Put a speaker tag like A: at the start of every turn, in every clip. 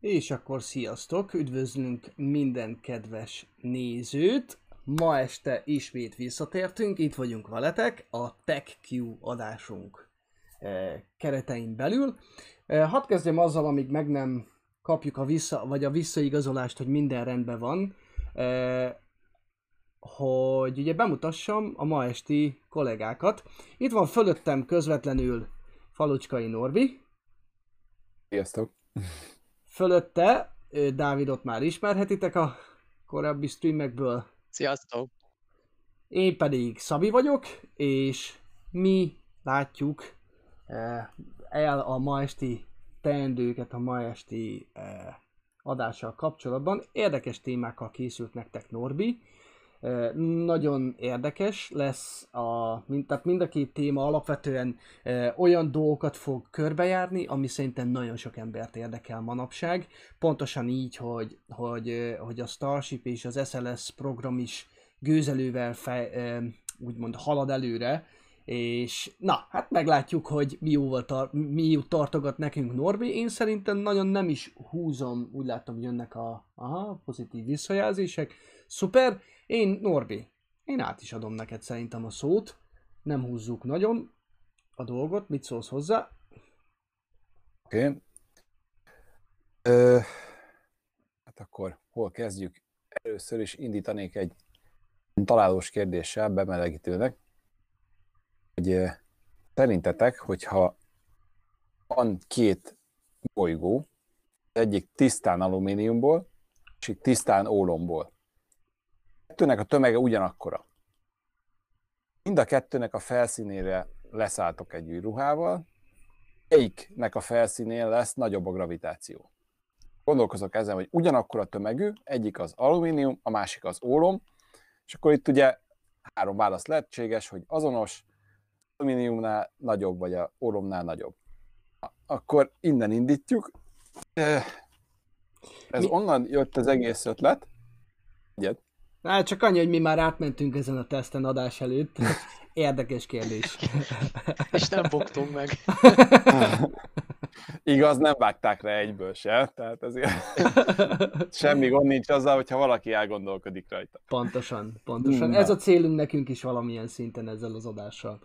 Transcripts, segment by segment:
A: És akkor sziasztok, üdvözlünk minden kedves nézőt. Ma este ismét visszatértünk, itt vagyunk veletek a TechQ adásunk eh, keretein belül. Eh, hadd kezdjem azzal, amíg meg nem kapjuk a vissza, vagy a visszaigazolást, hogy minden rendben van, eh, hogy ugye bemutassam a ma esti kollégákat. Itt van fölöttem közvetlenül Falucskai Norbi,
B: Sziasztok!
A: Fölötte Dávidot már ismerhetitek a korábbi streamekből.
C: Sziasztok!
A: Én pedig Szabi vagyok, és mi látjuk el a ma esti teendőket a ma esti adással kapcsolatban. Érdekes témákkal készült nektek Norbi. Nagyon érdekes lesz, a, mind, tehát mind a két téma alapvetően eh, olyan dolgokat fog körbejárni, ami szerintem nagyon sok embert érdekel manapság. Pontosan így, hogy, hogy, hogy a Starship és az SLS program is gőzelővel fej, eh, úgymond halad előre, és na, hát meglátjuk, hogy mi jóval tar- mi jót tartogat nekünk Norbi. Én szerintem nagyon nem is húzom, úgy látom jönnek a aha, pozitív visszajelzések. Szuper, én Norbi, én át is adom neked szerintem a szót, nem húzzuk nagyon a dolgot, mit szólsz hozzá?
B: Oké. Okay. Hát akkor hol kezdjük? Először is indítanék egy találós kérdéssel bemelegítőnek, hogy szerintetek, hogyha van két bolygó, egyik tisztán alumíniumból, és tisztán ólomból. Kettőnek a tömege ugyanakkora. Mind a kettőnek a felszínére leszálltok egy űrruhával, melyiknek a felszínén lesz nagyobb a gravitáció. Gondolkozok ezen, hogy ugyanakkor a tömegű, egyik az alumínium, a másik az ólom, és akkor itt ugye három válasz lehetséges, hogy azonos, alumíniumnál nagyobb, vagy a ólomnál nagyobb. Akkor innen indítjuk. Ez
A: Mi-
B: onnan jött az egész ötlet. Egyet.
A: Hát csak annyi, hogy mi már átmentünk ezen a teszten adás előtt. Érdekes kérdés.
C: És nem buktunk meg.
B: Igaz, nem vágták rá egyből se, tehát ezért semmi gond nincs azzal, hogyha valaki elgondolkodik rajta.
A: Pontosan, pontosan.
B: Na.
A: Ez a célunk nekünk is valamilyen szinten ezzel az adással.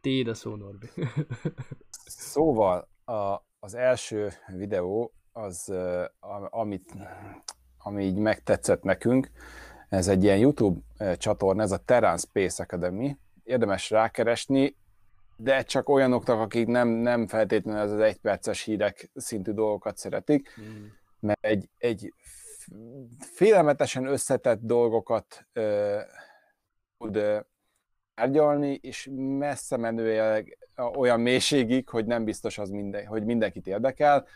A: Tiéd a szó, Norbi.
B: Szóval a, az első videó, az, amit, ami így megtetszett nekünk, ez egy ilyen YouTube ö, csatorna, ez a Terran Space Academy. Érdemes rákeresni, de csak olyanoknak, akik nem, nem feltétlenül ez az egyperces hírek szintű dolgokat szeretik, mert egy, egy félelmetesen összetett dolgokat ö, tud ö, tárgyalni, és messze menőleg olyan mélységig, hogy nem biztos, az minden, hogy mindenkit érdekel.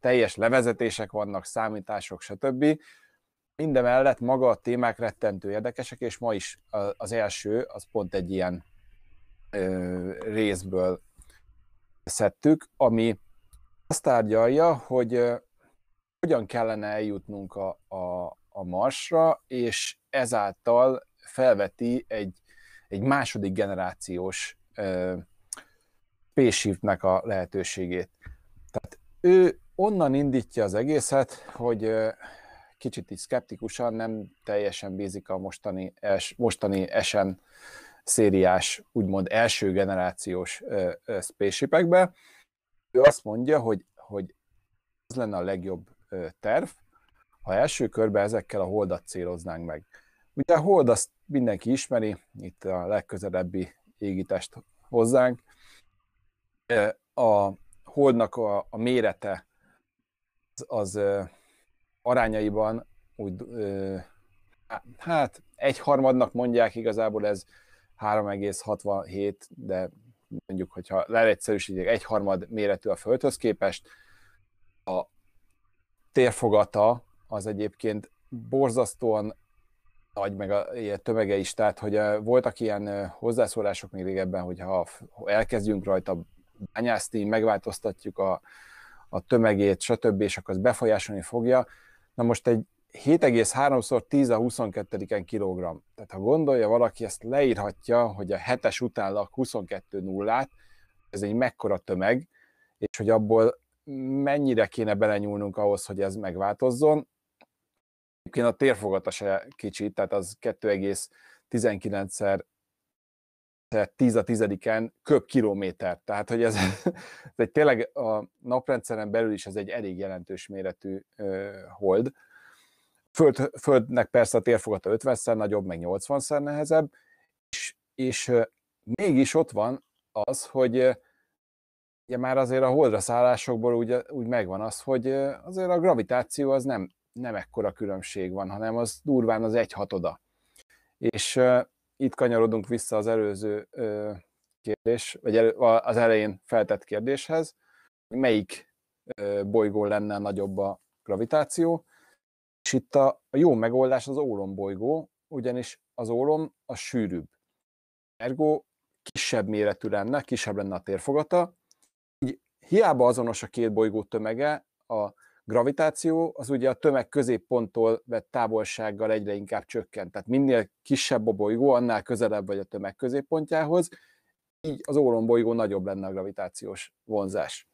B: Teljes levezetések vannak, számítások, stb. Mindemellett maga a témák rettentő érdekesek, és ma is az első, az pont egy ilyen ö, részből szedtük, ami azt tárgyalja, hogy hogyan kellene eljutnunk a, a, a Marsra, és ezáltal felveti egy, egy második generációs ö, spaceshipnek a lehetőségét. Tehát ő onnan indítja az egészet, hogy kicsit így szkeptikusan nem teljesen bízik a mostani, els, mostani esen szériás, úgymond első generációs ö, ö, spaceshipekbe. Ő azt mondja, hogy, hogy az lenne a legjobb ö, terv, ha első körben ezekkel a holdat céloznánk meg. Ugye a hold azt mindenki ismeri, itt a legközelebbi égitest hozzánk. A holdnak a, a mérete az, az arányaiban úgy, hát egyharmadnak mondják igazából ez 3,67, de mondjuk, hogyha leegyszerűsítik, egyharmad méretű a Földhöz képest. A térfogata az egyébként borzasztóan nagy, meg a tömege is, tehát hogy voltak ilyen hozzászólások még régebben, hogy ha elkezdjünk rajta bányászni, megváltoztatjuk a, a tömegét, stb., és akkor az befolyásolni fogja. Na most egy 7,3-szor 10 a 22 kilogramm. Tehát ha gondolja valaki, ezt leírhatja, hogy a hetes után lak 22 nullát, ez egy mekkora tömeg, és hogy abból mennyire kéne belenyúlnunk ahhoz, hogy ez megváltozzon. Egyébként a térfogata se kicsi, tehát az 2,19-szer 10 a tizediken köb kilométer. Tehát, hogy ez, ez egy tényleg a naprendszeren belül is ez egy elég jelentős méretű hold. Föld, Földnek persze a térfogata 50-szer nagyobb, meg 80-szer nehezebb, és, és mégis ott van az, hogy ugye már azért a holdra szállásokból úgy, úgy megvan az, hogy azért a gravitáció az nem, nem ekkora különbség van, hanem az durván az egy hatoda. És itt kanyarodunk vissza az előző kérdés, vagy az elején feltett kérdéshez, melyik bolygó lenne nagyobb a gravitáció, és itt a, jó megoldás az ólom bolygó, ugyanis az ólom a sűrűbb. Ergo kisebb méretű lenne, kisebb lenne a térfogata, így hiába azonos a két bolygó tömege, a gravitáció az ugye a tömeg középponttól vett távolsággal egyre inkább csökkent. Tehát minél kisebb a bolygó, annál közelebb vagy a tömeg középpontjához, így az ólom bolygó nagyobb lenne a gravitációs vonzás,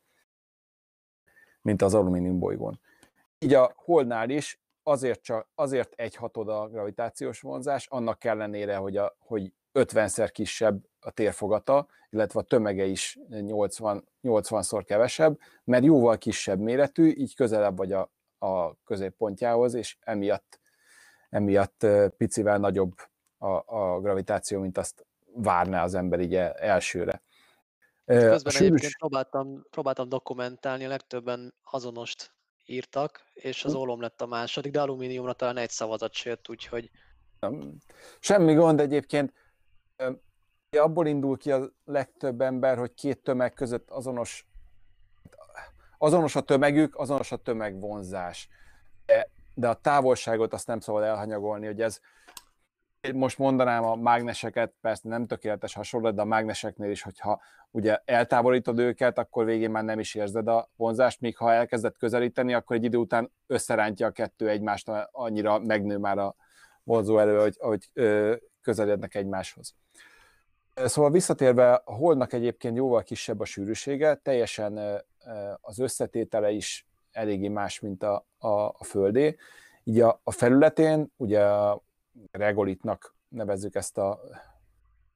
B: mint az alumínium bolygón. Így a Holdnál is azért, csak, azért egy hatod a gravitációs vonzás, annak ellenére, hogy, a, hogy 50-szer kisebb a térfogata, illetve a tömege is 80, 80-szor kevesebb, mert jóval kisebb méretű, így közelebb vagy a, a középpontjához, és emiatt, emiatt picivel nagyobb a, a gravitáció, mint azt várná az ember így elsőre.
C: Közben a sűrűs... egyébként próbáltam, próbáltam dokumentálni, a legtöbben azonost írtak, és az hm. ólom lett a második, de alumíniumra talán egy szavazat jött, úgyhogy...
B: Semmi gond egyébként abból indul ki a legtöbb ember, hogy két tömeg között azonos, azonos a tömegük, azonos a tömegvonzás. De, de a távolságot azt nem szabad elhanyagolni, hogy ez, most mondanám a mágneseket, persze nem tökéletes hasonlat, de a mágneseknél is, hogyha ugye eltávolítod őket, akkor végén már nem is érzed a vonzást, míg ha elkezded közelíteni, akkor egy idő után összerántja a kettő egymást, annyira megnő már a vonzó erő, hogy, hogy közelednek egymáshoz. Szóval visszatérve, a holdnak egyébként jóval kisebb a sűrűsége, teljesen az összetétele is eléggé más, mint a, a, a Földé. Így a, a felületén, ugye a regolitnak nevezzük ezt a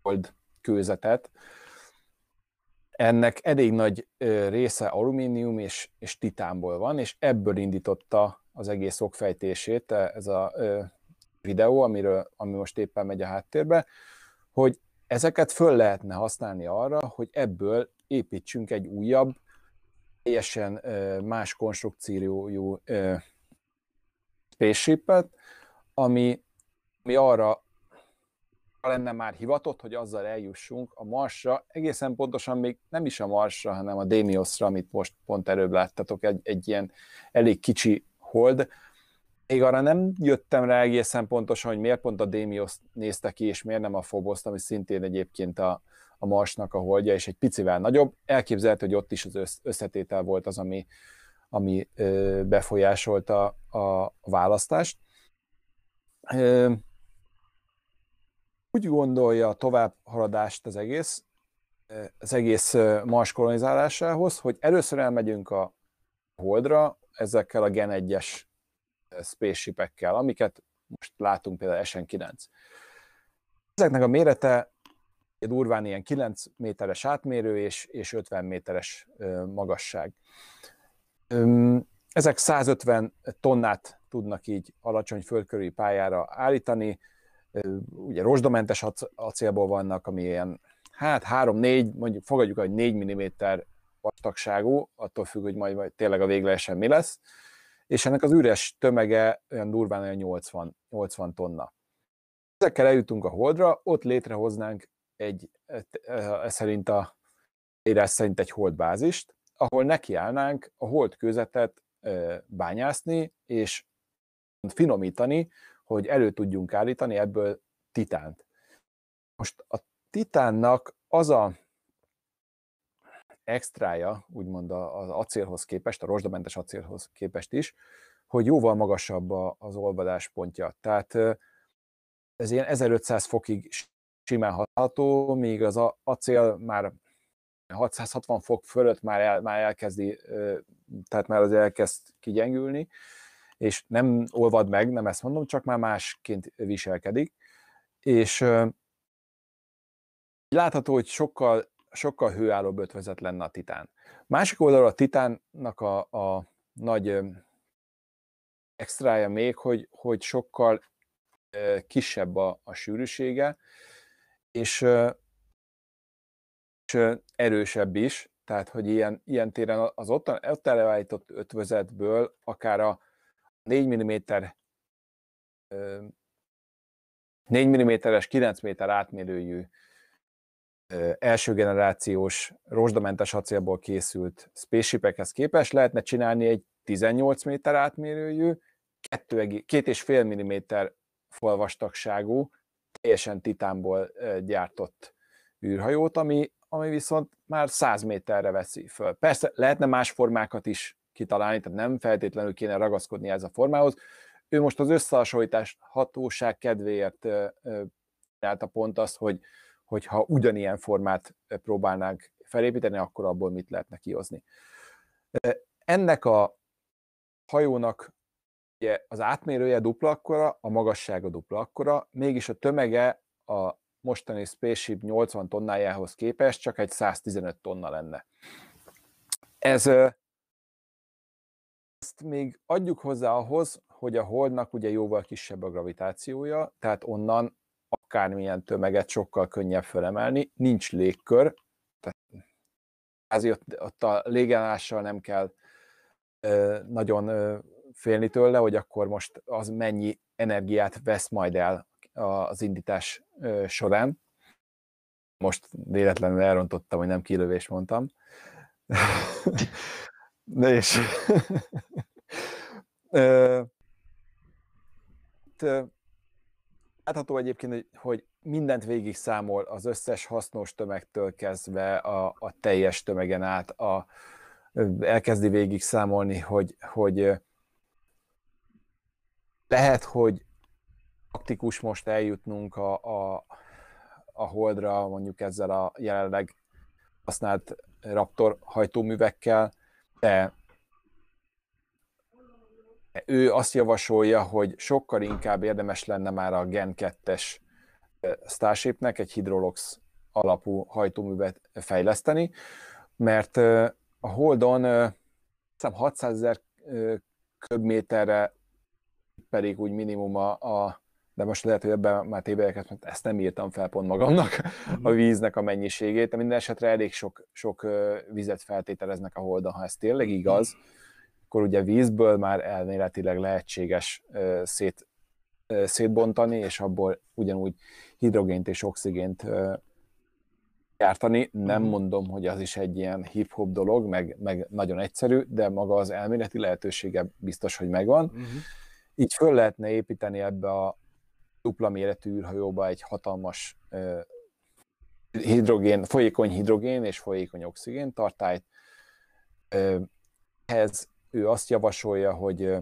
B: hold kőzetet, ennek elég nagy része alumínium és, és titánból van, és ebből indította az egész okfejtését ez a videó, amiről, ami most éppen megy a háttérbe, hogy ezeket föl lehetne használni arra, hogy ebből építsünk egy újabb, teljesen más konstrukciójú spaceshipet, ami, ami arra lenne már hivatott, hogy azzal eljussunk a Marsra, egészen pontosan még nem is a Marsra, hanem a Demiosra, amit most pont előbb láttatok, egy, egy ilyen elég kicsi hold, még arra nem jöttem rá egészen pontosan, hogy miért pont a Démios nézte ki, és miért nem a Phobos, ami szintén egyébként a, a Marsnak a holdja, és egy picivel nagyobb. Elképzelhető, hogy ott is az összetétel volt az, ami, ami befolyásolta a választást. Úgy gondolja a továbbhaladást az egész, az egész Mars kolonizálásához, hogy először elmegyünk a Holdra ezekkel a Gen 1-es spaceshipekkel, amiket most látunk például SN9. Ezeknek a mérete durván ilyen 9 méteres átmérő és, és 50 méteres magasság. Ezek 150 tonnát tudnak így alacsony földkörüli pályára állítani, ugye rozsdamentes acélból vannak, ami ilyen, hát 3-4, mondjuk fogadjuk, hogy 4 mm vastagságú, attól függ, hogy majd, majd tényleg a véglegesen mi lesz, és ennek az üres tömege olyan durván olyan 80, 80 tonna. Ezekkel eljutunk a Holdra, ott létrehoznánk egy, ez szerint a írás szerint egy holdbázist, ahol nekiállnánk a hold közetet bányászni, és finomítani, hogy elő tudjunk állítani ebből titánt. Most a titánnak az a extrája, úgymond az acélhoz képest, a rozsdamentes acélhoz képest is, hogy jóval magasabb az olvadáspontja. Tehát ez ilyen 1500 fokig simán használható, míg az acél már 660 fok fölött már, el, már elkezdi tehát már az elkezd kigyengülni, és nem olvad meg, nem ezt mondom, csak már másként viselkedik, és látható, hogy sokkal, sokkal hőállóbb ötvezet lenne a titán. Másik oldalról a titánnak a, a nagy extrája még, hogy, hogy sokkal kisebb a, a sűrűsége, és, és erősebb is, tehát hogy ilyen, ilyen téren az ott, ott előállított ötvözetből akár a 4 mm 4 mm-es 9 méter átmérőjű első generációs rozsdamentes acélból készült spaceshipekhez képest lehetne csinálni egy 18 méter átmérőjű, 2,5 mm falvastagságú, teljesen titánból gyártott űrhajót, ami, ami viszont már 100 méterre veszi föl. Persze lehetne más formákat is kitalálni, tehát nem feltétlenül kéne ragaszkodni ez a formához. Ő most az összehasonlítás hatóság kedvéért a pont azt, hogy, hogy ha ugyanilyen formát próbálnánk felépíteni, akkor abból mit lehetne kihozni. Ennek a hajónak ugye az átmérője dupla akkora, a magassága dupla akkora, mégis a tömege a mostani Spaceship 80 tonnájához képest csak egy 115 tonna lenne. Ez ezt még adjuk hozzá ahhoz, hogy a Holdnak ugye jóval kisebb a gravitációja, tehát onnan akármilyen tömeget sokkal könnyebb fölemelni, nincs légkör, tehát ezért ott a légállással nem kell nagyon félni tőle, hogy akkor most az mennyi energiát vesz majd el az indítás során. Most véletlenül elrontottam, hogy nem kilövés mondtam. De és látható egyébként, hogy mindent végig számol az összes hasznos tömegtől kezdve a, a teljes tömegen át, a, elkezdi végig számolni, hogy, hogy lehet, hogy praktikus most eljutnunk a, a, a Holdra mondjuk ezzel a jelenleg használt Raptor hajtóművekkel, de ő azt javasolja, hogy sokkal inkább érdemes lenne már a Gen 2-es Starshipnek egy Hydrolox alapú hajtóművet fejleszteni, mert a Holdon 600 ezer köbméterre pedig úgy minimum a, a de most lehet, hogy ebben már tévedeket, mert ezt nem írtam fel pont magamnak, mhm. a víznek a mennyiségét, de minden esetre elég sok, sok vizet feltételeznek a holdon, ha ez tényleg igaz, akkor ugye vízből már elméletileg lehetséges szét, szétbontani, és abból ugyanúgy hidrogént és oxigént gyártani. Nem uh-huh. mondom, hogy az is egy ilyen hip-hop dolog, meg, meg nagyon egyszerű, de maga az elméleti lehetősége biztos, hogy megvan. Uh-huh. Így föl lehetne építeni ebbe a dupla méretű űrhajóba egy hatalmas hidrogén, folyékony hidrogén és folyékony oxigén tartályt. Ehhez ő azt javasolja, hogy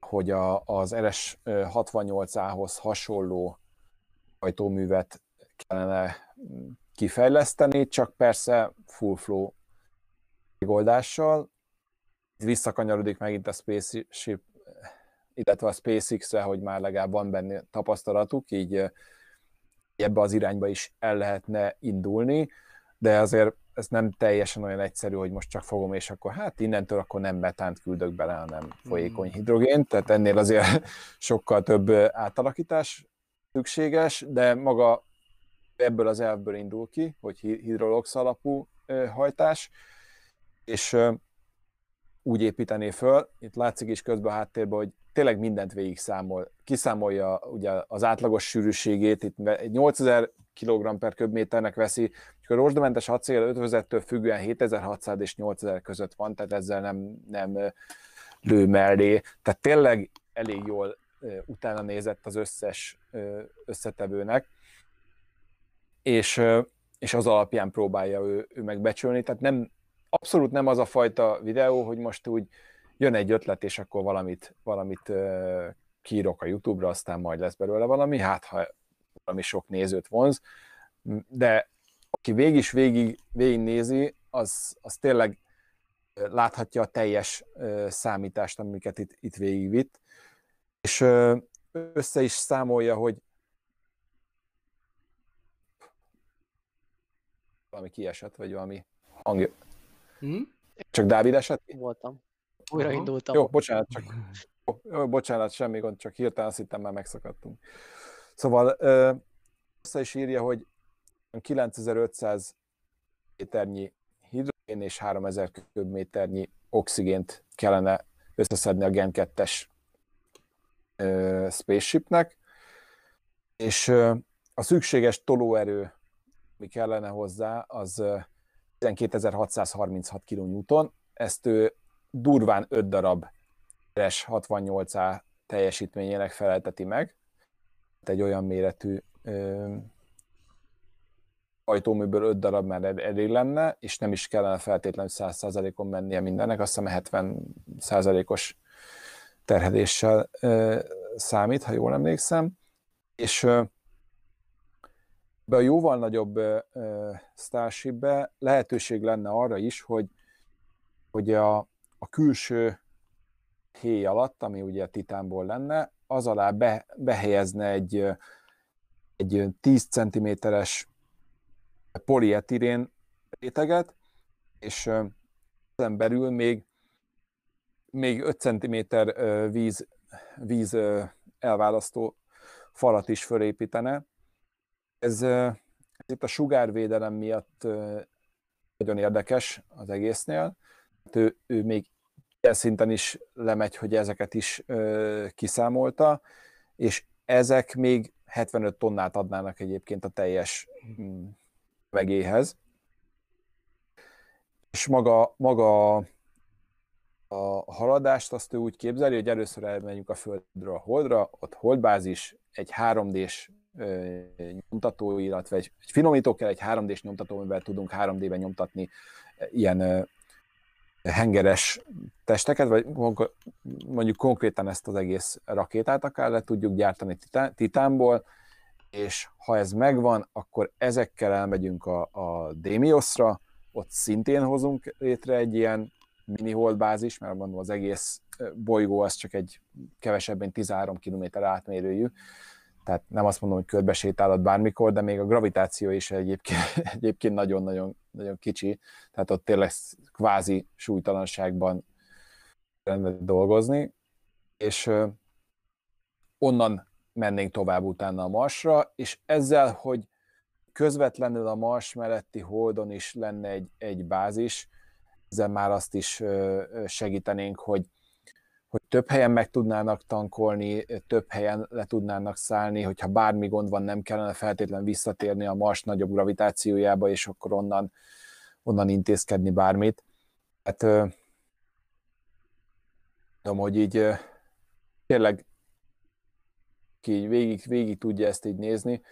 B: hogy a, az RS-68A-hoz hasonló hajtóművet kellene kifejleszteni, csak persze full flow megoldással. Visszakanyarodik megint a Spaceship illetve a SpaceX-re, hogy már legalább van benne tapasztalatuk, így ebbe az irányba is el lehetne indulni, de azért ez nem teljesen olyan egyszerű, hogy most csak fogom, és akkor hát innentől akkor nem metánt küldök bele, hanem folyékony hmm. hidrogént, tehát ennél azért sokkal több átalakítás szükséges, de maga ebből az elvből indul ki, hogy hidrolox alapú hajtás, és úgy építené föl, itt látszik is közben a háttérben, hogy tényleg mindent végig számol. Kiszámolja ugye az átlagos sűrűségét, itt 8000 kg per köbméternek veszi, és a rozsdamentes acél ötvözettől függően 7600 és 8000 között van, tehát ezzel nem, nem lő mellé. Tehát tényleg elég jól utána nézett az összes összetevőnek, és, és az alapján próbálja ő, ő megbecsülni, tehát nem, abszolút nem az a fajta videó, hogy most úgy jön egy ötlet, és akkor valamit, valamit kiírok a YouTube-ra, aztán majd lesz belőle valami, hát ha valami sok nézőt vonz, de aki végig is végig, végig nézi, az, az tényleg láthatja a teljes számítást, amiket itt, itt végigvitt, és össze is számolja, hogy valami kiesett, vagy valami hangja. Hmm? Csak Dávid esett?
C: Voltam. Újra indultam.
B: Jó, bocsánat, csak jó, bocsánat, semmi gond, csak hirtelen azt hittem, már megszakadtunk. Szóval össze is írja, hogy 9500 méternyi hidrogén és 3000 köbméternyi oxigént kellene összeszedni a Gen 2-es spaceshipnek, és a szükséges tolóerő, mi kellene hozzá, az 12.636 kN, ezt ő durván 5 darab RS 68A teljesítményének felelteti meg. Egy olyan méretű ö, ajtóműből 5 darab már elég lenne, és nem is kellene feltétlenül 100%-on mennie mindennek, azt hiszem 70%-os terheléssel ö, számít, ha jól emlékszem. És ö, be a jóval nagyobb Starshipbe lehetőség lenne arra is, hogy, hogy a, a külső héj alatt, ami ugye titánból lenne, az alá be, behelyezne egy, egy 10 cm-es polietirén réteget, és ezen belül még, még 5 cm víz, víz elválasztó falat is fölépítene, ez, ez itt a sugárvédelem miatt nagyon érdekes az egésznél. Hát ő, ő még ilyen szinten is lemegy, hogy ezeket is kiszámolta, és ezek még 75 tonnát adnának egyébként a teljes megéhez. És maga, maga a haladást azt ő úgy képzeli, hogy először elmegyünk a Földről a Holdra, ott Holdbázis, egy 3D-s nyomtató, illetve egy, egy finomító kell, egy 3D-s nyomtató, amivel tudunk 3D-ben nyomtatni ilyen hengeres testeket, vagy mondjuk konkrétan ezt az egész rakétát akár le tudjuk gyártani titánból, és ha ez megvan, akkor ezekkel elmegyünk a, a Demiosra, ott szintén hozunk létre egy ilyen mini holdbázis, mert mondom az egész bolygó az csak egy kevesebb, mint 13 km átmérőjű, tehát nem azt mondom, hogy körbe sétálod bármikor, de még a gravitáció is egyébként, nagyon-nagyon nagyon kicsi, tehát ott tényleg kvázi súlytalanságban kellene dolgozni, és onnan mennénk tovább utána a Marsra, és ezzel, hogy közvetlenül a Mars melletti Holdon is lenne egy, egy bázis, ezzel már azt is segítenénk, hogy hogy több helyen meg tudnának tankolni, több helyen le tudnának szállni, hogyha bármi gond van, nem kellene feltétlenül visszatérni a Mars nagyobb gravitációjába, és akkor onnan, onnan intézkedni bármit. Hát tudom, hogy így tényleg ki végig, végig tudja ezt így nézni,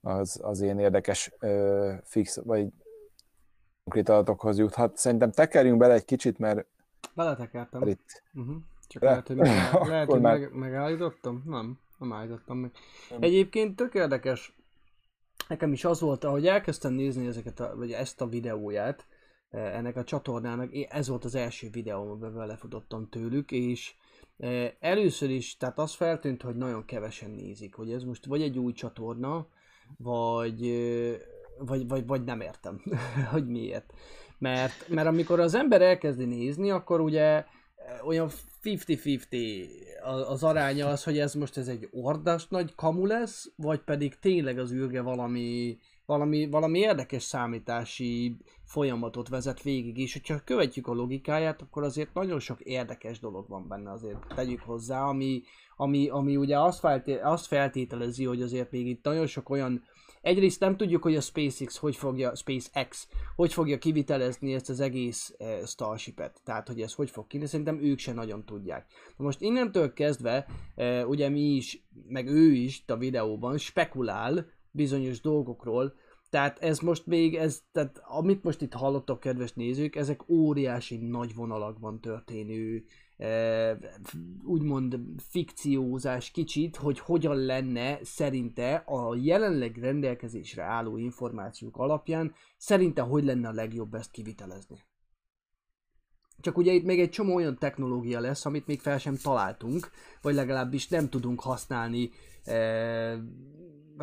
B: az, az ilyen érdekes fix, vagy konkrét adatokhoz juthat. Szerintem tekerjünk bele egy kicsit, mert
A: Beletekertem. Itt, uh-huh. Csak lehet, hogy, meg, lehet, hogy meg, megállítottam? Nem, nem állítottam meg. Nem. Egyébként tök érdekes, nekem is az volt, ahogy elkezdtem nézni ezeket a, vagy ezt a videóját, eh, ennek a csatornának, ez volt az első videó, amiben lefutottam tőlük, és először is, tehát az feltűnt, hogy nagyon kevesen nézik, hogy ez most vagy egy új csatorna, vagy, vagy, vagy, vagy nem értem, hogy miért. Mert, mert amikor az ember elkezdi nézni, akkor ugye olyan 50-50 az aránya az, hogy ez most ez egy ordas nagy kamu lesz, vagy pedig tényleg az űrge valami, valami, valami érdekes számítási folyamatot vezet végig, és hogyha követjük a logikáját, akkor azért nagyon sok érdekes dolog van benne, azért tegyük hozzá, ami, ami, ami ugye azt, felté- azt feltételezi, hogy azért még itt nagyon sok olyan Egyrészt nem tudjuk, hogy a SpaceX hogy fogja, SpaceX, hogy fogja kivitelezni ezt az egész uh, Starship-et, tehát hogy ez hogy fog kinni, szerintem ők se nagyon tudják. Na most innentől kezdve, uh, ugye mi is, meg ő is a videóban spekulál bizonyos dolgokról, tehát ez most még, ez, tehát amit most itt hallottak, kedves nézők, ezek óriási nagy vonalakban történő úgymond fikciózás kicsit, hogy hogyan lenne szerinte a jelenleg rendelkezésre álló információk alapján, szerinte hogy lenne a legjobb ezt kivitelezni. Csak ugye itt még egy csomó olyan technológia lesz, amit még fel sem találtunk, vagy legalábbis nem tudunk használni e,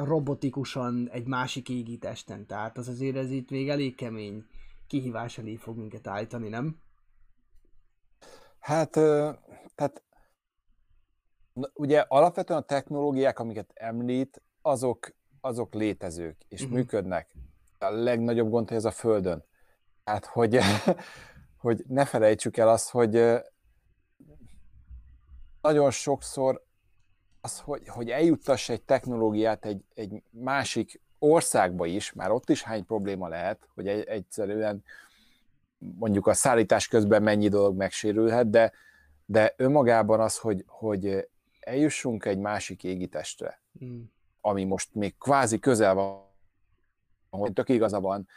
A: robotikusan egy másik égítesten. Tehát az azért ez itt még elég kemény kihívás elé fog minket állítani, nem?
B: Hát, tehát ugye alapvetően a technológiák, amiket említ, azok, azok létezők, és uh-huh. működnek. A legnagyobb gond, hogy ez a Földön. Tehát, hogy, hogy ne felejtsük el azt, hogy nagyon sokszor az, hogy, hogy eljuttass egy technológiát egy, egy másik országba is, már ott is hány probléma lehet, hogy egy, egyszerűen mondjuk a szállítás közben mennyi dolog megsérülhet, de, de önmagában az, hogy, hogy eljussunk egy másik égitestre, mm. ami most még kvázi közel van, hogy tök igaza van,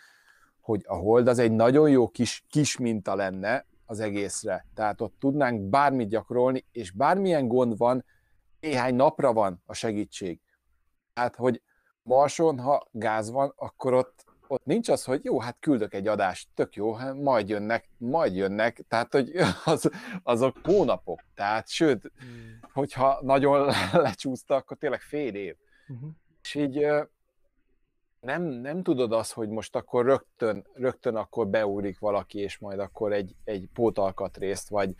B: hogy a hold az egy nagyon jó kis, kis minta lenne az egészre. Tehát ott tudnánk bármit gyakorolni, és bármilyen gond van, néhány napra van a segítség. Tehát, hogy Marson, ha gáz van, akkor ott, ott nincs az, hogy jó, hát küldök egy adást, tök jó, hát majd jönnek, majd jönnek, tehát, hogy az, azok hónapok, tehát, sőt, hmm. hogyha nagyon lecsúszta, akkor tényleg fél év. Uh-huh. És így nem, nem tudod azt, hogy most akkor rögtön, rögtön akkor beúrik valaki, és majd akkor egy, egy pótalkatrészt, vagy,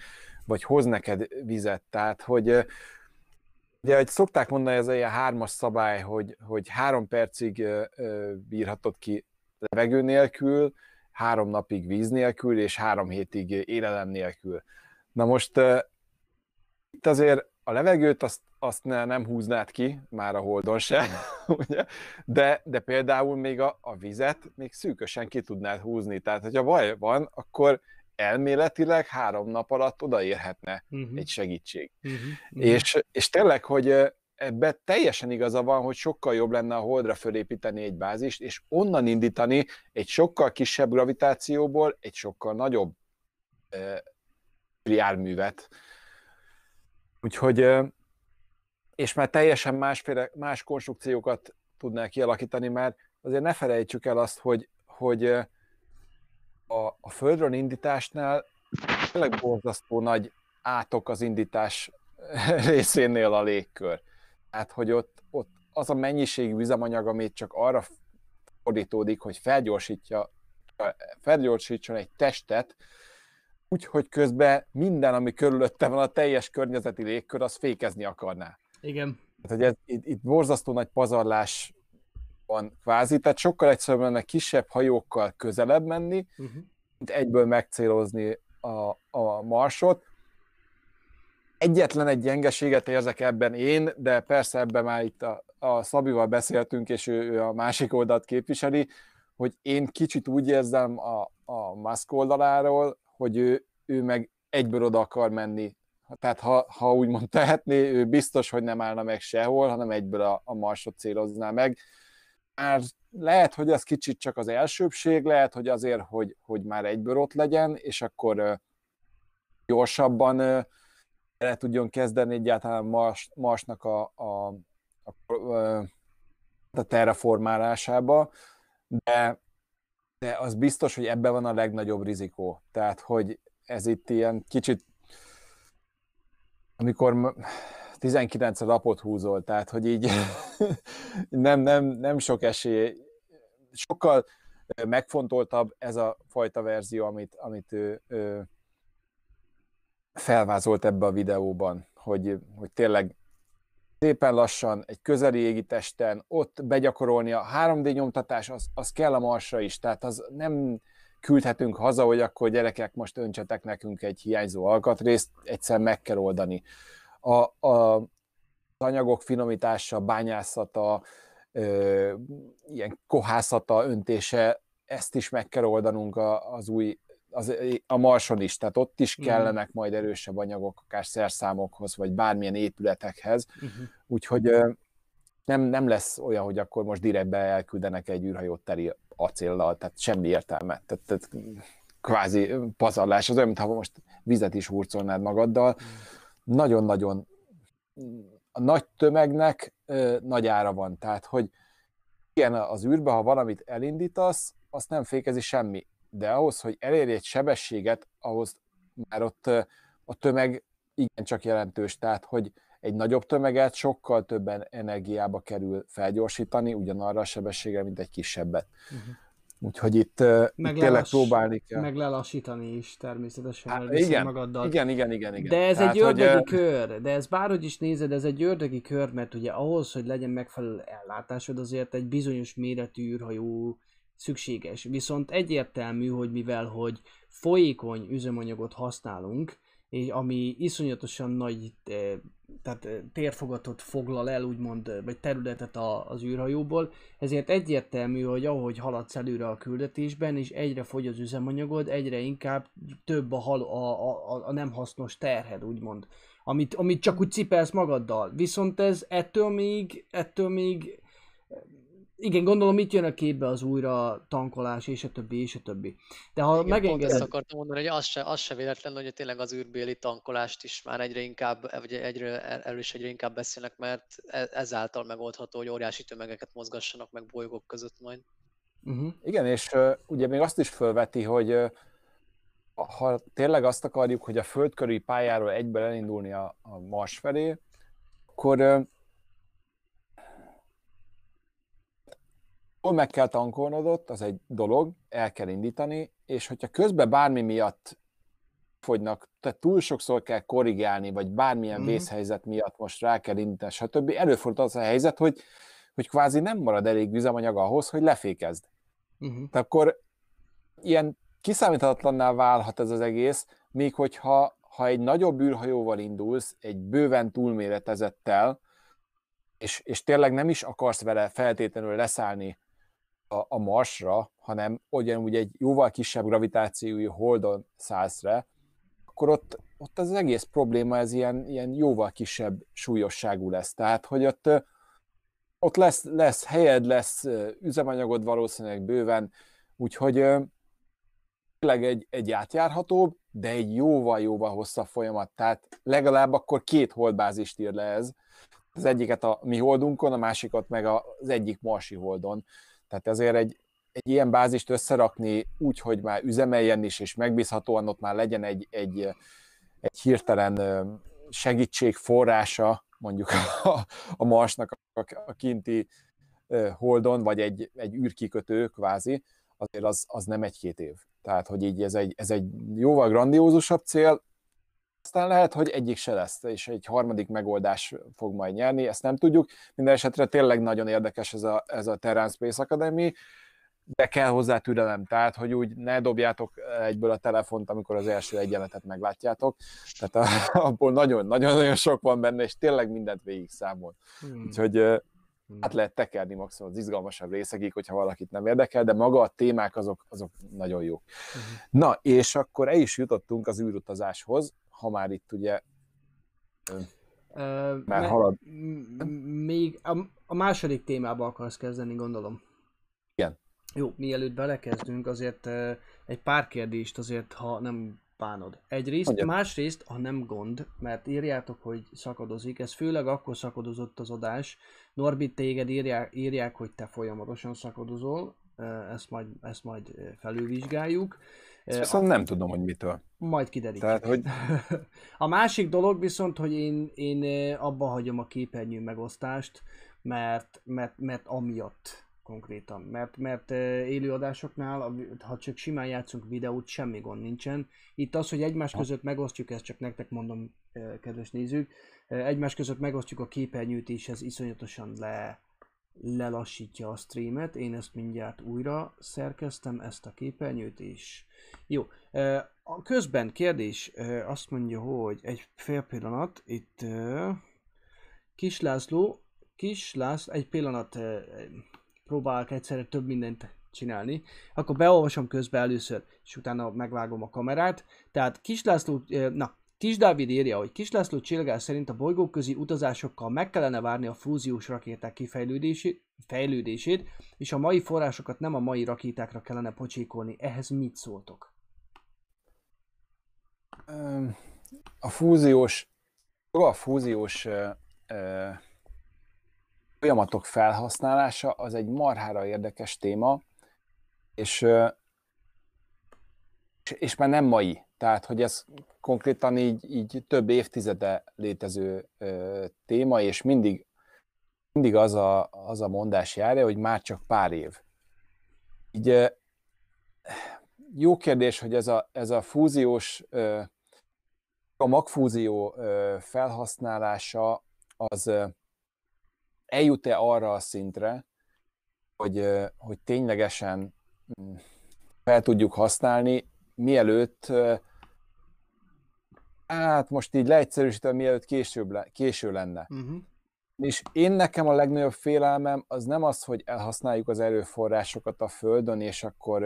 B: vagy hoz neked vizet, tehát, hogy Ugye, hogy szokták mondani, ez egy hármas szabály, hogy, hogy három percig bírhatod ki levegő nélkül, három napig víz nélkül, és három hétig élelem nélkül. Na most itt azért a levegőt azt, azt ne, nem húznád ki, már a holdon se, ugye? De, de például még a, a vizet még szűkösen ki tudnád húzni. Tehát, hogyha baj van, akkor elméletileg három nap alatt odaérhetne uh-huh. egy segítség. Uh-huh. Uh-huh. És, és tényleg, hogy ebbe teljesen igaza van, hogy sokkal jobb lenne a holdra fölépíteni egy bázist, és onnan indítani egy sokkal kisebb gravitációból egy sokkal nagyobb e, járművet. Úgyhogy, e, és már teljesen másféle, más konstrukciókat tudnál kialakítani, mert azért ne felejtsük el azt, hogy, hogy a, a földről indításnál tényleg borzasztó nagy átok az indítás részénél a légkör. Hát, hogy ott, ott az a mennyiségű üzemanyag, amit csak arra fordítódik, hogy felgyorsítja, felgyorsítson egy testet, úgyhogy közben minden, ami körülötte van, a teljes környezeti légkör, az fékezni akarná.
A: Igen.
B: Hát, hogy ez, itt, itt borzasztó nagy pazarlás van kvázi, tehát sokkal egyszerűbb lenne kisebb hajókkal közelebb menni, uh-huh. mint egyből megcélozni a, a marsot. Egyetlen egy gyengeséget érzek ebben én, de persze ebben már itt a, a Szabival beszéltünk, és ő, ő a másik oldalt képviseli, hogy én kicsit úgy érzem a, a Musk oldaláról, hogy ő, ő meg egyből oda akar menni. Tehát ha, ha úgymond tehetné, ő biztos, hogy nem állna meg sehol, hanem egyből a, a marsot célozná meg már lehet, hogy ez kicsit csak az elsőbség, lehet, hogy azért, hogy, hogy már egyből ott legyen, és akkor gyorsabban el tudjon kezdeni egyáltalán Mars, Marsnak a, a, a, a terraformálásába, de, de az biztos, hogy ebben van a legnagyobb rizikó. Tehát, hogy ez itt ilyen kicsit, amikor 19 lapot húzol, tehát hogy így nem, nem, nem sok esély, sokkal megfontoltabb ez a fajta verzió, amit, amit ő, ő felvázolt ebbe a videóban, hogy, hogy tényleg szépen lassan, egy közeli égitesten, ott begyakorolni a 3D nyomtatás, az, az kell a Marsra is, tehát az nem küldhetünk haza, hogy akkor gyerekek, most öntsetek nekünk egy hiányzó alkatrészt, egyszer meg kell oldani a, a, az anyagok finomítása, bányászata, ö, ilyen kohászata, öntése, ezt is meg kell oldanunk a, az új, az, a Marson is, tehát ott is kellenek uh-huh. majd erősebb anyagok, akár szerszámokhoz, vagy bármilyen épületekhez, uh-huh. úgyhogy ö, nem, nem lesz olyan, hogy akkor most direktbe elküldenek egy űrhajót teri acéllal, tehát semmi értelme. Tehát, tehát kvázi pazarlás, az olyan, mintha most vizet is hurcolnád magaddal. Uh-huh nagyon-nagyon a nagy tömegnek nagy ára van. Tehát, hogy igen, az űrbe, ha valamit elindítasz, azt nem fékezi semmi. De ahhoz, hogy elérj egy sebességet, ahhoz már ott a tömeg igencsak jelentős, tehát hogy egy nagyobb tömeget sokkal több energiába kerül felgyorsítani, ugyanarra a sebességre, mint egy kisebbet. Uh-huh. Úgyhogy itt, meg itt tényleg próbálni kell.
A: Meg lelassítani is természetesen,
B: hát, igen, magaddal. Igen, igen, igen, igen.
A: De ez Tehát, egy ördögi hogy... kör, de ez bárhogy is nézed, ez egy ördögi kör, mert ugye ahhoz, hogy legyen megfelelő ellátásod, azért egy bizonyos méretű űrhajó szükséges. Viszont egyértelmű, hogy mivel, hogy folyékony üzemanyagot használunk, és ami iszonyatosan nagy tehát térfogatot foglal el, úgymond, vagy területet az űrhajóból, ezért egyértelmű, hogy ahogy haladsz előre a küldetésben, és egyre fogy az üzemanyagod, egyre inkább több a, hal, a, a, a nem hasznos terhed, úgymond, amit, amit csak úgy cipelsz magaddal. Viszont ez ettől még, ettől még igen, gondolom itt jön a képbe az újra tankolás, és a többi, és a többi. De ha megengeded...
C: ezt akartam mondani, hogy az se, az se véletlen, hogy tényleg az űrbéli tankolást is már egyre inkább, vagy egyre, erről is egyre inkább beszélnek, mert e, ezáltal megoldható, hogy óriási tömegeket mozgassanak meg bolygók között majd.
B: Uh-huh. Igen, és uh, ugye még azt is felveti, hogy uh, ha tényleg azt akarjuk, hogy a földkörüli pályáról egyből elindulni a, a Mars felé, akkor uh, hol meg kell tankolnod az egy dolog, el kell indítani, és hogyha közben bármi miatt fogynak, tehát túl sokszor kell korrigálni, vagy bármilyen mm. vészhelyzet miatt most rá kell indítani, stb. Előfordul az a helyzet, hogy, hogy kvázi nem marad elég üzemanyag ahhoz, hogy lefékezd. Mm-hmm. Tehát akkor ilyen kiszámíthatatlanná válhat ez az egész, még hogyha ha egy nagyobb űrhajóval indulsz, egy bőven túlméretezettel, és, és tényleg nem is akarsz vele feltétlenül leszállni a, a Marsra, hanem ugyanúgy egy jóval kisebb gravitációjú holdon szállsz le, akkor ott, ott az egész probléma ez ilyen, ilyen jóval kisebb súlyosságú lesz. Tehát, hogy ott, ott lesz, lesz helyed, lesz üzemanyagod valószínűleg bőven, úgyhogy tényleg egy, egy átjárhatóbb, de egy jóval-jóval hosszabb folyamat. Tehát legalább akkor két holdbázist ír le ez. Az egyiket a mi holdunkon, a másikat meg az egyik marsi holdon. Tehát ezért egy, egy ilyen bázist összerakni úgy, hogy már üzemeljen is, és megbízhatóan ott már legyen egy, egy, egy hirtelen segítség forrása, mondjuk a, a Marsnak a, a kinti holdon, vagy egy, egy űrkikötő kvázi, azért az, az nem egy-két év. Tehát, hogy így ez egy, ez egy jóval grandiózusabb cél, aztán lehet, hogy egyik se lesz, és egy harmadik megoldás fog majd nyerni, ezt nem tudjuk. Minden esetre tényleg nagyon érdekes ez a, ez a Terran Space Academy, de kell hozzá türelem, tehát hogy úgy ne dobjátok egyből a telefont, amikor az első egyenletet meglátjátok. Tehát abból nagyon-nagyon sok van benne, és tényleg mindent végig számol. Hmm. Úgyhogy hát lehet tekerni maximum az izgalmasabb részekig, hogyha valakit nem érdekel, de maga a témák azok, azok nagyon jók. Hmm. Na, és akkor el is jutottunk az űrutazáshoz, ha már itt ugye
A: már halad. Még a, a második témába akarsz kezdeni, gondolom.
B: Igen.
A: Jó, mielőtt belekezdünk, azért egy pár kérdést azért, ha nem bánod. Egyrészt, Mondjam. másrészt, ha nem gond, mert írjátok, hogy szakadozik, ez főleg akkor szakadozott az adás. Norbit, téged írják, írják hogy te folyamatosan szakadozol, ezt majd, ezt majd felülvizsgáljuk.
B: Ezt viszont nem tudom, hogy mitől.
A: Majd kiderítjük. Tehát, hogy... a másik dolog viszont, hogy én, én abba hagyom a képernyő megosztást, mert, mert, mert amiatt konkrétan. Mert, mert élőadásoknál, ha csak simán játszunk videót, semmi gond nincsen. Itt az, hogy egymás között megosztjuk, ezt csak nektek mondom, kedves nézők, egymás között megosztjuk a képernyőt, és ez iszonyatosan le, lelassítja a streamet. Én ezt mindjárt újra szerkeztem, ezt a képernyőt, és jó. A közben kérdés azt mondja, hogy egy fél pillanat, itt Kis László, Kis László, egy pillanat próbálok egyszerre több mindent csinálni, akkor beolvasom közben először, és utána megvágom a kamerát. Tehát Kis László, na, Kis Dávid írja, hogy Kis László Csillgás szerint a bolygóközi utazásokkal meg kellene várni a fúziós rakéták kifejlődését, fejlődését, és a mai forrásokat nem a mai rakétákra kellene pocsékolni. Ehhez mit szóltok?
B: A fúziós, a fúziós folyamatok felhasználása az egy marhára érdekes téma, és, és már nem mai. Tehát, hogy ez konkrétan így, így több évtizede létező ö, téma, és mindig, mindig az, a, az a mondás járja, hogy már csak pár év. Így ö, jó kérdés, hogy ez a, ez a fúziós, ö, a magfúzió ö, felhasználása az ö, eljut-e arra a szintre, hogy, hogy ténylegesen mm, fel tudjuk használni, mielőtt hát most így leegyszerűsítve, mielőtt később le, késő lenne. Uh-huh. És én nekem a legnagyobb félelmem az nem az, hogy elhasználjuk az erőforrásokat a Földön, és akkor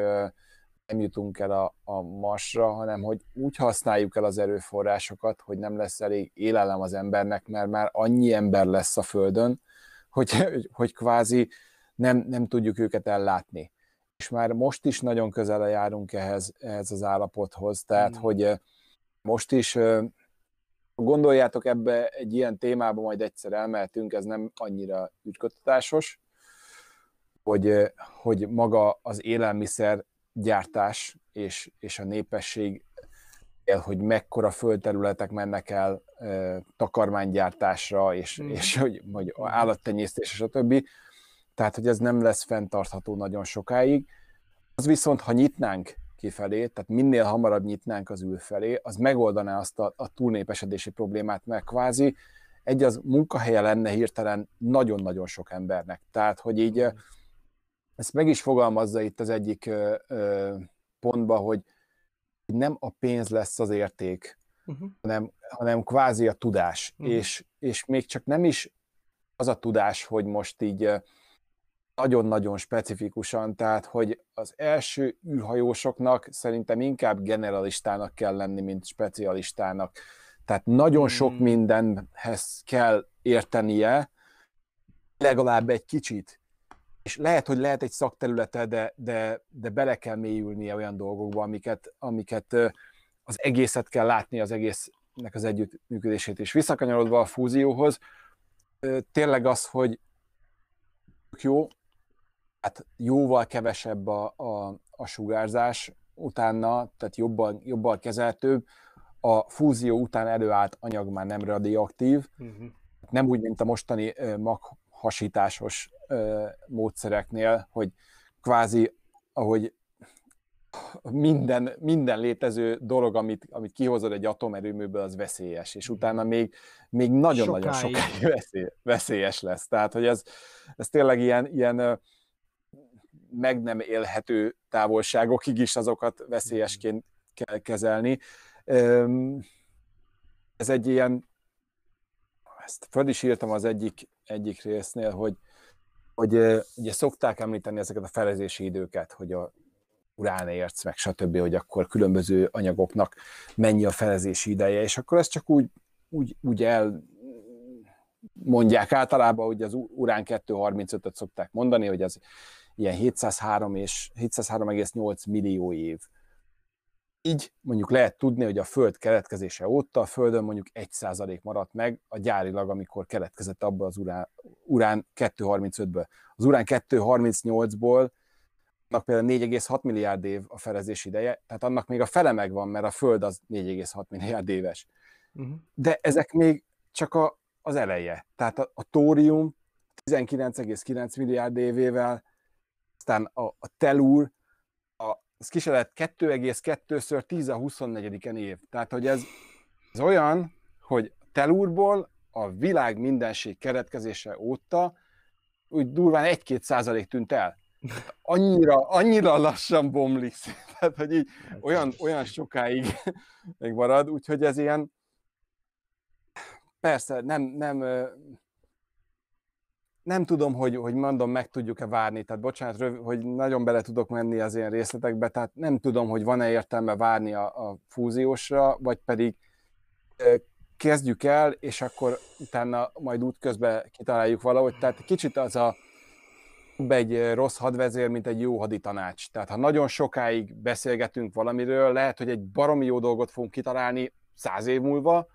B: nem jutunk el a, a Marsra, hanem hogy úgy használjuk el az erőforrásokat, hogy nem lesz elég élelem az embernek, mert már annyi ember lesz a Földön, hogy, hogy kvázi nem, nem tudjuk őket ellátni. És már most is nagyon közel járunk ehhez, ehhez az állapothoz, tehát mm. hogy most is gondoljátok ebbe egy ilyen témába majd egyszer elmehetünk, ez nem annyira ügykötatásos, hogy, hogy maga az élelmiszer gyártás és, és a népesség, hogy mekkora földterületek mennek el e, takarmánygyártásra, és, mm. és hogy, hogy állattenyésztés, és a többi. Tehát, hogy ez nem lesz fenntartható nagyon sokáig. Az viszont, ha nyitnánk kifelé, tehát minél hamarabb nyitnánk az ül felé, az megoldaná azt a, a túlnépesedési problémát, mert kvázi egy az munkahelye lenne hirtelen nagyon-nagyon sok embernek. Tehát, hogy így ezt meg is fogalmazza itt az egyik ö, ö, pontba, hogy nem a pénz lesz az érték, uh-huh. hanem, hanem kvázi a tudás. Uh-huh. És, és még csak nem is az a tudás, hogy most így nagyon-nagyon specifikusan, tehát hogy az első űrhajósoknak szerintem inkább generalistának kell lenni, mint specialistának. Tehát nagyon sok hmm. mindenhez kell értenie, legalább egy kicsit. És lehet, hogy lehet egy szakterülete, de, de, de bele kell mélyülnie olyan dolgokba, amiket, amiket az egészet kell látni, az egésznek az együttműködését. És visszakanyarodva a fúzióhoz, tényleg az, hogy jó, hát jóval kevesebb a, a, a sugárzás utána, tehát jobban, jobban kezeltőbb. A fúzió után előállt anyag már nem radioaktív, uh-huh. nem úgy, mint a mostani maghasításos módszereknél, hogy kvázi, ahogy minden, minden létező dolog, amit, amit kihozod egy atomerőműből, az veszélyes, és utána még, még nagyon-nagyon sokáig, sokáig veszély, veszélyes lesz. Tehát, hogy ez, ez tényleg ilyen, ilyen meg nem élhető távolságokig is azokat veszélyesként kell kezelni. Ez egy ilyen, ezt föl is írtam az egyik, egyik résznél, hogy, hogy ugye szokták említeni ezeket a felezési időket, hogy a uránérc, meg stb., hogy akkor különböző anyagoknak mennyi a felezési ideje, és akkor ezt csak úgy, úgy, úgy el mondják általában, hogy az urán 235-öt szokták mondani, hogy az ilyen 703 és 703,8 millió év. Így mondjuk lehet tudni, hogy a Föld keletkezése óta a Földön mondjuk 1% maradt meg a gyárilag, amikor keletkezett abból az urán, urán 235-ből. Az urán 238-ból annak például 4,6 milliárd év a felezés ideje, tehát annak még a fele megvan, mert a Föld az 4,6 milliárd éves. Uh-huh. De ezek még csak a, az eleje. Tehát a, a tórium 19,9 milliárd évével aztán a, a telúr, a, az lett 2,2-ször 10 a 24 év. Tehát, hogy ez, ez olyan, hogy telúrból a világ mindenség keretkezése óta úgy durván 1-2 százalék tűnt el. Annyira, annyira lassan bomlik, tehát, hogy így olyan, olyan sokáig megmarad, úgyhogy ez ilyen, persze nem, nem, nem tudom, hogy, hogy mondom, meg tudjuk-e várni, tehát bocsánat, röv, hogy nagyon bele tudok menni az ilyen részletekbe, tehát nem tudom, hogy van-e értelme várni a, a fúziósra, vagy pedig kezdjük el, és akkor utána majd útközben kitaláljuk valahogy. Tehát kicsit az a egy rossz hadvezér, mint egy jó haditanács. Tehát ha nagyon sokáig beszélgetünk valamiről, lehet, hogy egy baromi jó dolgot fogunk kitalálni száz év múlva,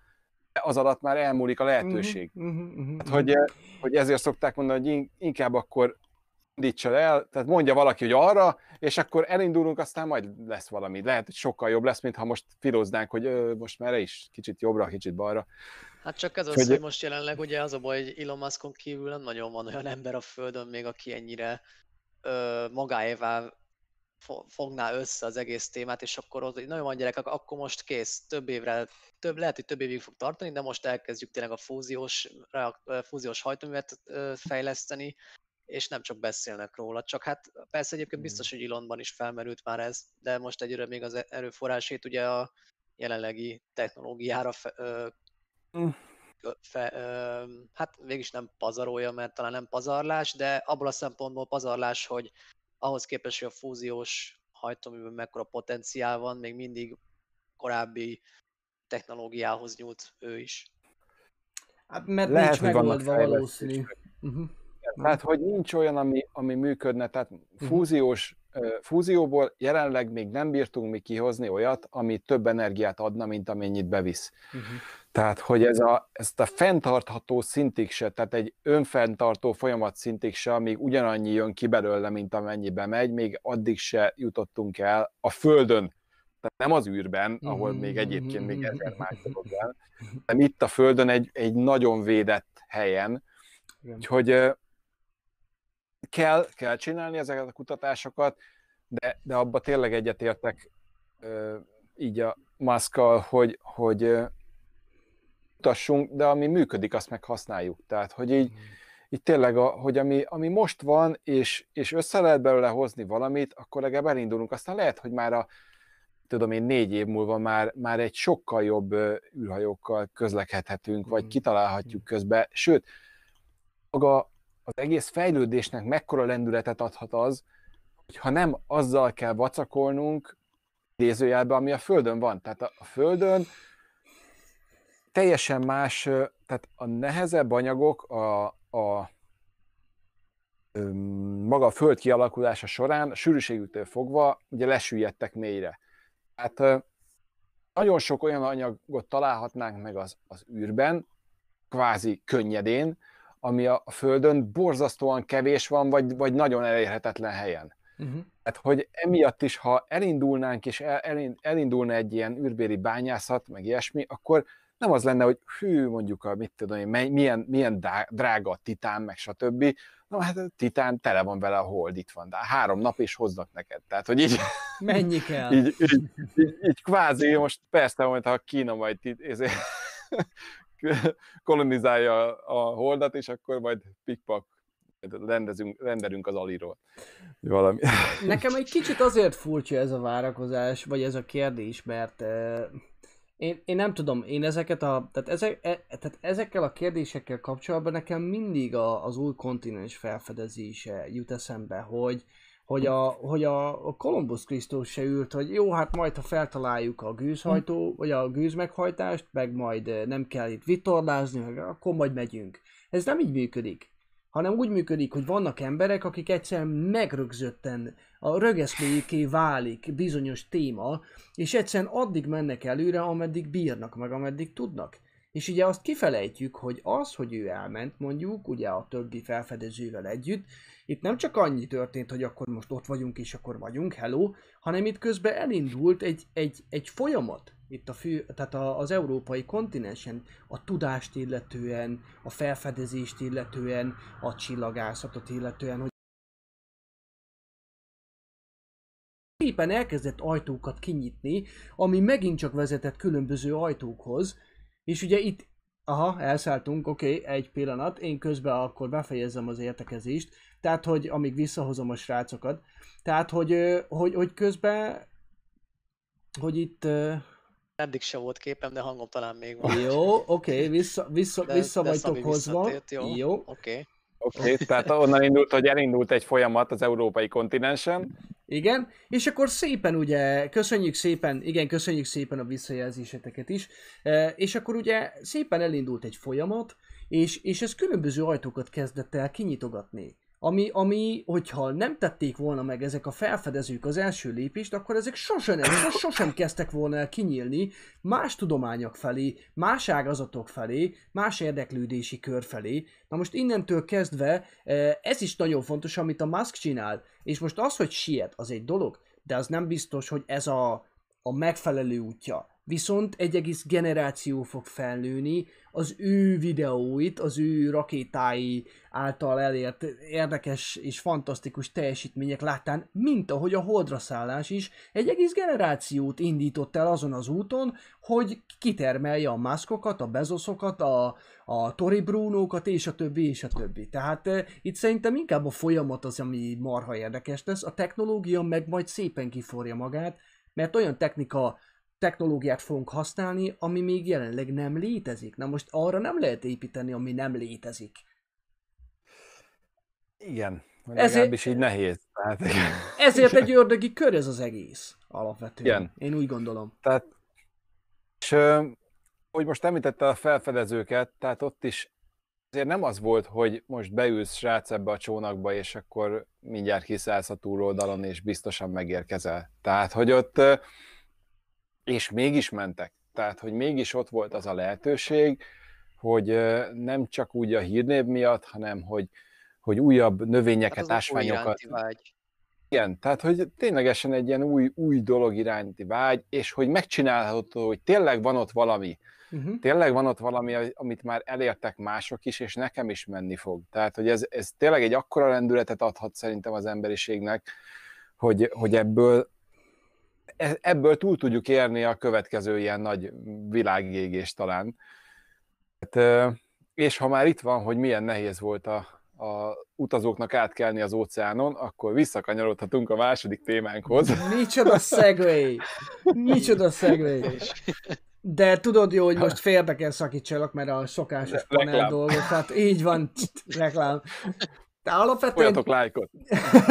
B: az alatt már elmúlik a lehetőség. Uh-huh, uh-huh, uh-huh. Hát, hogy, hogy ezért szokták mondani, hogy inkább akkor indítsa el, tehát mondja valaki, hogy arra, és akkor elindulunk, aztán majd lesz valami. Lehet, hogy sokkal jobb lesz, mint ha most filoznánk, hogy ö, most merre is, kicsit jobbra, kicsit balra.
C: Hát csak ez az, hogy, hogy most jelenleg ugye az a baj, hogy Elon Muskon kívül nem nagyon van olyan ember a Földön még, aki ennyire ö, magáévá fogná össze az egész témát, és akkor ott nagyon van gyerekek, akkor most kész, több évre, több, lehet, hogy több évig fog tartani, de most elkezdjük tényleg a fúziós, fúziós hajtóművet fejleszteni, és nem csak beszélnek róla. Csak hát persze egyébként biztos, hmm. hogy Ilonban is felmerült már ez, de most egyre még az erőforrásét ugye a jelenlegi technológiára fe, ö, mm. fe, ö, hát végig nem pazarolja, mert talán nem pazarlás, de abból a szempontból pazarlás, hogy ahhoz képest, hogy a fúziós hajtóműben mekkora potenciál van, még mindig korábbi technológiához nyúlt ő is.
A: Hát mert Lehet, nincs megoldva valószínű. Uh-huh.
B: Tehát, hogy nincs olyan, ami, ami működne, tehát mhm. fúziós, fúzióból jelenleg még nem bírtunk mi kihozni olyat, ami több energiát adna, mint amennyit bevisz. Uh-huh. Tehát, hogy ez a, ezt a fenntartható szintig se, tehát egy önfenntartó folyamat szintig se, amíg ugyanannyi jön ki belőle, mint amennyibe megy, még addig se jutottunk el a Földön, tehát nem az űrben, ahol még egyébként még ezer más dolog van, hanem itt a Földön egy, egy nagyon védett helyen, úgyhogy kell, kell csinálni ezeket a kutatásokat, de, de abba tényleg egyetértek így a maszkal, hogy, hogy mutassunk, de ami működik, azt meg használjuk. Tehát, hogy így, így tényleg, a, hogy ami, ami most van, és, és össze lehet belőle hozni valamit, akkor legalább elindulunk. Aztán lehet, hogy már a, tudom én, négy év múlva már, már egy sokkal jobb űrhajókkal közlekedhetünk, vagy kitalálhatjuk közben. Sőt, maga az egész fejlődésnek mekkora lendületet adhat az, hogyha nem azzal kell vacakolnunk, idézőjelben, ami a Földön van. Tehát a Földön teljesen más, tehát a nehezebb anyagok a, a maga a föld kialakulása során, a sűrűségüktől fogva, ugye lesüllyedtek mélyre. Tehát nagyon sok olyan anyagot találhatnánk meg az, az űrben, kvázi könnyedén, ami a, a Földön borzasztóan kevés van, vagy, vagy nagyon elérhetetlen helyen. Uh-huh. Hát, hogy emiatt is, ha elindulnánk, és el, elindulna egy ilyen űrbéli bányászat, meg ilyesmi, akkor nem az lenne, hogy hű, mondjuk a, mit tudom én, milyen, milyen drága a titán, meg stb. Na hát a titán tele van vele a hold, itt van, de három nap is hoznak neked. Tehát, hogy így...
A: Mennyi kell?
B: így, így, így, így, kvázi, most persze, majd ha Kína majd ezért kolonizálja a holdat, és akkor majd pikpak rendezünk, rendelünk az aliról. Valami.
A: Nekem egy kicsit azért furcsa ez a várakozás, vagy ez a kérdés, mert uh, én, én nem tudom, én ezeket a, tehát, ezek, e, tehát ezekkel a kérdésekkel kapcsolatban nekem mindig a, az új kontinens felfedezése jut eszembe, hogy, hogy a, hogy a, a Columbus Krisztus se ült, hogy jó, hát majd ha feltaláljuk a gőzhajtó, vagy a gőzmeghajtást, meg majd eh, nem kell itt vitorlázni, akkor majd megyünk. Ez nem így működik, hanem úgy működik, hogy vannak emberek, akik egyszerűen megrögzötten a rögeszméjéké válik bizonyos téma, és egyszerűen addig mennek előre, ameddig bírnak, meg ameddig tudnak. És ugye azt kifelejtjük, hogy az, hogy ő elment mondjuk, ugye a többi felfedezővel együtt, itt nem csak annyi történt, hogy akkor most ott vagyunk és akkor vagyunk, hello, hanem itt közben elindult egy, egy, egy folyamat, itt a fő, tehát a, az európai kontinensen a tudást illetően, a felfedezést illetően, a csillagászatot illetően, hogy szépen elkezdett ajtókat kinyitni, ami megint csak vezetett különböző ajtókhoz, és ugye itt, aha, elszálltunk, oké, okay, egy pillanat, én közben akkor befejezem az értekezést, tehát, hogy amíg visszahozom a srácokat, tehát, hogy, hogy, hogy közben, hogy itt...
C: Eddig se volt képem, de hangom talán még van.
A: Jó, oké, okay, vissza, vissza, de, vissza de vagytok hozva.
C: Jó, jó. oké. Okay.
B: Oké, okay, tehát onnan indult, hogy elindult egy folyamat az európai kontinensen.
A: Igen, és akkor szépen ugye, köszönjük szépen, igen, köszönjük szépen a visszajelzéseteket is, e, és akkor ugye szépen elindult egy folyamat, és, és ez különböző ajtókat kezdett el kinyitogatni ami, ami, hogyha nem tették volna meg ezek a felfedezők az első lépést, akkor ezek sosem, nem, sosem kezdtek volna el kinyílni más tudományok felé, más ágazatok felé, más érdeklődési kör felé. Na most innentől kezdve eh, ez is nagyon fontos, amit a Musk csinál. És most az, hogy siet, az egy dolog, de az nem biztos, hogy ez a, a megfelelő útja. Viszont egy egész generáció fog felnőni az ő videóit, az ő rakétái által elért érdekes és fantasztikus teljesítmények láttán, mint ahogy a holdra szállás is egy egész generációt indított el azon az úton, hogy kitermelje a maszkokat, a bezoszokat, a, a Tori Brunókat, és a többi, és a többi. Tehát e, itt szerintem inkább a folyamat az, ami marha érdekes lesz, a technológia meg majd szépen kiforja magát, mert olyan technika technológiát fogunk használni, ami még jelenleg nem létezik. Na most arra nem lehet építeni, ami nem létezik.
B: Igen, ezért, is így nehéz. Tehát, igen.
A: Ezért egy ördögi kör ez az egész alapvetően. Igen. Én úgy gondolom.
B: Tehát, és hogy most említette a felfedezőket, tehát ott is azért nem az volt, hogy most beülsz srác ebbe a csónakba, és akkor mindjárt kiszállsz a túloldalon, és biztosan megérkezel. Tehát, hogy ott és mégis mentek. Tehát, hogy mégis ott volt az a lehetőség, hogy nem csak úgy a hírnév miatt, hanem hogy, hogy újabb növényeket, hát ásványokat. Igen, tehát hogy ténylegesen egy ilyen új, új dolog iránti vágy, és hogy megcsinálható, hogy tényleg van ott valami. Uh-huh. Tényleg van ott valami, amit már elértek mások is, és nekem is menni fog. Tehát, hogy ez, ez tényleg egy akkora lendületet adhat szerintem az emberiségnek, hogy, hogy ebből ebből túl tudjuk érni a következő ilyen nagy világégést talán. Hát, és ha már itt van, hogy milyen nehéz volt a, a utazóknak átkelni az óceánon, akkor visszakanyarodhatunk a második témánkhoz.
A: Micsoda segway! Micsoda segway! De tudod jó, hogy most félbe kell szakítsalak, mert a szokásos panel dolgok, tehát így van, reklám.
B: De alapvetően... lájkot!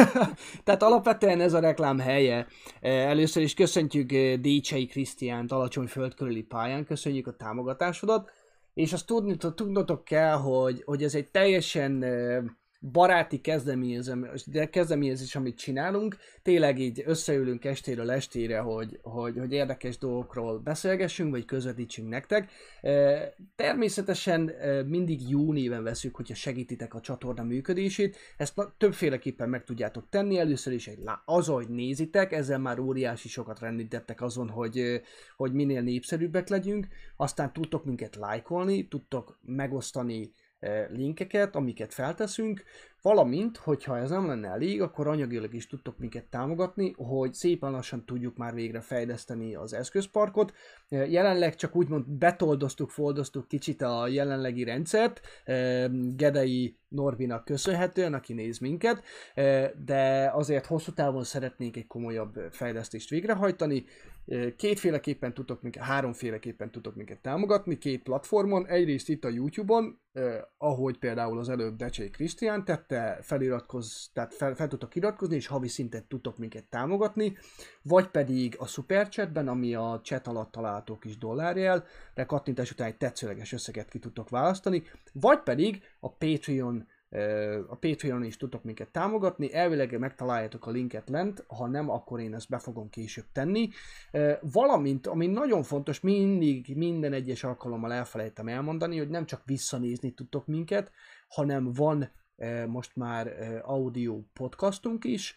A: Tehát alapvetően ez a reklám helye. Eh, először is köszöntjük eh, Décsei Krisztiánt alacsony földkörüli pályán, köszönjük a támogatásodat, és azt tudni, tudnotok kell, hogy, hogy ez egy teljesen eh, baráti kezdeményezés, de kezdeményezés, amit csinálunk, tényleg így összeülünk estéről estére, hogy, hogy, hogy érdekes dolgokról beszélgessünk, vagy közvetítsünk nektek. Természetesen mindig jó néven veszük, hogyha segítitek a csatorna működését, ezt többféleképpen meg tudjátok tenni, először is egy az, hogy nézitek, ezzel már óriási sokat rendítettek azon, hogy, hogy minél népszerűbbek legyünk, aztán tudtok minket lájkolni, tudtok megosztani linkeket, amiket felteszünk, valamint, hogyha ez nem lenne elég, akkor anyagilag is tudtok minket támogatni, hogy szépen lassan tudjuk már végre fejleszteni az eszközparkot. Jelenleg csak úgymond betoldoztuk, foldoztuk kicsit a jelenlegi rendszert, Gedei Norbinak köszönhetően, aki néz minket, de azért hosszú távon szeretnénk egy komolyabb fejlesztést végrehajtani. Kétféleképpen tudok minket, háromféleképpen tudok minket támogatni, két platformon. Egyrészt itt a YouTube-on, ahogy például az előbb Decsé Krisztián tette, feliratkoz, tehát fel, fel tudtok iratkozni, és havi szinten tudtok minket támogatni, vagy pedig a Superchatben, ami a chat alatt található kis dollárjel, de kattintás után egy tetszőleges összeget ki tudtok választani, vagy pedig a Patreon a Patreon is tudtok minket támogatni, elvileg megtaláljátok a linket lent, ha nem, akkor én ezt be fogom később tenni. Valamint, ami nagyon fontos, mindig minden egyes alkalommal elfelejtem elmondani, hogy nem csak visszanézni tudtok minket, hanem van most már audio podcastunk is,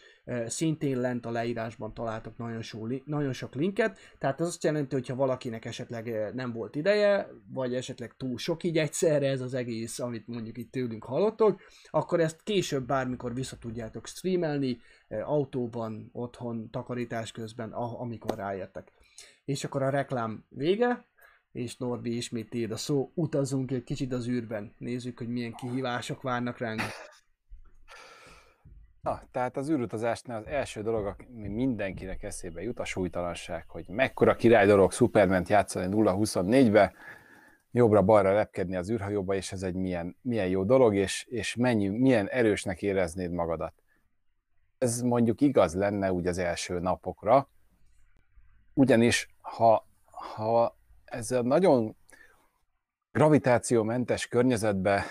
A: szintén lent a leírásban találtok nagyon sok, nagyon sok linket, tehát ez azt jelenti, hogy ha valakinek esetleg nem volt ideje, vagy esetleg túl sok így egyszerre ez az egész, amit mondjuk itt tőlünk hallottok, akkor ezt később bármikor vissza tudjátok streamelni, autóban, otthon, takarítás közben, amikor ráértek. És akkor a reklám vége, és Norbi ismét tiéd a szó, utazunk egy kicsit az űrben, nézzük, hogy milyen kihívások várnak ránk.
B: Na, tehát az űrutazásnál az első dolog, ami mindenkinek eszébe jut, a súlytalanság, hogy mekkora király dolog Superman játszani 0-24-be, jobbra-balra repkedni az űrhajóba, és ez egy milyen, milyen jó dolog, és, és mennyi, milyen erősnek éreznéd magadat. Ez mondjuk igaz lenne úgy az első napokra, ugyanis ha, ha ez a nagyon gravitációmentes környezetbe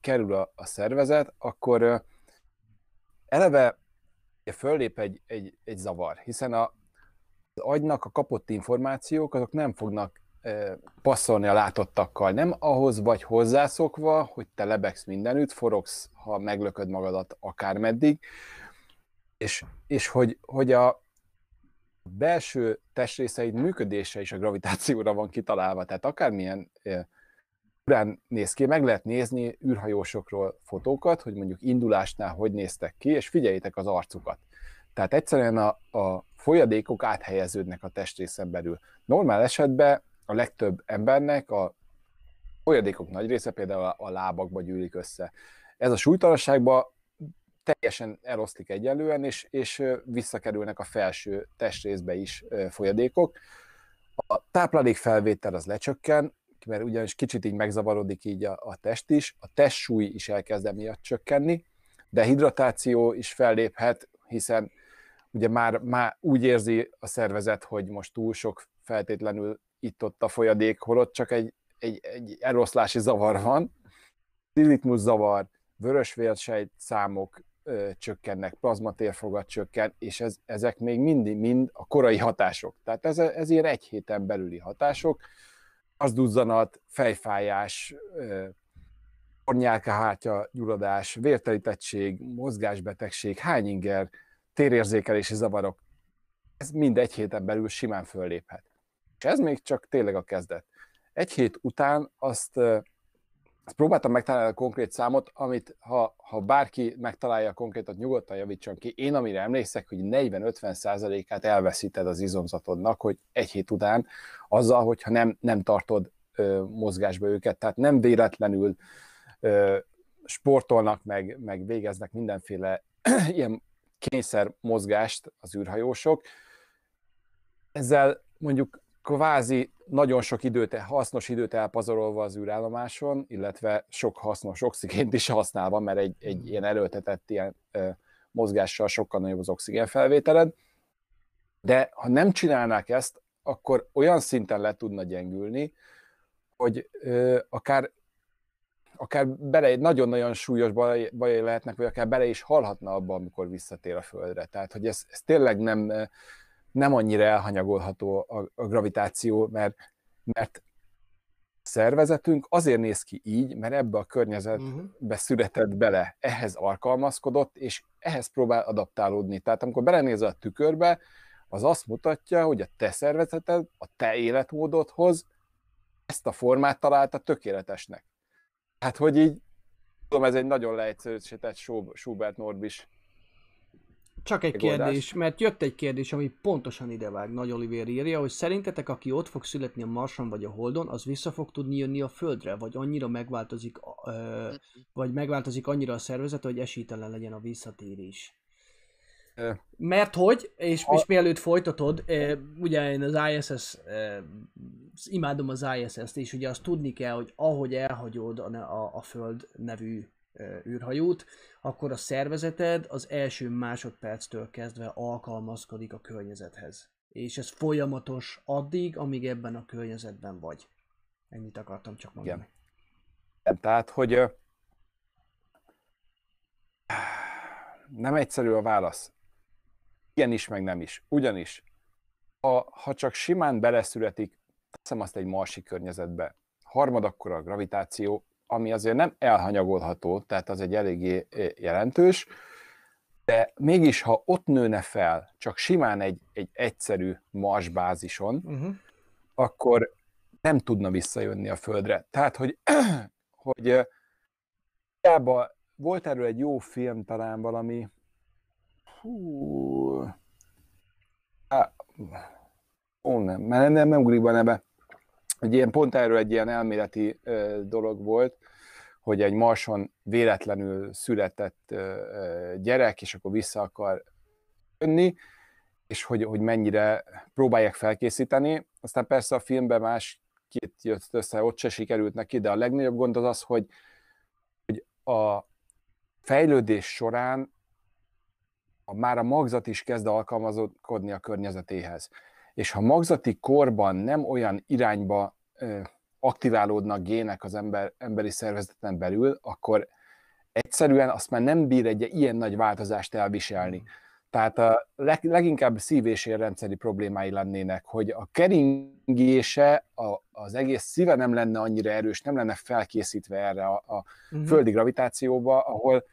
B: kerül a, a szervezet, akkor eleve föllép egy, egy, egy zavar, hiszen a, az agynak a kapott információk azok nem fognak passzolni a látottakkal. Nem ahhoz vagy hozzászokva, hogy te lebegsz mindenütt, forogsz, ha meglököd magadat akármeddig, és, és hogy, hogy a belső testrészeid működése is a gravitációra van kitalálva, tehát akármilyen űrán néz ki, meg lehet nézni űrhajósokról fotókat, hogy mondjuk indulásnál hogy néztek ki, és figyeljétek az arcukat. Tehát egyszerűen a, a folyadékok áthelyeződnek a testrészen belül. Normál esetben a legtöbb embernek a folyadékok nagy része például a lábakba gyűlik össze. Ez a súlytalanságban teljesen eloszlik egyenlően, és, és visszakerülnek a felső testrészbe is folyadékok. A táplálékfelvétel az lecsökken, mert ugyanis kicsit így megzavarodik így a, a test is, a testsúly is elkezd emiatt csökkenni, de hidratáció is felléphet, hiszen ugye már, már úgy érzi a szervezet, hogy most túl sok feltétlenül itt-ott a folyadék, holott csak egy, egy, egy eloszlási zavar van, ritmus zavar, vörösvérsejt számok ö, csökkennek, plazmatérfogat csökken, és ez, ezek még mindig mind a korai hatások. Tehát ez, ez ilyen egy héten belüli hatások, duzzanat, fejfájás, ornyálkahártya gyulladás, vértelítettség, mozgásbetegség, hányinger, térérzékelési zavarok, ez mind egy héten belül simán fölléphet. És ez még csak tényleg a kezdet. Egy hét után azt azt próbáltam megtalálni a konkrét számot, amit ha, ha bárki megtalálja konkrétat, nyugodtan javítson ki. Én amire emlékszek, hogy 40-50 százalékát elveszíted az izomzatodnak, hogy egy hét után azzal, hogyha nem, nem tartod ö, mozgásba őket. Tehát nem véletlenül ö, sportolnak, meg, meg végeznek mindenféle ilyen kényszer mozgást az űrhajósok. Ezzel mondjuk kvázi nagyon sok időt, hasznos időt elpazarolva az űrállomáson, illetve sok hasznos oxigént is használva, mert egy, egy hmm. ilyen erőltetett ilyen ö, mozgással sokkal nagyobb az oxigén felvételed. De ha nem csinálnák ezt, akkor olyan szinten le tudna gyengülni, hogy ö, akár akár bele, nagyon-nagyon súlyos baj, bajai lehetnek, vagy akár bele is halhatna abba, amikor visszatér a Földre. Tehát, hogy ez, ez tényleg nem, nem annyira elhanyagolható a, a gravitáció, mert, mert szervezetünk azért néz ki így, mert ebbe a környezetbe uh-huh. született bele, ehhez alkalmazkodott, és ehhez próbál adaptálódni. Tehát amikor belenézel a tükörbe, az azt mutatja, hogy a te szervezeted, a te életmódodhoz ezt a formát találta tökéletesnek. Hát, hogy így, tudom, ez egy nagyon leegyszerűsített Schubert Norbis
A: csak egy megoldás. kérdés, mert jött egy kérdés, ami pontosan idevág. Nagy Oliver írja, hogy szerintetek, aki ott fog születni a Marson vagy a Holdon, az vissza fog tudni jönni a Földre, vagy annyira megváltozik, ö, vagy megváltozik annyira a szervezet, hogy esélytelen legyen a visszatérés. Mert hogy, és, a... és mielőtt folytatod, ugye én az ISS, imádom az ISS-t, és ugye azt tudni kell, hogy ahogy elhagyod a, a, a Föld nevű űrhajót, akkor a szervezeted az első másodperctől kezdve alkalmazkodik a környezethez. És ez folyamatos addig, amíg ebben a környezetben vagy. Ennyit akartam csak mondani.
B: Igen. Tehát, hogy nem egyszerű a válasz. Igen is, meg nem is. Ugyanis, ha, ha csak simán beleszületik, teszem azt egy marsi környezetbe, harmad akkor a gravitáció, ami azért nem elhanyagolható, tehát az egy eléggé jelentős, de mégis, ha ott nőne fel, csak simán egy, egy egyszerű marsbázison, uh-huh. akkor nem tudna visszajönni a Földre. Tehát, hogy, hogy hiába volt erről egy jó film talán valami, hú, á, ó, nem, nem, nem, nem ugrik be neve, egy ilyen, pont erről egy ilyen elméleti dolog volt, hogy egy marson véletlenül született gyerek, és akkor vissza akar jönni, és hogy, hogy mennyire próbálják felkészíteni. Aztán persze a filmben más két jött össze, ott se sikerült neki, de a legnagyobb gond az az, hogy, hogy a fejlődés során a, már a magzat is kezd alkalmazkodni a környezetéhez és ha magzati korban nem olyan irányba aktiválódnak gének az ember, emberi szervezeten belül, akkor egyszerűen azt már nem bír egy ilyen nagy változást elviselni. Tehát a leg, leginkább szív- és érrendszeri problémái lennének, hogy a keringése, a, az egész szíve nem lenne annyira erős, nem lenne felkészítve erre a, a uh-huh. földi gravitációba, ahol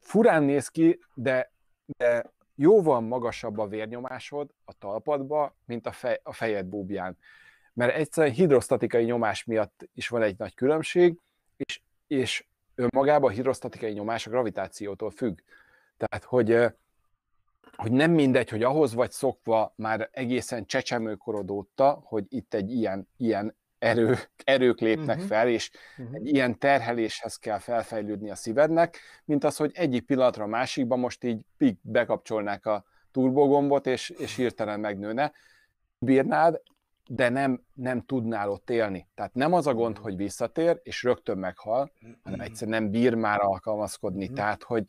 B: furán néz ki, de, de jóval magasabb a vérnyomásod a talpadba, mint a, fej, a fejed búbján. Mert egyszerűen hidrosztatikai nyomás miatt is van egy nagy különbség, és, és önmagában a hidrosztatikai nyomás a gravitációtól függ. Tehát, hogy, hogy nem mindegy, hogy ahhoz vagy szokva már egészen csecsemőkorod óta, hogy itt egy ilyen, ilyen erő, erők lépnek uh-huh. fel, és uh-huh. egy ilyen terheléshez kell felfejlődni a szívednek, mint az, hogy egyik pillanatra a másikba most így pik bekapcsolnák a turbogombot, és, és hirtelen megnőne. Bírnád, de nem, nem tudnál ott élni. Tehát nem az a gond, hogy visszatér, és rögtön meghal, hanem egyszerűen nem bír már alkalmazkodni. Uh-huh. Tehát, hogy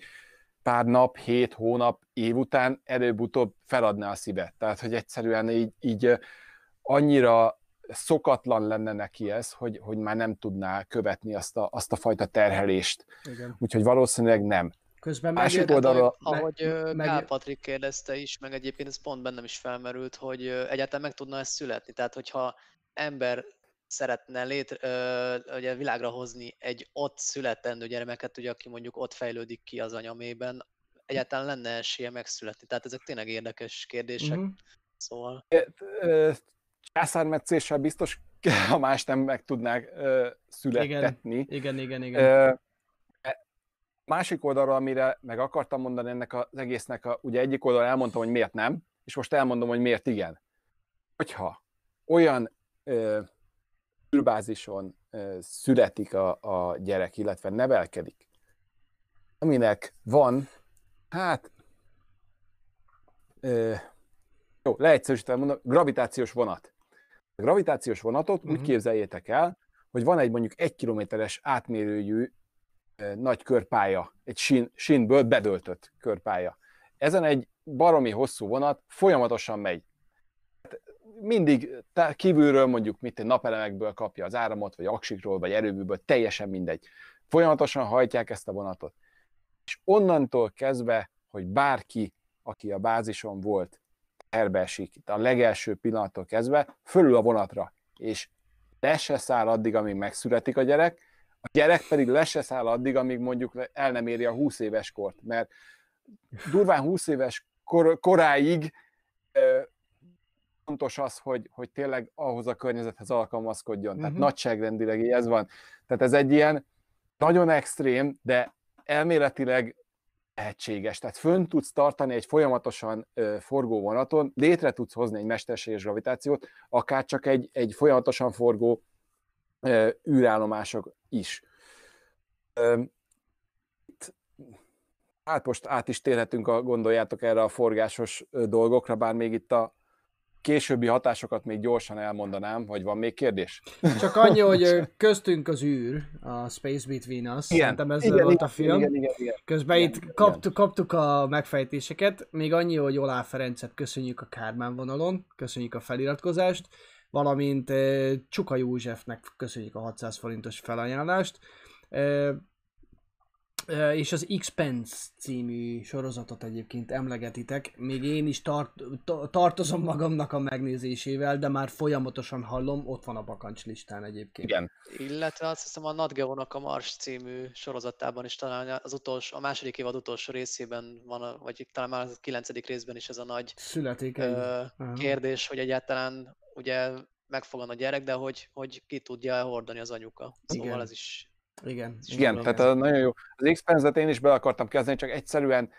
B: pár nap, hét hónap, év után előbb-utóbb feladná a szíve. Tehát, hogy egyszerűen így, így annyira szokatlan lenne neki ez, hogy, hogy már nem tudná követni azt a, azt a fajta terhelést. Igen. Úgyhogy valószínűleg nem.
A: Közben Másik
C: oldalra... Ahogy, ahogy meg... Kál Patrik kérdezte is, meg egyébként ez pont bennem is felmerült, hogy egyáltalán meg tudna ezt születni. Tehát, hogyha ember szeretne létre, ö, ugye világra hozni egy ott születendő gyermeket, ugye, aki mondjuk ott fejlődik ki az anyamében, egyáltalán lenne esélye megszületni. Tehát ezek tényleg érdekes kérdések. Uh-huh. Szóval
B: császármetszéssel biztos, ha más nem meg tudnák uh, születtetni.
A: Igen, igen, igen. igen. Uh,
B: másik oldalra, amire meg akartam mondani ennek az egésznek, a, ugye egyik oldalra elmondtam, hogy miért nem, és most elmondom, hogy miért igen. Hogyha olyan űrbázison uh, születik a, a gyerek, illetve nevelkedik, aminek van, hát uh, jó, leegyszerűsítve mondom, gravitációs vonat. A gravitációs vonatot uh-huh. úgy mhm. képzeljétek el, hogy van egy mondjuk egy kilométeres átmérőjű nagy körpálya, egy sín, sínből bedöltött körpálya. Ezen egy baromi hosszú vonat folyamatosan megy. Mindig kívülről mondjuk mit napelemekből kapja az áramot, vagy aksikról, vagy erőműből, teljesen mindegy. Folyamatosan hajtják ezt a vonatot. És onnantól kezdve, hogy bárki, aki a bázison volt, terbe esik, a legelső pillanattól kezdve, fölül a vonatra, és le se száll addig, amíg megszületik a gyerek, a gyerek pedig le se száll addig, amíg mondjuk el nem éri a 20 éves kort, mert durván 20 éves kor, koráig fontos az, hogy, hogy tényleg ahhoz a környezethez alkalmazkodjon. Uh-huh. Tehát mhm. nagyságrendileg ez van. Tehát ez egy ilyen nagyon extrém, de elméletileg lehetséges. Tehát fönn tudsz tartani egy folyamatosan forgó vonaton, létre tudsz hozni egy mesterséges gravitációt, akár csak egy, egy folyamatosan forgó űrállomások is. Hát most át is térhetünk, a, gondoljátok erre a forgásos dolgokra, bár még itt a későbbi hatásokat még gyorsan elmondanám, vagy van még kérdés?
A: Csak annyi, hogy köztünk az űr, a Space Between Us, igen, szerintem ez igen, volt igen, a film. Igen, igen, igen, Közben igen, itt kaptuk, kaptuk a megfejtéseket, még annyi, hogy Olá Ferencet köszönjük a Kármán vonalon, köszönjük a feliratkozást, valamint Csuka Józsefnek köszönjük a 600 forintos felajánlást és az Expense című sorozatot egyébként emlegetitek. Még én is tart, tartozom magamnak a megnézésével, de már folyamatosan hallom, ott van a bakancs listán egyébként.
B: Igen.
C: Illetve azt hiszem a Nat Geo-nak a Mars című sorozatában is talán az utolsó, a második évad utolsó részében van, vagy talán már a kilencedik részben is ez a nagy
A: Születik
C: ö, kérdés, hogy egyáltalán ugye megfogan a gyerek, de hogy, hogy ki tudja hordani az anyuka. Szóval Igen. ez is
A: igen.
B: Igen, igen tehát nagyon jó. Az Expense-et én is be akartam kezdeni, csak egyszerűen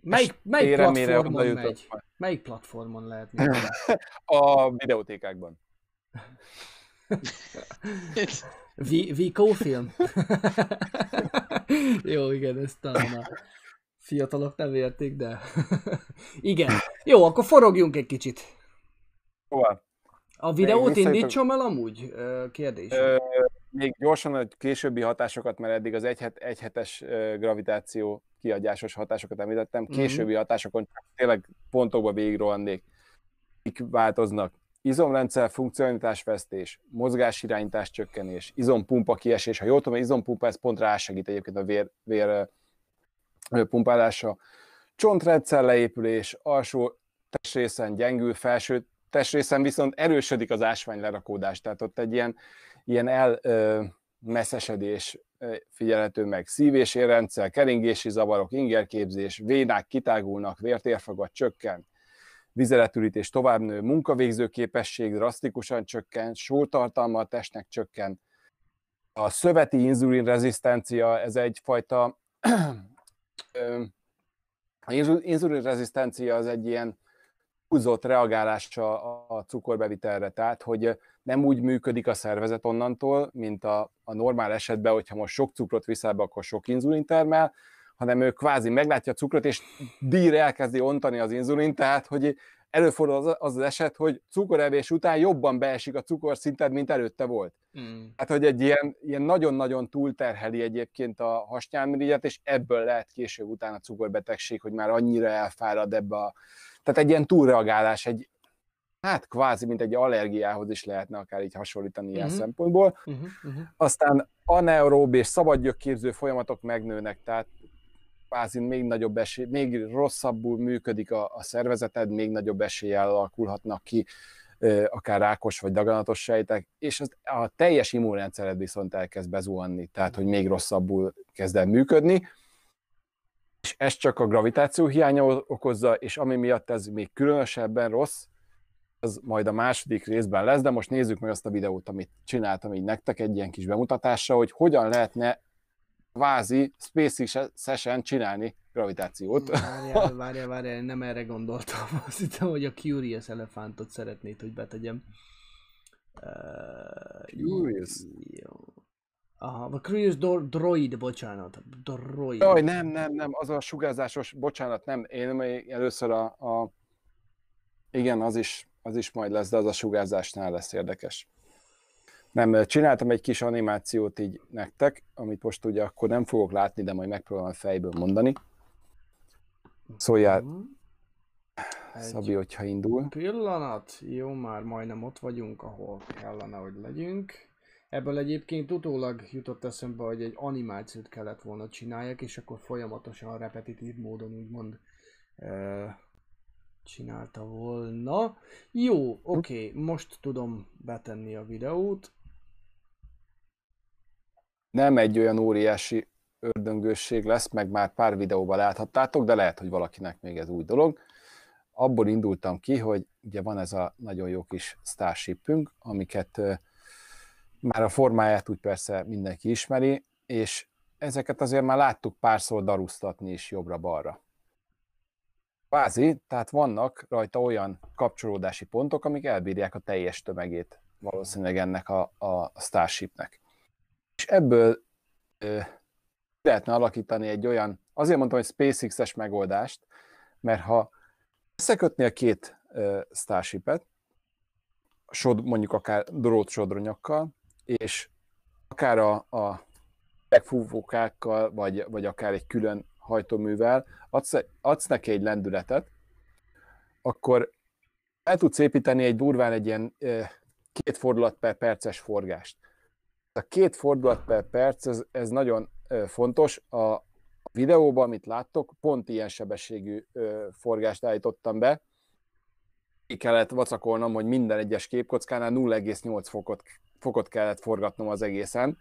A: Melyik, melyik platformon megy? Melyik platformon lehet
B: A videótékákban.
A: Vico film? Jó, igen, ezt talán a fiatalok nem értik, de igen. Jó, akkor forogjunk egy kicsit.
B: Hova?
A: A videót indítsom el amúgy? Kérdés. Ö,
B: még gyorsan a későbbi hatásokat, mert eddig az egyhet, egyhetes gravitáció kiadásos hatásokat említettem, mhm. későbbi hatásokon csak tényleg pontokba végigrohannék, mik változnak. izomrendszer funkcionalitásvesztés, mozgásirányítás csökkenés, izompumpa kiesés. Ha jól tudom, izompumpa ez pont rásegít egyébként a vér, vér pumpálása. Csontrendszer leépülés, alsó testrészen gyengül, felső testrészen viszont erősödik az ásvány lerakódás, tehát ott egy ilyen, ilyen elmesszesedés figyelhető meg. Szív- és érrendszer, keringési zavarok, ingerképzés, vénák kitágulnak, vértérfagat csökken, vizeletürítés tovább nő, munkavégző képesség drasztikusan csökken, sótartalma a testnek csökken. A szöveti inzulin rezisztencia, ez egyfajta a inzulin rezisztencia az egy ilyen húzott reagálása a cukorbevitelre, tehát hogy nem úgy működik a szervezet onnantól, mint a, a normál esetben, hogyha most sok cukrot viszel be, akkor sok inzulin termel, hanem ő kvázi meglátja a cukrot, és dír elkezdi ontani az inzulin, tehát hogy előfordul az, az az eset, hogy cukorevés után jobban beesik a cukorszinted, mint előtte volt. Mm. Hát, hogy egy ilyen, ilyen nagyon-nagyon túlterheli egyébként a hasnyálmirigyet, és ebből lehet később után a cukorbetegség, hogy már annyira elfárad ebbe a... Tehát egy ilyen túlreagálás, egy, hát kvázi, mint egy allergiához is lehetne akár így hasonlítani ilyen uh-huh. szempontból. Uh-huh. Uh-huh. Aztán anaerób és szabadgyökképző folyamatok megnőnek, tehát kvázi még nagyobb esély, még rosszabbul működik a, a szervezeted, még nagyobb eséllyel alakulhatnak ki akár rákos vagy daganatos sejtek, és az, a teljes immunrendszered viszont elkezd bezuhanni, tehát hogy még rosszabbul kezd el működni, és ez csak a gravitáció hiánya okozza, és ami miatt ez még különösebben rossz, az majd a második részben lesz, de most nézzük meg azt a videót, amit csináltam így nektek egy ilyen kis bemutatásra, hogy hogyan lehetne vázi SpaceX session csinálni gravitációt.
A: Várjál, várjál, várjál, nem erre gondoltam. Azt hittem, hogy a Curious elefántot szeretnéd, hogy betegyem.
B: Uh, Curious? Jó.
A: Aha, a Curious do- Droid, bocsánat. Droid.
B: Jaj, nem, nem, nem, az a sugárzásos, bocsánat, nem, én először a, a igen, az is, az is majd lesz, de az a sugárzásnál lesz érdekes. Nem, csináltam egy kis animációt így nektek, amit most ugye akkor nem fogok látni, de majd megpróbálom fejből mondani. Szóljál, egy Szabi, hogyha indul.
A: Pillanat, jó, már majdnem ott vagyunk, ahol kellene, hogy legyünk. Ebből egyébként utólag jutott eszembe, hogy egy animációt kellett volna csinálják, és akkor folyamatosan repetitív módon úgymond csinálta volna. Jó, oké, okay, most tudom betenni a videót
B: nem egy olyan óriási ördöngősség lesz, meg már pár videóban láthattátok, de lehet, hogy valakinek még ez új dolog. Abból indultam ki, hogy ugye van ez a nagyon jó kis Starshipünk, amiket már a formáját úgy persze mindenki ismeri, és ezeket azért már láttuk párszor darusztatni is jobbra-balra. Vázi, tehát vannak rajta olyan kapcsolódási pontok, amik elbírják a teljes tömegét valószínűleg ennek a, a Starshipnek. És ebből ö, lehetne alakítani egy olyan, azért mondtam, hogy SpaceX-es megoldást, mert ha összekötni a két ö, Starship-et, sod, mondjuk akár drót sodronyokkal, és akár a, a megfúvókákkal, vagy, vagy akár egy külön hajtóművel, adsz, adsz neki egy lendületet, akkor el tudsz építeni egy durván egy ilyen két fordulat per perces forgást a két fordulat per perc, ez, ez nagyon fontos. A videóban, amit láttok, pont ilyen sebességű forgást állítottam be. Ki kellett vacakolnom, hogy minden egyes képkockánál 0,8 fokot, fokot kellett forgatnom az egészen.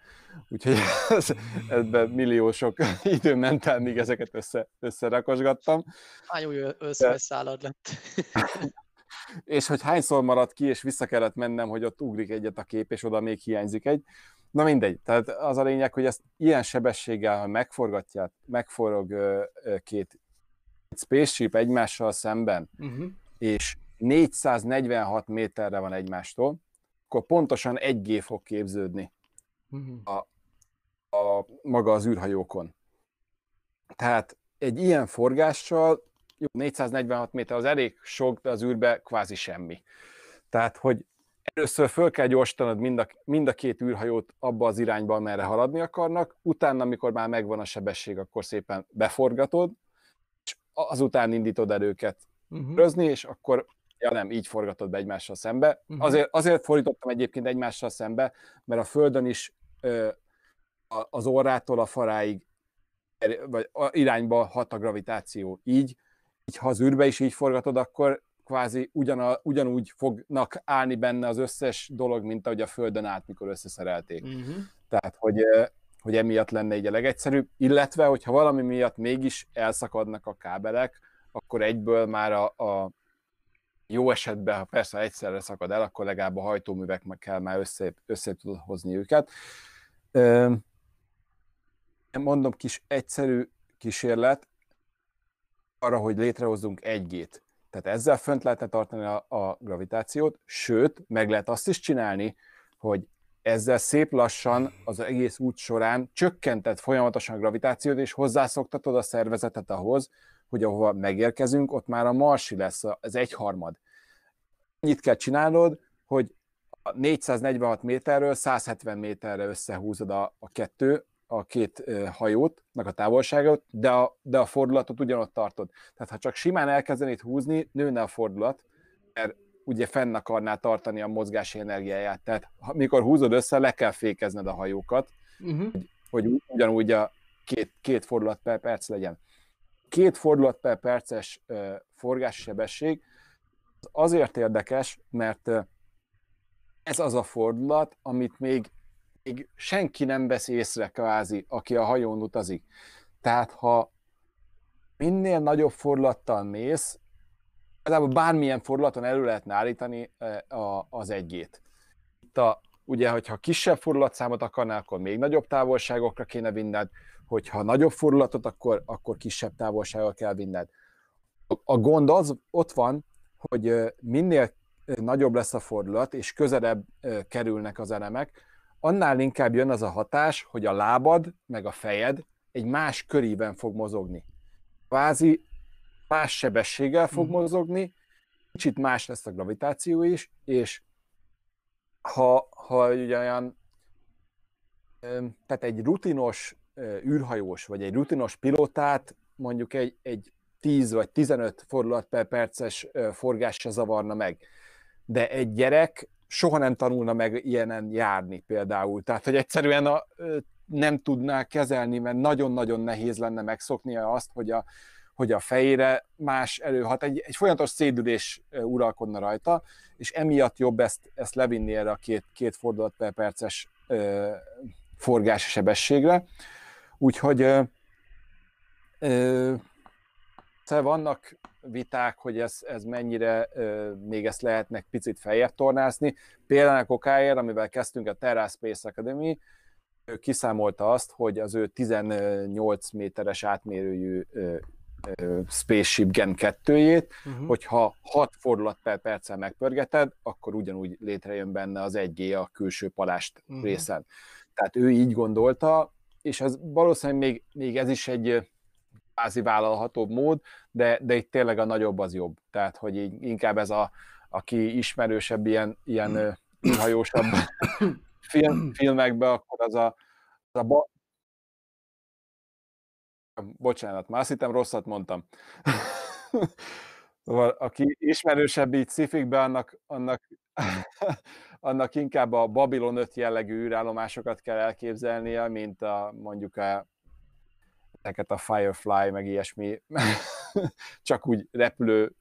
B: Úgyhogy ez, ebben milliósok idő ment el, míg ezeket össze, összerakosgattam.
C: Hány új összeszállad lett?
B: és hogy hányszor maradt ki, és vissza kellett mennem, hogy ott ugrik egyet a kép, és oda még hiányzik egy. Na mindegy, tehát az a lényeg, hogy ezt ilyen sebességgel, ha megforgatják, megforog két spaceship egymással szemben, uh-huh. és 446 méterre van egymástól, akkor pontosan egy G fog képződni uh-huh. a, a maga az űrhajókon. Tehát egy ilyen forgással, jó, 446 méter az elég sok, de az űrbe kvázi semmi. Tehát, hogy először föl kell gyorsítanod mind a, mind a két űrhajót abba az irányba, merre haladni akarnak, utána, amikor már megvan a sebesség, akkor szépen beforgatod, és azután indítod el őket uh-huh. rözni, és akkor Ja nem, így forgatod be egymással szembe.
A: Mhm.
B: Azért, azért fordítottam egyébként egymással szembe, mert a Földön is ö, a- az orrától a faráig er- vagy a irányba hat a gravitáció. Így, így ha az űrbe is így forgatod, akkor kvázi ugyana, ugyanúgy fognak állni benne az összes dolog, mint ahogy a Földön állt, mikor összeszerelték.
A: Uh-huh.
B: Tehát, hogy, hogy emiatt lenne így a legegyszerűbb, illetve, hogyha valami miatt mégis elszakadnak a kábelek, akkor egyből már a, a jó esetben, ha persze egyszerre szakad el, akkor legalább a hajtóműveknek kell már össze, össze tudod hozni őket. Mondom, kis egyszerű kísérlet arra, hogy létrehozzunk egy gét. Tehát ezzel fönt lehetne tartani a, a gravitációt, sőt, meg lehet azt is csinálni, hogy ezzel szép lassan az egész út során csökkentett folyamatosan a gravitációt, és hozzászoktatod a szervezetet ahhoz, hogy ahova megérkezünk, ott már a marsi lesz az egyharmad. Ennyit kell csinálnod, hogy a 446 méterről 170 méterre összehúzod a, a kettő, a két ö, hajótnak a távolságot, de a, de a fordulatot ugyanott tartod. Tehát ha csak simán elkezdenéd húzni, nőne a fordulat, mert ugye fenn akarná tartani a mozgási energiáját. Tehát mikor húzod össze, le kell fékezned a hajókat,
A: Uh-huh.
B: hogy u- ugyanúgy a két, két fordulat per perc legyen. Két fordulat per perces ö, forgási sebesség az azért érdekes, mert ez az a fordulat, amit még, még senki nem vesz észre kvázi, aki a hajón utazik. Tehát ha minél nagyobb fordulattal mész, igazából bármilyen fordulaton elő lehetne állítani az egygét. Itt a, ugye, hogyha kisebb fordulatszámot akarnál, akkor még nagyobb távolságokra kéne vinned, hogyha nagyobb fordulatot, akkor, akkor kisebb távolsággal kell vinned. A, gond az ott van, hogy minél nagyobb lesz a fordulat, és közelebb kerülnek az elemek, annál inkább jön az a hatás, hogy a lábad meg a fejed egy más körében fog mozogni. Kvázi más sebességgel fog
A: Mhm.
B: mozogni, kicsit más lesz a gravitáció is, és ha, ha ugye olyan, tehát egy rutinos űrhajós, vagy egy rutinos pilotát mondjuk egy, egy 10 vagy 15 fordulat per perces forgás se zavarna meg. De egy gyerek soha nem tanulna meg ilyenen járni például. Tehát, hogy egyszerűen a, nem tudná kezelni, mert nagyon-nagyon nehéz lenne megszoknia azt, hogy a, hogy a fejére más előhat, egy, egy folyamatos szédülés uralkodna rajta, és emiatt jobb ezt, ezt levinni erre a két, két fordulat per perces ö, sebességre. Úgyhogy ö, ö, szóval vannak viták, hogy ez, ez mennyire ö, még ezt lehetnek picit feljebb tornászni. Például a kokáért, amivel kezdtünk a Terra Space Academy, ő kiszámolta azt, hogy az ő 18 méteres átmérőjű ö, ö, Spaceship Gen 2-jét,
A: Uh-huh.
B: hogyha 6 fordulat per perccel megpörgeted, akkor ugyanúgy létrejön benne az 1G a külső palást
A: Mhm.
B: részen. Tehát ő így gondolta, és ez valószínűleg még, még ez is egy kvázi vállalhatóbb mód, de, de itt tényleg a nagyobb az jobb. Tehát, hogy így inkább ez a, aki ismerősebb ilyen, ilyen ö, űrhajósabb film, filmekbe, akkor az a, az a ba... Bocsánat, már azt hittem rosszat mondtam. Szóval, aki ismerősebb így szifikbe, annak, annak, annak inkább a Babylon 5 jellegű űrállomásokat kell elképzelnie, mint a, mondjuk a, ezeket a Firefly, meg ilyesmi. Csak úgy repülő,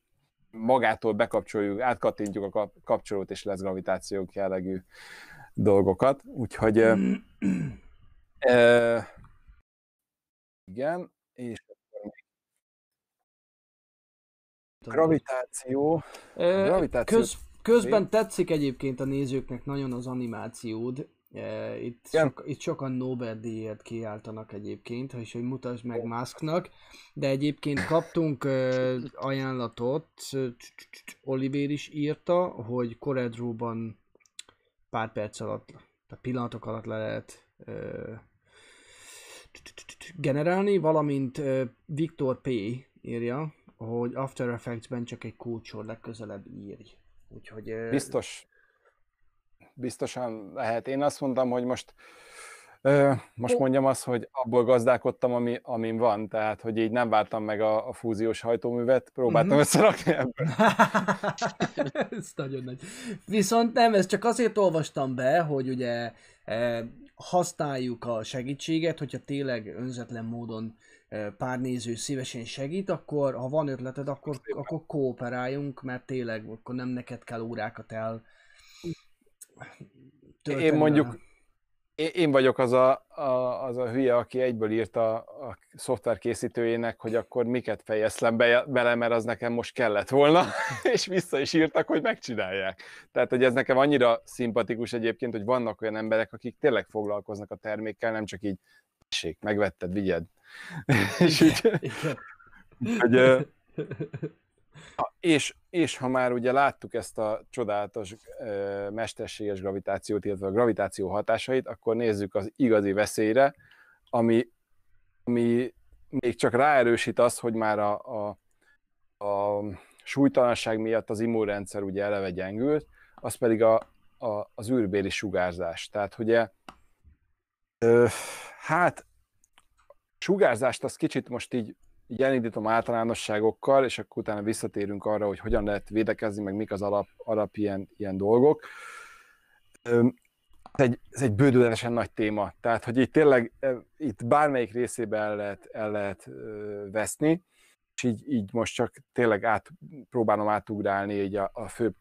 B: magától bekapcsoljuk, átkattintjuk a kap- kapcsolót, és lesz gravitációk jellegű dolgokat. Úgyhogy ö, igen, és gravitáció. Gravitáció-
A: Köz, közben tetszik egyébként a nézőknek nagyon az animációd. E, Itt,
B: Igen.
A: sok, itt sokan Nobel-díjért kiáltanak egyébként, és hogy mutasd meg Musknak, de egyébként kaptunk ö, ajánlatot, cs- Oliver is írta, hogy Corel-Draw-ban pár perc alatt, tehát pillanatok alatt le lehet generálni, valamint ö, Viktor P. írja, hogy After Effects-ben csak egy kulcsor legközelebb írj. Úgyhogy...
B: Biztos, biztosan lehet. Én azt mondtam, hogy most most mondjam azt, hogy abból gazdálkodtam, ami, amin van, tehát hogy így nem vártam meg a, a fúziós hajtóművet, próbáltam uh-huh. összerakni ebből.
A: ez nagyon nagy. Viszont nem, ez csak azért olvastam be, hogy ugye eh, használjuk a segítséget, hogyha tényleg önzetlen módon pár néző szívesen segít, akkor ha van ötleted, akkor, akkor kooperáljunk, mert tényleg akkor nem neked kell órákat el
B: Én mondjuk, én vagyok az a, a, az a hülye, aki egyből írta a szoftver készítőjének, hogy akkor miket fejeztem be, bele, mert az nekem most kellett volna, és vissza is írtak, hogy megcsinálják. Tehát, hogy ez nekem annyira szimpatikus egyébként, hogy vannak olyan emberek, akik tényleg foglalkoznak a termékkel, nem csak így, megvetted, vigyed. és így, hogy, és, és ha már ugye láttuk ezt a csodálatos ö, mesterséges gravitációt, illetve a gravitáció hatásait, akkor nézzük az igazi veszélyre, ami, ami még csak ráerősít az, hogy már a, a, a súlytalanság miatt az immunrendszer ugye eleve gyengült, az pedig a, a, az űrbéli sugárzás. Tehát ugye, ö, hát sugárzást az kicsit most így így általánosságokkal, és akkor utána visszatérünk arra, hogy hogyan lehet védekezni, meg mik az alap, alap ilyen, ilyen dolgok. Ez egy, ez egy bődületesen nagy téma, tehát hogy itt tényleg itt bármelyik részébe el lehet, el lehet veszni, és így, így most csak tényleg át, próbálom átugrálni így a, a fő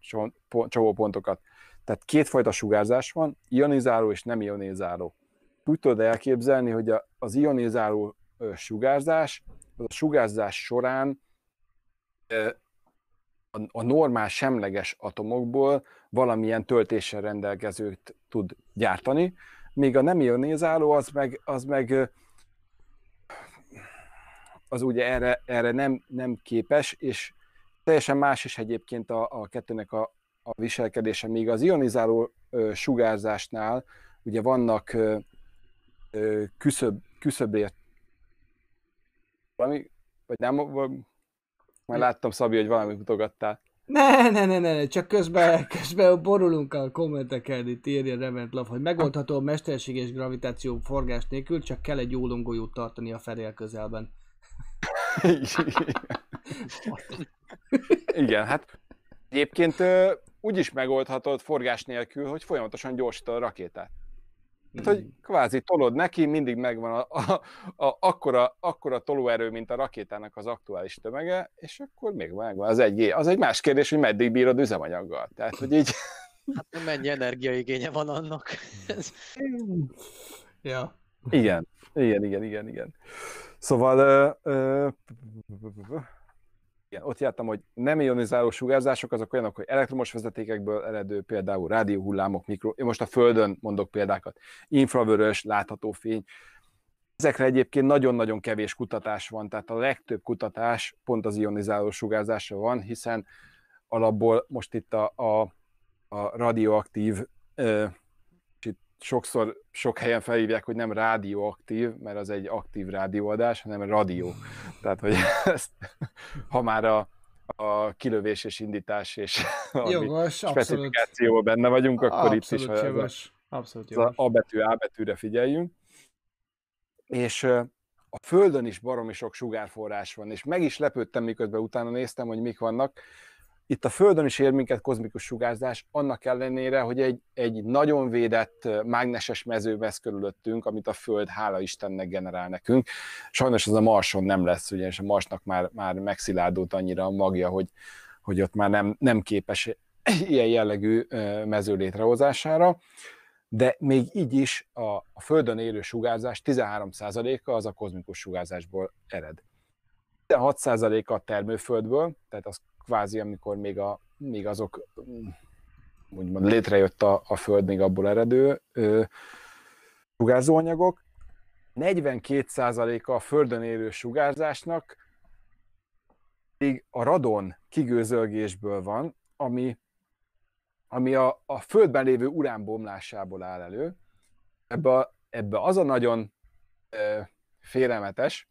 B: csomópontokat. Tehát kétfajta sugárzás van, ionizáló és nem ionizáló. Úgy tudod elképzelni, hogy a, az ionizáló sugárzás a sugárzás során a normál semleges atomokból valamilyen töltéssel rendelkezőt tud gyártani, míg a nem ionizáló az meg, az meg az ugye erre, erre nem, nem képes, és teljesen más is egyébként a, a kettőnek a, a viselkedése, míg az ionizáló ö, sugárzásnál ugye vannak ö, küszöb, küszöbért valami, vagy nem, már láttam, Szabi, hogy valami mutogattál.
A: Ne, ne, ne, ne, csak közben, közben borulunk a kommenteken, itt írja Rement Love, hogy megoldható a mesterséges gravitáció forgás nélkül, csak kell egy jó longójót tartani a fedél közelben.
B: Igen, hát egyébként úgy is megoldhatod forgás nélkül, hogy folyamatosan gyorsítod a rakétát. Hát, hogy kvázi tolod neki, mindig megvan a, a, a, akkora, akkora tolóerő, mint a rakétának az aktuális tömege, és akkor még megvan az egy Az egy más kérdés, hogy meddig bírod üzemanyaggal. Tehát, hogy így...
C: Hát mennyi energiaigénye van annak.
A: ja.
B: Igen, igen, igen, igen, igen. Szóval ö, ö, igen, ott jártam, hogy nem ionizáló sugárzások azok olyanok, hogy elektromos vezetékekből eredő, például rádióhullámok, mikro, én most a Földön mondok példákat, infravörös, látható fény, Ezekre egyébként nagyon-nagyon kevés kutatás van, tehát a legtöbb kutatás pont az ionizáló sugárzásra van, hiszen alapból most itt a, a, a radioaktív sokszor sok helyen felhívják, hogy nem rádióaktív, mert az egy aktív rádióadás, hanem rádió. Tehát, hogy ezt, ha már a, a kilövés és indítás és
A: jogos,
B: specifikációban benne vagyunk, akkor
A: abszolút itt
B: is
A: jogos.
B: Az,
A: abszolút jogos.
B: az A betű A betűre figyeljünk. És a Földön is baromi sok sugárforrás van, és meg is lepődtem, miközben utána néztem, hogy mik vannak itt a Földön is ér minket kozmikus sugárzás, annak ellenére, hogy egy, egy nagyon védett mágneses mező vesz körülöttünk, amit a Föld hála Istennek generál nekünk. Sajnos ez a Marson nem lesz, ugyanis a Marsnak már, már megszilárdult annyira a magja, hogy, hogy ott már nem, nem képes ilyen jellegű mező létrehozására, de még így is a, a Földön élő sugárzás 13%-a az a kozmikus sugárzásból ered. 16%-a a termőföldből, tehát az kvázi, amikor még, a, még azok úgymond létrejött a, a Föld még abból eredő ö, sugárzóanyagok. 42%-a a Földön élő sugárzásnak még a radon kigőzölgésből van, ami, ami a, a Földben lévő uránbomlásából áll elő. Ebbe, ebbe az a nagyon ö, félelmetes,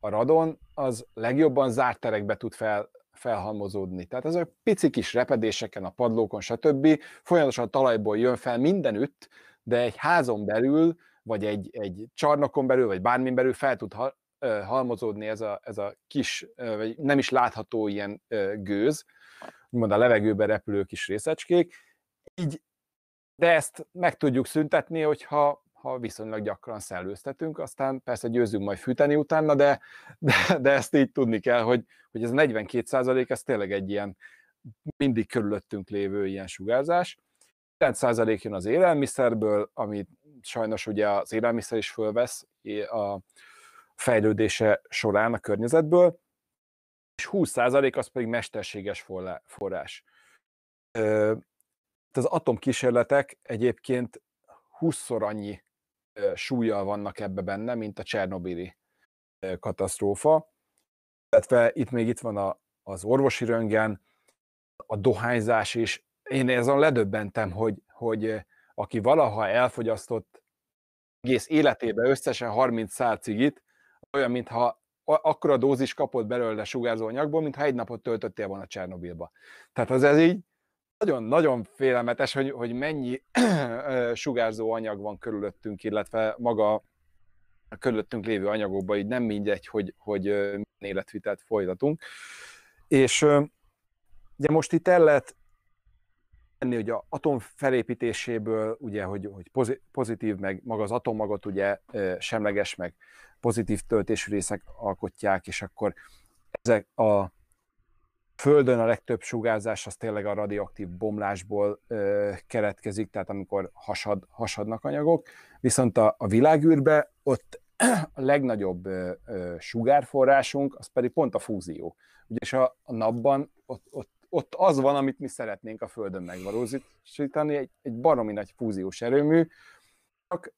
B: a radon az legjobban zárt terekbe tud fel, felhalmozódni. Tehát ez a pici kis repedéseken, a padlókon, stb. folyamatosan a talajból jön fel mindenütt, de egy házon belül, vagy egy, egy csarnokon belül, vagy bármin belül fel tud halmozódni ez a, ez a kis, vagy nem is látható ilyen gőz, úgymond a levegőbe repülő kis részecskék, így, de ezt meg tudjuk szüntetni, hogyha ha viszonylag gyakran szellőztetünk, aztán persze győzünk majd fűteni utána, de, de, de ezt így tudni kell, hogy, hogy ez a 42 százalék, ez tényleg egy ilyen mindig körülöttünk lévő ilyen sugárzás. 9 százalék jön az élelmiszerből, amit sajnos ugye az élelmiszer is fölvesz a fejlődése során a környezetből, és 20 százalék az pedig mesterséges forrás. Az atomkísérletek egyébként 20-szor annyi súlyjal vannak ebbe benne, mint a Csernobili katasztrófa. Illetve itt még itt van a, az orvosi röngen, a dohányzás is. Én ezon ledöbbentem, hogy, hogy aki valaha elfogyasztott egész életében összesen 30 szál cigit, olyan, mintha akkora dózis kapott belőle sugárzó anyagból, mintha egy napot töltöttél volna Csernobilba. Tehát az ez így nagyon-nagyon félelmetes, hogy, hogy mennyi sugárzó anyag van körülöttünk, illetve maga a körülöttünk lévő anyagokban, így nem mindegy, hogy, hogy milyen életvitelt folytatunk. És ugye most itt el lehet tenni, hogy a atom felépítéséből, ugye, hogy, hogy pozitív, meg maga az atommagot ugye semleges, meg pozitív töltésű részek alkotják, és akkor ezek a Földön a legtöbb sugárzás az tényleg a radioaktív bomlásból ö, keletkezik, tehát amikor hasad, hasadnak anyagok, viszont a, a világűrbe ott a legnagyobb ö, ö, sugárforrásunk az pedig pont a fúzió. Ugyanis a, a napban ott, ott, ott az van, amit mi szeretnénk a Földön megvalósítani, egy, egy baromi nagy fúziós erőmű, csak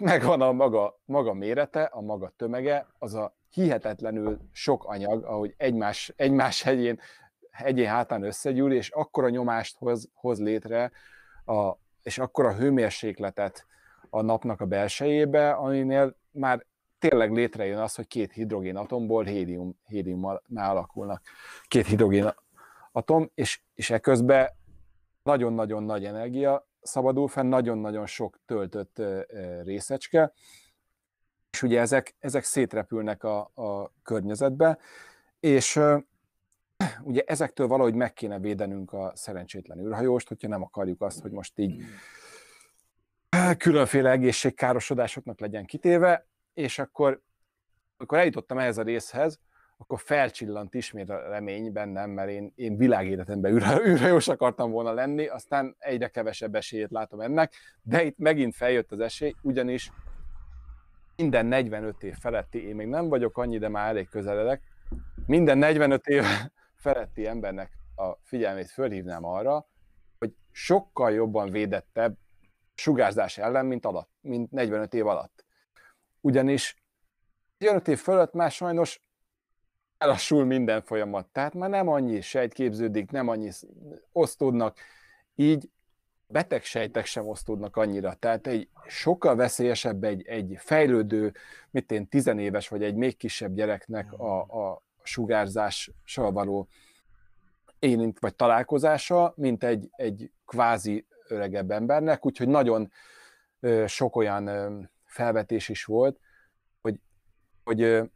B: megvan a maga, maga mérete, a maga tömege, az a hihetetlenül sok anyag, ahogy egymás, egymás hegyén, hegyén hátán összegyűl, és akkora nyomást hoz, hoz létre, a, és akkora hőmérsékletet a napnak a belsejébe, aminél már tényleg létrejön az, hogy két hidrogén atomból hélium, héliummal alakulnak. Két hidrogén atom, és, és eközben nagyon-nagyon nagy energia szabadul fel, nagyon-nagyon sok töltött részecske, és ugye ezek, ezek szétrepülnek a, a környezetbe, és ugye ezektől valahogy meg kéne védenünk a szerencsétlen űrhajóst, hogyha nem akarjuk azt, hogy most így különféle egészségkárosodásoknak legyen kitéve, és akkor, amikor eljutottam ehhez a részhez, akkor felcsillant ismét a remény bennem, mert én, én világéletemben űrhajós akartam volna lenni, aztán egyre kevesebb esélyét látom ennek, de itt megint feljött az esély, ugyanis minden 45 év feletti, én még nem vagyok annyi, de már elég közeledek, minden 45 év feletti embernek a figyelmét fölhívnám arra, hogy sokkal jobban védettebb sugárzás ellen, mint, alatt, mint 45 év alatt. Ugyanis 45 év fölött már sajnos elassul minden folyamat, tehát már nem annyi sejt képződik, nem annyi osztódnak, így betegsejtek sem osztódnak annyira. Tehát egy sokkal veszélyesebb egy, egy fejlődő, mit én, tizenéves vagy egy még kisebb gyereknek a, a sugárzással való érint vagy találkozása, mint egy, egy kvázi öregebb embernek, úgyhogy nagyon sok olyan felvetés is volt, hogy, hogy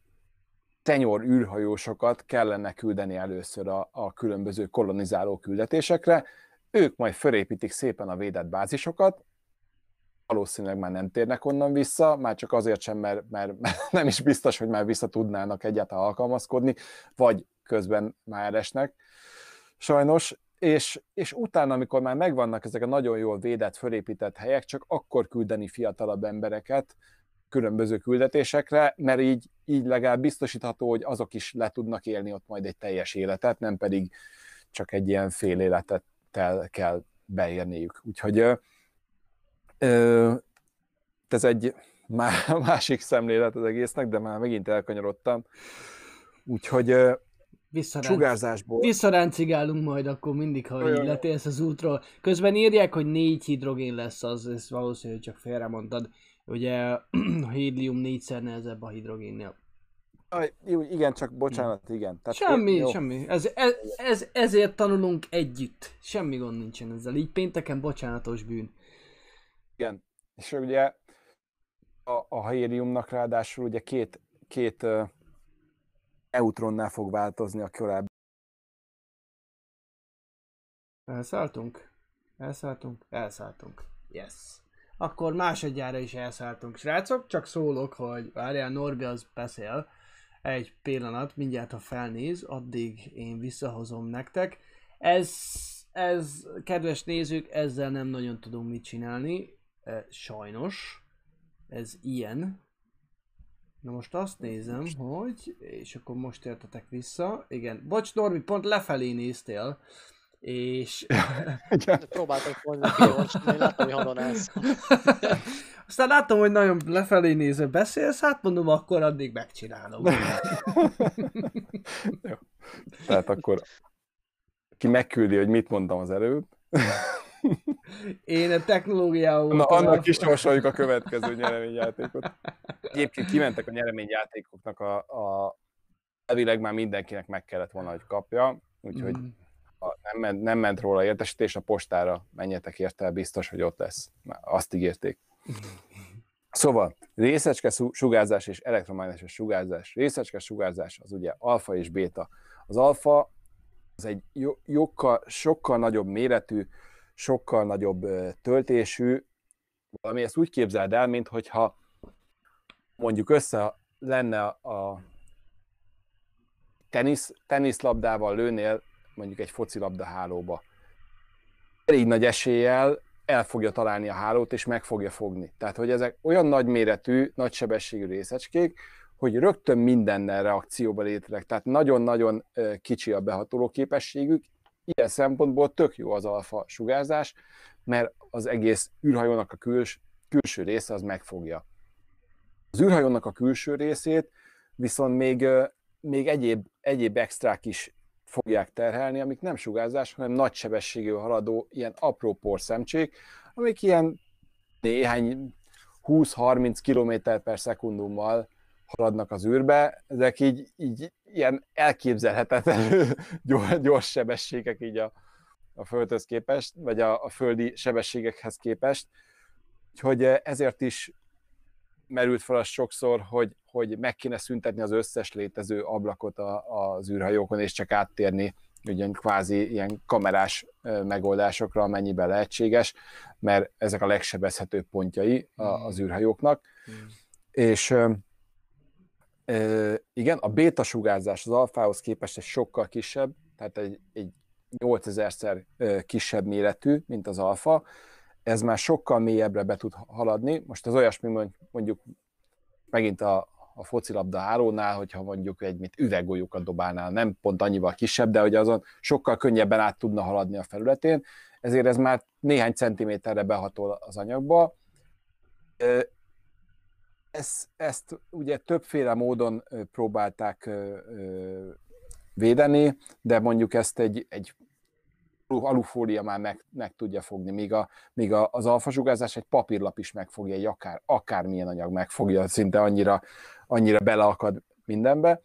B: tenyor űrhajósokat kellene küldeni először a, a különböző kolonizáló küldetésekre, ők majd fölépítik szépen a védett bázisokat, valószínűleg már nem térnek onnan vissza, már csak azért sem, mert, mert nem is biztos, hogy már vissza tudnának egyáltalán alkalmazkodni, vagy közben már esnek, sajnos, és, és utána, amikor már megvannak ezek a nagyon jól védett, fölépített helyek, csak akkor küldeni fiatalabb embereket különböző küldetésekre, mert így, így legalább biztosítható, hogy azok is le tudnak élni ott majd egy teljes életet, nem pedig csak egy ilyen fél életet kell beérniük. Úgyhogy ö, ez egy másik szemlélet az egésznek, de már megint elkanyarodtam. Úgyhogy
A: Visszaránc,
B: sugárzásból.
A: Visszaráncigálunk majd akkor mindig, ha így letérsz az útról. Közben írják, hogy négy hidrogén lesz, az ez valószínű, hogy csak félre mondtad. Ugye a hélium négyszer nehezebb a hidrogénnél.
B: Jó, igen, csak bocsánat, igen.
A: Tehát semmi, én, semmi. Ez, ez, ez, ezért tanulunk együtt. Semmi gond nincsen ezzel. Így pénteken bocsánatos bűn.
B: Igen, és ugye a, a héliumnak ráadásul ugye két, két uh, neutronnál fog változni a korábbi.
A: Elszálltunk? Elszálltunk? Elszálltunk. Yes. Akkor másodjára is elszálltunk. Srácok, csak szólok, hogy várjál, Norbi az beszél. Egy pillanat, mindjárt ha felnéz, addig én visszahozom nektek. Ez, ez, kedves nézők, ezzel nem nagyon tudunk mit csinálni. Sajnos. Ez ilyen. Na most azt nézem, hogy... És akkor most értetek vissza. Igen. Bocs, Norbi, pont lefelé néztél. És...
C: Próbáltam volna kiolvasni, láttam, hogy halonász.
A: Aztán láttam, hogy nagyon lefelé nézve beszélsz, hát mondom, akkor addig megcsinálom.
B: Jó. Tehát akkor ki megküldi, hogy mit mondtam az előbb.
A: Én a technológiával...
B: Na, annak is sorsoljuk a következő nyereményjátékot. Egyébként kimentek a nyereményjátékoknak a, a elvileg már mindenkinek meg kellett volna, hogy kapja, úgyhogy mm ha nem ment, nem ment róla értesítés, a postára menjetek érte, biztos, hogy ott lesz. Azt ígérték. Szóval részecske sugárzás és elektromágneses sugárzás. Részecske sugárzás az ugye alfa és béta. Az alfa az egy jokkal, sokkal nagyobb méretű, sokkal nagyobb töltésű, valami ezt úgy képzeld el, mint hogyha mondjuk össze lenne a tenisz, teniszlabdával lőnél mondjuk egy focilabda hálóba. Elég nagy eséllyel el fogja találni a hálót, és meg fogja fogni. Tehát, hogy ezek olyan nagy méretű, nagy sebességű részecskék, hogy rögtön mindennel reakcióba lépnek, tehát nagyon-nagyon kicsi a behatoló képességük, ilyen szempontból tök jó az alfa sugárzás, mert az egész űrhajónak a küls, külső része az megfogja. Az űrhajónak a külső részét viszont még, még egyéb, egyéb extrák is fogják terhelni, amik nem sugárzás, hanem nagy sebességű haladó ilyen apró porszemcsék, amik ilyen néhány 20-30 km per szekundummal haladnak az űrbe, ezek így, így ilyen elképzelhetetlenül gyors, sebességek így a, a Földhöz képest, vagy a, a földi sebességekhez képest. Úgyhogy ezért is merült fel az sokszor, hogy, hogy meg kéne szüntetni az összes létező ablakot a, az űrhajókon, és csak áttérni ugyan kvázi ilyen kamerás megoldásokra, amennyiben lehetséges, mert ezek a legsebezhetőbb pontjai az hmm. űrhajóknak. Mm. És e, igen, a béta sugárzás az alfához képest egy sokkal kisebb, tehát egy, egy 8000-szer kisebb méretű, mint az alfa, ez már sokkal mélyebbre be tud haladni. Most az olyasmi mondjuk megint a, a focilabda hálónál, hogyha mondjuk egy mit üveggolyókat dobálnál, nem pont annyival kisebb, de hogy azon sokkal könnyebben át tudna haladni a felületén, ezért ez már néhány centiméterre behatol az anyagba. Ezt, ezt ugye többféle módon próbálták védeni, de mondjuk ezt egy, egy alufólia már meg, meg tudja fogni, míg, a, míg a, az alfasugárzás egy papírlap is megfogja, egy akár, akármilyen anyag megfogja, szinte annyira, annyira beleakad mindenbe,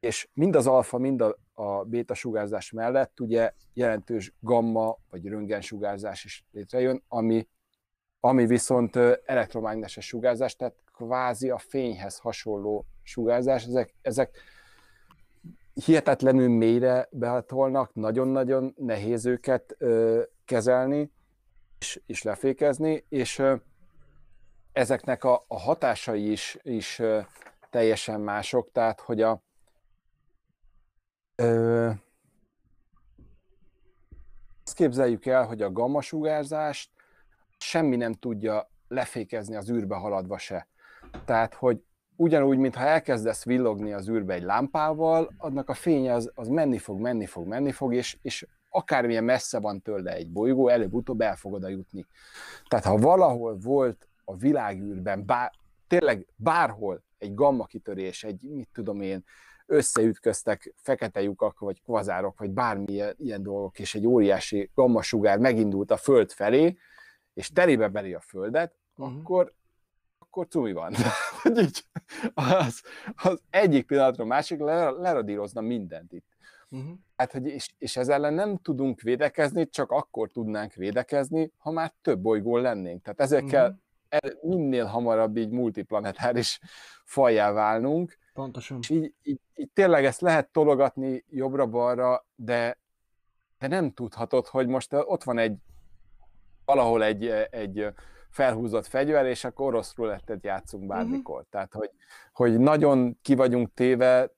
B: és mind az alfa, mind a, a béta sugárzás mellett ugye jelentős gamma vagy röntgensugárzás is létrejön, ami, ami viszont elektromágneses sugárzás, tehát kvázi a fényhez hasonló sugárzás, ezek, ezek hihetetlenül mélyre behatolnak, nagyon-nagyon nehéz őket ö, kezelni és, és lefékezni, és ö, ezeknek a, a hatásai is, is ö, teljesen mások, tehát hogy a ö, azt képzeljük el, hogy a gamma sugárzást semmi nem tudja lefékezni az űrbe haladva se. Tehát, hogy ugyanúgy, mintha elkezdesz villogni az űrbe egy lámpával, annak a fénye az, az menni fog, menni fog, menni fog, és, és akármilyen messze van tőle egy bolygó, előbb-utóbb el fog oda jutni. Tehát ha valahol volt a világűrben, bár, tényleg bárhol egy gamma kitörés, egy mit tudom én, összeütköztek fekete lyukak, vagy kvazárok, vagy bármilyen ilyen dolgok, és egy óriási gamma sugár megindult a Föld felé, és telébe beli a Földet, uh-huh. akkor akkor cumi van. így, az, az egyik pillanatra másik leradírozna mindent itt. Uh-huh. Hát, hogy és, és ez ellen nem tudunk védekezni, csak akkor tudnánk védekezni, ha már több bolygón lennénk. Tehát ezekkel uh-huh. minél hamarabb így multiplanetáris fajjá válnunk.
A: Pontosan.
B: És így, így, így tényleg ezt lehet tologatni jobbra-balra, de, de nem tudhatod, hogy most ott van egy valahol egy, egy felhúzott fegyver, és akkor orosz rulettet játszunk mhm. bármikor. Uh-huh. Tehát, hogy, hogy nagyon ki vagyunk téve,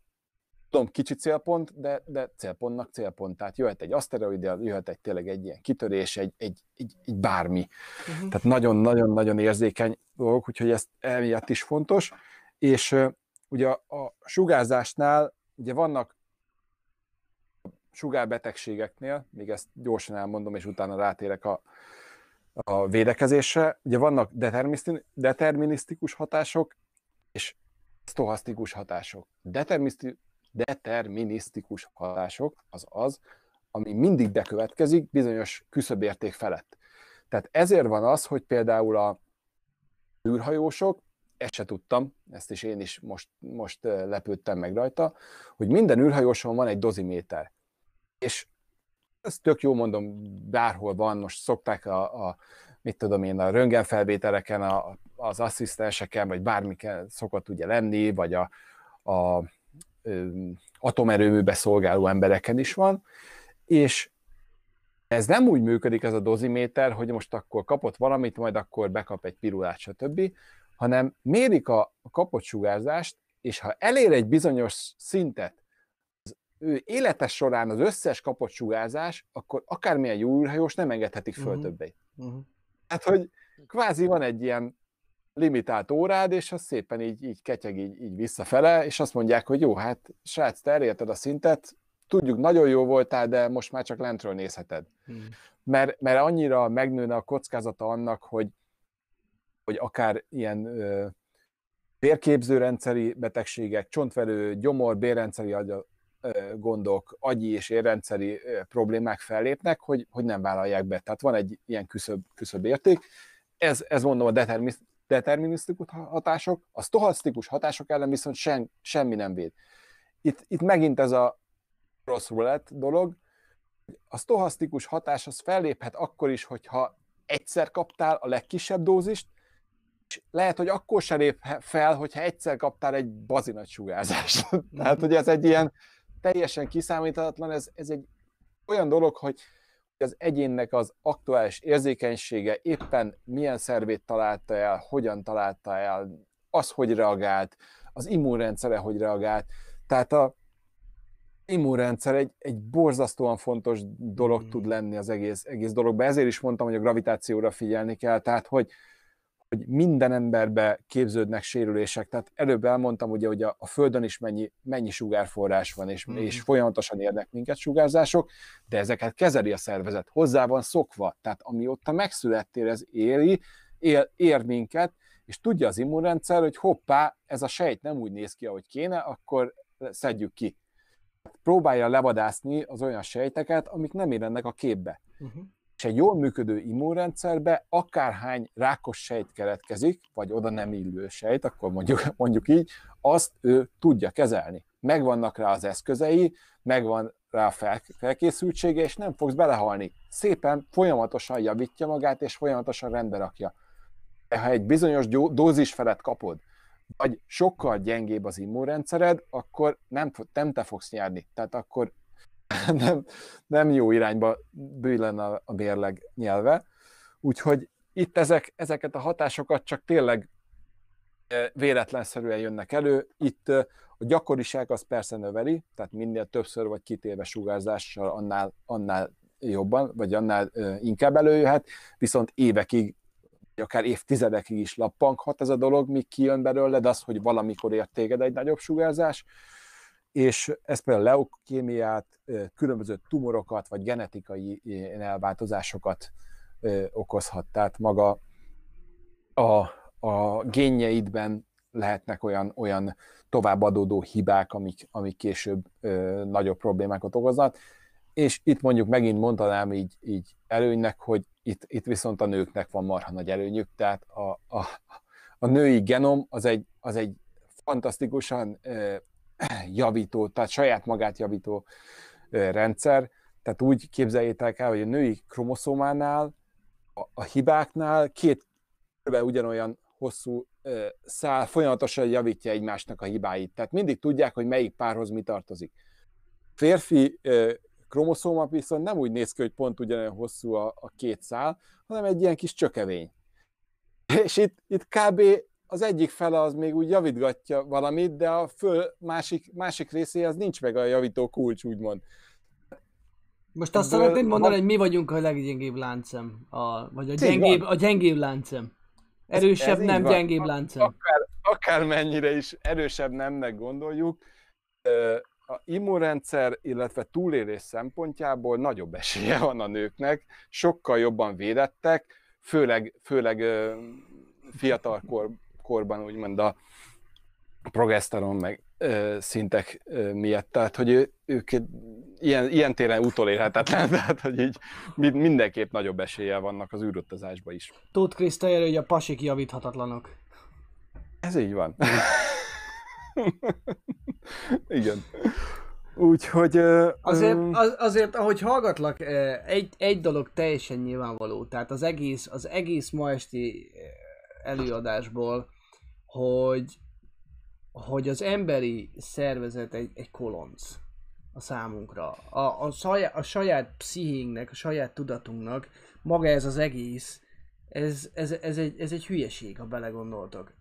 B: tudom, kicsi célpont, de, de célpontnak célpont. Tehát jöhet egy aszteroid, jöhet egy tényleg egy ilyen kitörés, egy, egy, egy, egy bármi. Uh-huh. Tehát nagyon-nagyon-nagyon érzékeny dolgok, úgyhogy ez emiatt is fontos. És uh, ugye a, a sugárzásnál ugye vannak sugárbetegségeknél, még ezt gyorsan elmondom, és utána rátérek a, a védekezésre. Ugye vannak determinisztikus hatások, és sztohasztikus hatások. Determinisztikus hatások az az, ami mindig bekövetkezik bizonyos küszöbérték felett. Tehát ezért van az, hogy például a űrhajósok, ezt se tudtam, ezt is én is most, most lepődtem meg rajta, hogy minden űrhajóson van egy doziméter. És ez tök jó mondom, bárhol van, most szokták a, a mit tudom én, a röntgenfelvételeken, a, az asszisztenseken, vagy bármiken szokott ugye lenni, vagy a, a ö, atomerőműbe szolgáló embereken is van, és ez nem úgy működik ez a doziméter, hogy most akkor kapott valamit, majd akkor bekap egy pirulát, stb., hanem mérik a kapott sugárzást, és ha elér egy bizonyos szintet, ő életes során az összes kapott sugárzás, akkor akármilyen jó űrhajós nem engedhetik föl uh-huh. többé. Uh-huh. Hát, hogy kvázi van egy ilyen limitált órád, és az szépen így, így ketyeg így, így visszafele, és azt mondják, hogy jó, hát srác, te elérted a szintet, tudjuk, nagyon jó voltál, de most már csak lentről nézheted. Hmm. Mert, mert annyira megnőne a kockázata annak, hogy, hogy akár ilyen ö, bérképzőrendszeri betegségek, csontvelő, gyomor, bérrendszeri gondok, agyi és érrendszeri problémák fellépnek, hogy, hogy nem vállalják be. Tehát van egy ilyen küszöbb, küszöbb érték. Ez, ez mondom a determinisztikus hatások, a stohasztikus hatások ellen viszont sen, semmi nem véd. Itt, itt megint ez a rossz roulette dolog, a stohasztikus hatás az felléphet akkor is, hogyha egyszer kaptál a legkisebb dózist, és lehet, hogy akkor se lép fel, hogyha egyszer kaptál egy bazinagy sugárzást. Tehát, hogy ez egy ilyen teljesen kiszámíthatatlan, ez, ez egy olyan dolog, hogy az egyénnek az aktuális érzékenysége éppen milyen szervét találta el, hogyan találta el, az, hogy reagált, az immunrendszere, hogy reagált. Tehát a immunrendszer egy, egy borzasztóan fontos dolog mm. tud lenni az egész, egész dologban. Ezért is mondtam, hogy a gravitációra figyelni kell, tehát hogy, hogy minden emberbe képződnek sérülések. Tehát előbb elmondtam ugye, hogy a, a Földön is mennyi, mennyi sugárforrás van, és, mm. és folyamatosan érnek minket sugárzások, de ezeket kezeli a szervezet, hozzá van szokva. Tehát amióta megszülettél, ez éri, él, ér minket, és tudja az immunrendszer, hogy hoppá, ez a sejt nem úgy néz ki, ahogy kéne, akkor szedjük ki. Próbálja levadászni az olyan sejteket, amik nem érennek a képbe. Uh-huh és egy jól működő immunrendszerbe akárhány rákos sejt keletkezik, vagy oda nem illő sejt, akkor mondjuk, mondjuk így, azt ő tudja kezelni. Megvannak rá az eszközei, megvan rá a felkészültsége, és nem fogsz belehalni. Szépen folyamatosan javítja magát, és folyamatosan rendbe rakja. De ha egy bizonyos dózis felett kapod, vagy sokkal gyengébb az immunrendszered, akkor nem, nem te fogsz nyerni. Tehát akkor nem, nem jó irányba bőlen a, a mérleg nyelve. Úgyhogy itt ezek, ezeket a hatásokat csak tényleg e, véletlenszerűen jönnek elő. Itt e, a gyakoriság az persze növeli, tehát minél többször vagy kitéve sugárzással, annál, annál jobban, vagy annál e, inkább előjöhet, viszont évekig, vagy akár évtizedekig is lappanghat ez a dolog, míg kijön belőle, de az, hogy valamikor ért téged egy nagyobb sugárzás, és ez például leukémiát, különböző tumorokat, vagy genetikai elváltozásokat okozhat. Tehát maga a, a génjeidben lehetnek olyan, olyan továbbadódó hibák, amik, amik később ö, nagyobb problémákat okoznak. És itt mondjuk megint mondanám így, így előnynek, hogy itt, itt viszont a nőknek van marha nagy előnyük, tehát a, a, a női genom az egy, az egy fantasztikusan javító, tehát saját magát javító rendszer, tehát úgy képzeljétek el, hogy a női kromoszómánál a, a hibáknál két ugyanolyan hosszú szál folyamatosan javítja egymásnak a hibáit. Tehát mindig tudják, hogy melyik párhoz mi tartozik. Férfi kromoszóma viszont nem úgy néz ki, hogy pont ugyanolyan hosszú a, a két szál, hanem egy ilyen kis csökevény. És itt, itt kb. Az egyik fele az még úgy javítgatja valamit, de a föl másik, másik részéhez nincs meg a javító kulcs, úgymond.
A: Most azt szeretnéd mondani, hogy mi vagyunk a leggyengébb láncem, a, vagy a gyengébb, a gyengébb láncem. Erősebb, ez, ez nem gyengébb láncem.
B: Akár, akár mennyire is erősebb nemnek gondoljuk, a immunrendszer, illetve túlélés szempontjából nagyobb esélye van a nőknek, sokkal jobban védettek, főleg, főleg fiatal kor, korban úgymond a progeszteron meg szintek miatt, tehát hogy ő, ők ilyen, ilyen téren utolérhetetlen, tehát hogy így mindenképp nagyobb esélye vannak az űrutazásba is.
A: Tóth Kriszta hogy a pasik javíthatatlanok.
B: Ez így van. Igen. Úgyhogy...
A: Azért, az, azért, ahogy hallgatlak, egy, egy dolog teljesen nyilvánvaló. Tehát az egész, az egész ma esti előadásból, hogy, hogy az emberi szervezet egy, egy kolonc a számunkra. A, a, saját, a saját pszichénknek, a saját tudatunknak maga ez az egész, ez, ez, ez, egy, ez egy hülyeség, ha belegondoltok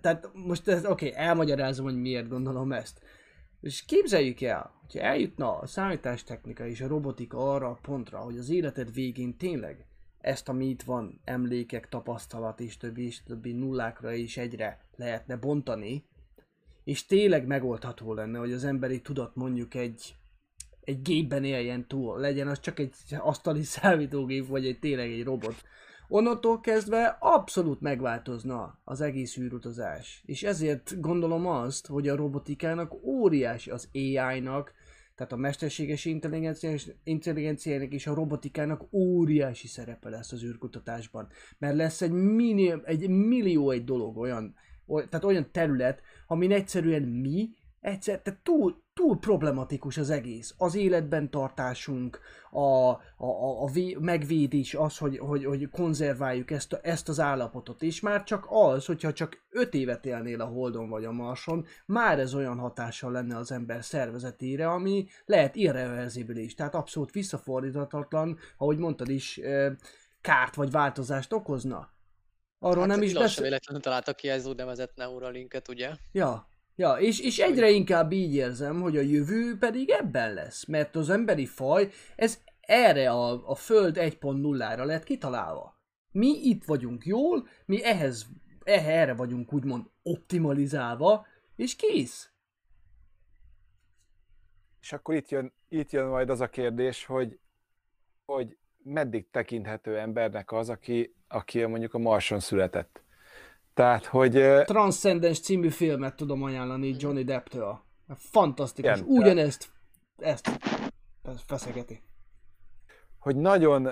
A: tehát most ez, oké, okay, elmagyarázom, hogy miért gondolom ezt. És képzeljük el, hogyha eljutna a számítástechnika és a robotika arra a pontra, hogy az életed végén tényleg ezt, ami itt van, emlékek, tapasztalat és többi, és többi nullákra is egyre lehetne bontani, és tényleg megoldható lenne, hogy az emberi tudat mondjuk egy, egy gépben éljen túl, legyen az csak egy asztali számítógép, vagy egy tényleg egy robot, onnantól kezdve abszolút megváltozna az egész űrutazás. És ezért gondolom azt, hogy a robotikának óriási az AI-nak, tehát a mesterséges intelligenciának és a robotikának óriási szerepe lesz az űrkutatásban. Mert lesz egy, mini, egy millió egy dolog olyan, tehát olyan terület, amin egyszerűen mi egyszer, tehát túl, túl problematikus az egész. Az életben tartásunk, a, a, a, vé, megvédés, az, hogy, hogy, hogy konzerváljuk ezt, a, ezt az állapotot. És már csak az, hogyha csak öt évet élnél a Holdon vagy a Marson, már ez olyan hatással lenne az ember szervezetére, ami lehet irreverzibilis, tehát abszolút visszafordíthatatlan, ahogy mondtad is, kárt vagy változást okozna.
C: Arról hát nem is beszél... véletlenül találtak ki ez úgynevezett Neuralinket, ugye?
A: Ja, Ja, és, és egyre inkább így érzem, hogy a jövő pedig ebben lesz, mert az emberi faj, ez erre a, a Föld 1.0-ra lett kitalálva. Mi itt vagyunk jól, mi ehhez, erre vagyunk úgymond optimalizálva, és kész.
B: És akkor itt jön, itt jön majd az a kérdés, hogy, hogy meddig tekinthető embernek az, aki, aki mondjuk a Marson született. Tehát, hogy...
A: Transcendence című filmet tudom ajánlani Johnny Depp-től. Fantasztikus. Igen, Ugyanezt ezt, ezt feszegeti.
B: Hogy nagyon,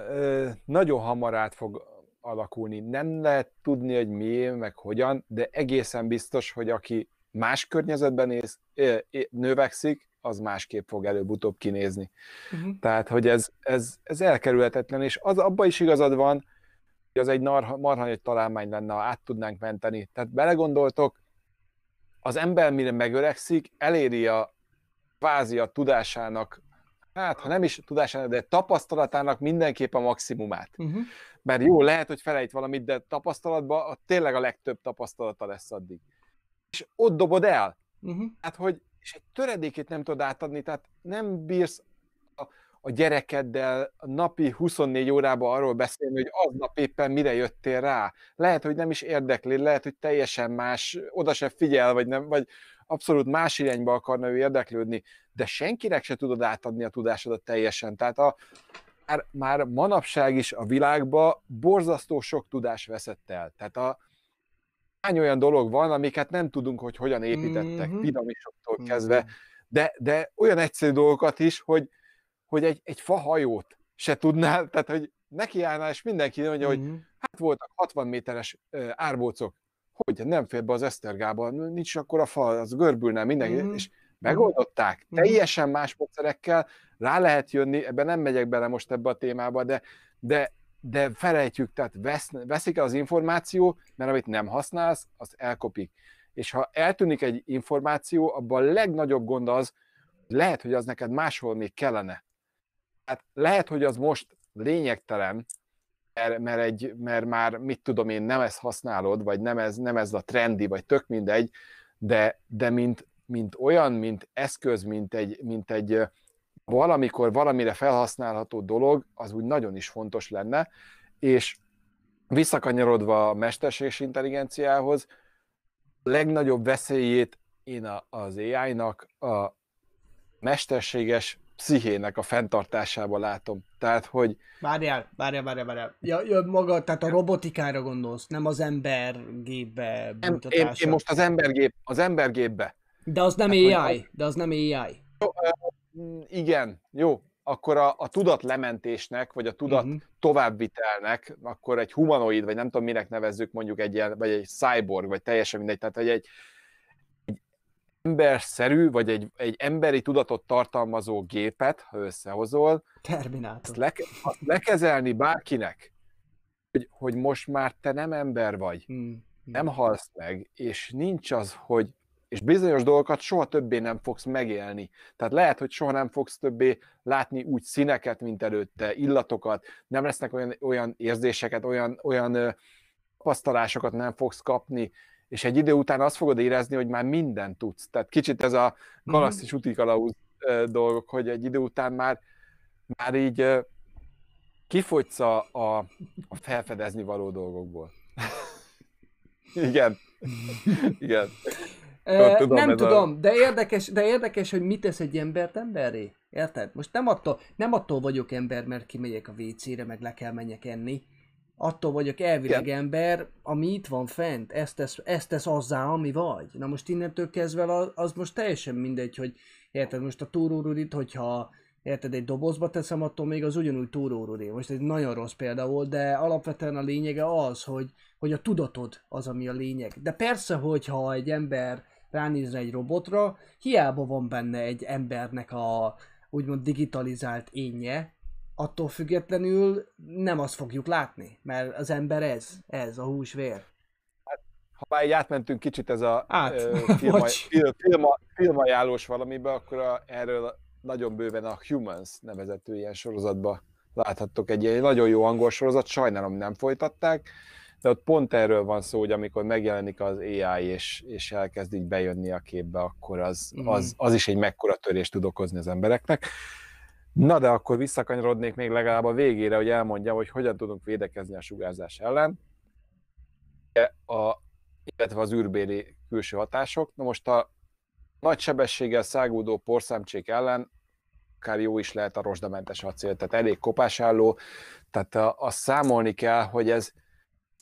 B: nagyon hamar át fog alakulni. Nem lehet tudni, hogy mi, meg hogyan, de egészen biztos, hogy aki más környezetben néz, növekszik, az másképp fog előbb-utóbb kinézni. Uh-huh. Tehát, hogy ez, ez, ez elkerülhetetlen, és az abban is igazad van, az egy marha nagy találmány lenne, ha át tudnánk menteni. Tehát belegondoltok, az ember mire megöregszik, eléri a kvázi a tudásának, hát ha nem is tudásának, de tapasztalatának mindenképp a maximumát. Uh-huh. Mert jó, lehet, hogy felejt valamit, de tapasztalatban a, tényleg a legtöbb tapasztalata lesz addig. És ott dobod el. Uh-huh. Hát, hogy és egy töredékét nem tudod átadni, tehát nem bírsz a gyerekeddel napi 24 órában arról beszélni, hogy aznap éppen mire jöttél rá. Lehet, hogy nem is érdekli, lehet, hogy teljesen más, oda se figyel, vagy, nem, vagy abszolút más irányba akarna ő érdeklődni, de senkinek se tudod átadni a tudásodat teljesen. Tehát a, már, már manapság is a világban borzasztó sok tudás veszett el. Tehát a, hány olyan dolog van, amiket nem tudunk, hogy hogyan építettek, mm-hmm. piramisoktól kezdve, mm-hmm. de, de olyan egyszerű dolgokat is, hogy, hogy egy, egy fahajót se tudnál, tehát hogy nekiállnál, és mindenki mondja, uh-huh. hogy mhm. hát voltak 60 méteres árbócok, hogy nem fér be az Esztergába, nincs akkor a fa, az görbülne mindenki, uh-huh. és Megoldották, teljesen más módszerekkel, rá lehet jönni, ebben nem megyek bele most ebbe a témába, de, de, de felejtjük, tehát vesz, veszik el az információ, mert amit nem használsz, azt elkopik. És ha eltűnik egy információ, abban a legnagyobb gond az, lehet, hogy az neked máshol még kellene. Hát lehet, hogy az most lényegtelen, mert, mert, egy, mert már mit tudom én, nem ezt használod, vagy nem ez, nem ez a trendi, vagy tök mindegy, de, de mint, mint olyan, mint eszköz, mint egy, mint egy valamikor valamire felhasználható dolog, az úgy nagyon is fontos lenne, és visszakanyarodva a mesterséges intelligenciához, a legnagyobb veszélyét én az AI-nak a mesterséges pszichének a fenntartásába látom. Tehát, hogy...
A: Várjál, várjál, várjál, várjál. Ja, ja, maga, tehát a robotikára gondolsz, nem az embergépbe
B: én, én, most az embergép, az embergépbe.
A: De az nem tehát, AI, az... de az nem AI.
B: Jó, igen, jó, akkor a, a tudat lementésnek, vagy a tudat uh-huh. továbbvitelnek, akkor egy humanoid, vagy nem tudom minek nevezzük mondjuk egy ilyen, vagy egy cyborg, vagy teljesen mindegy, tehát egy, egy emberszerű, vagy egy, egy emberi tudatot tartalmazó gépet, ha összehozol,
A: Terminátor. Azt,
B: le, azt lekezelni bárkinek, hogy, hogy most már te nem ember vagy, hmm. nem halsz meg, és nincs az, hogy és bizonyos dolgokat soha többé nem fogsz megélni. Tehát lehet, hogy soha nem fogsz többé látni úgy színeket, mint előtte, illatokat, nem lesznek olyan, olyan érzéseket, olyan, olyan tapasztalásokat nem fogsz kapni, és egy idő után azt fogod érezni, hogy már mindent tudsz. Tehát kicsit ez a galaxis mm. utikalauz dolgok, hogy egy idő után már, már így kifogysz a, a, a felfedezni való dolgokból. Igen. Igen.
A: Tudom, nem tudom, a... de, érdekes, de érdekes, hogy mit tesz egy embert emberré. Érted? Most nem attól, nem attól vagyok ember, mert kimegyek a WC-re, meg le kell menjek enni. Attól vagyok elvileg Igen. ember, ami itt van fent. Ezt tesz, ezt tesz azzá, ami vagy. Na most innentől kezdve az, az most teljesen mindegy, hogy érted, most a túrórudit, hogyha érted, egy dobozba teszem, attól még az ugyanúgy túrórudé. Most egy nagyon rossz példa volt, de alapvetően a lényege az, hogy, hogy a tudatod az, ami a lényeg. De persze, hogyha egy ember ránézne egy robotra, hiába van benne egy embernek a úgymond digitalizált énje, attól függetlenül nem azt fogjuk látni, mert az ember ez, ez a húsvér.
B: Hát, ha már így átmentünk kicsit ez a Át. film, film, film, filmajánlós valamibe, akkor a, erről nagyon bőven a Humans nevezető ilyen sorozatba láthattok egy ilyen nagyon jó angol sorozat, sajnálom nem folytatták, de ott pont erről van szó, hogy amikor megjelenik az AI, és, és elkezd így bejönni a képbe, akkor az, mm. az, az is egy mekkora törést tud okozni az embereknek. Na de akkor visszakanyarodnék még legalább a végére, hogy elmondjam, hogy hogyan tudunk védekezni a sugárzás ellen, a, illetve az űrbéli külső hatások. Na most a nagy sebességgel szágúdó porszámcsék ellen akár jó is lehet a rozsdamentes acél, tehát elég kopásálló, tehát azt számolni kell, hogy ez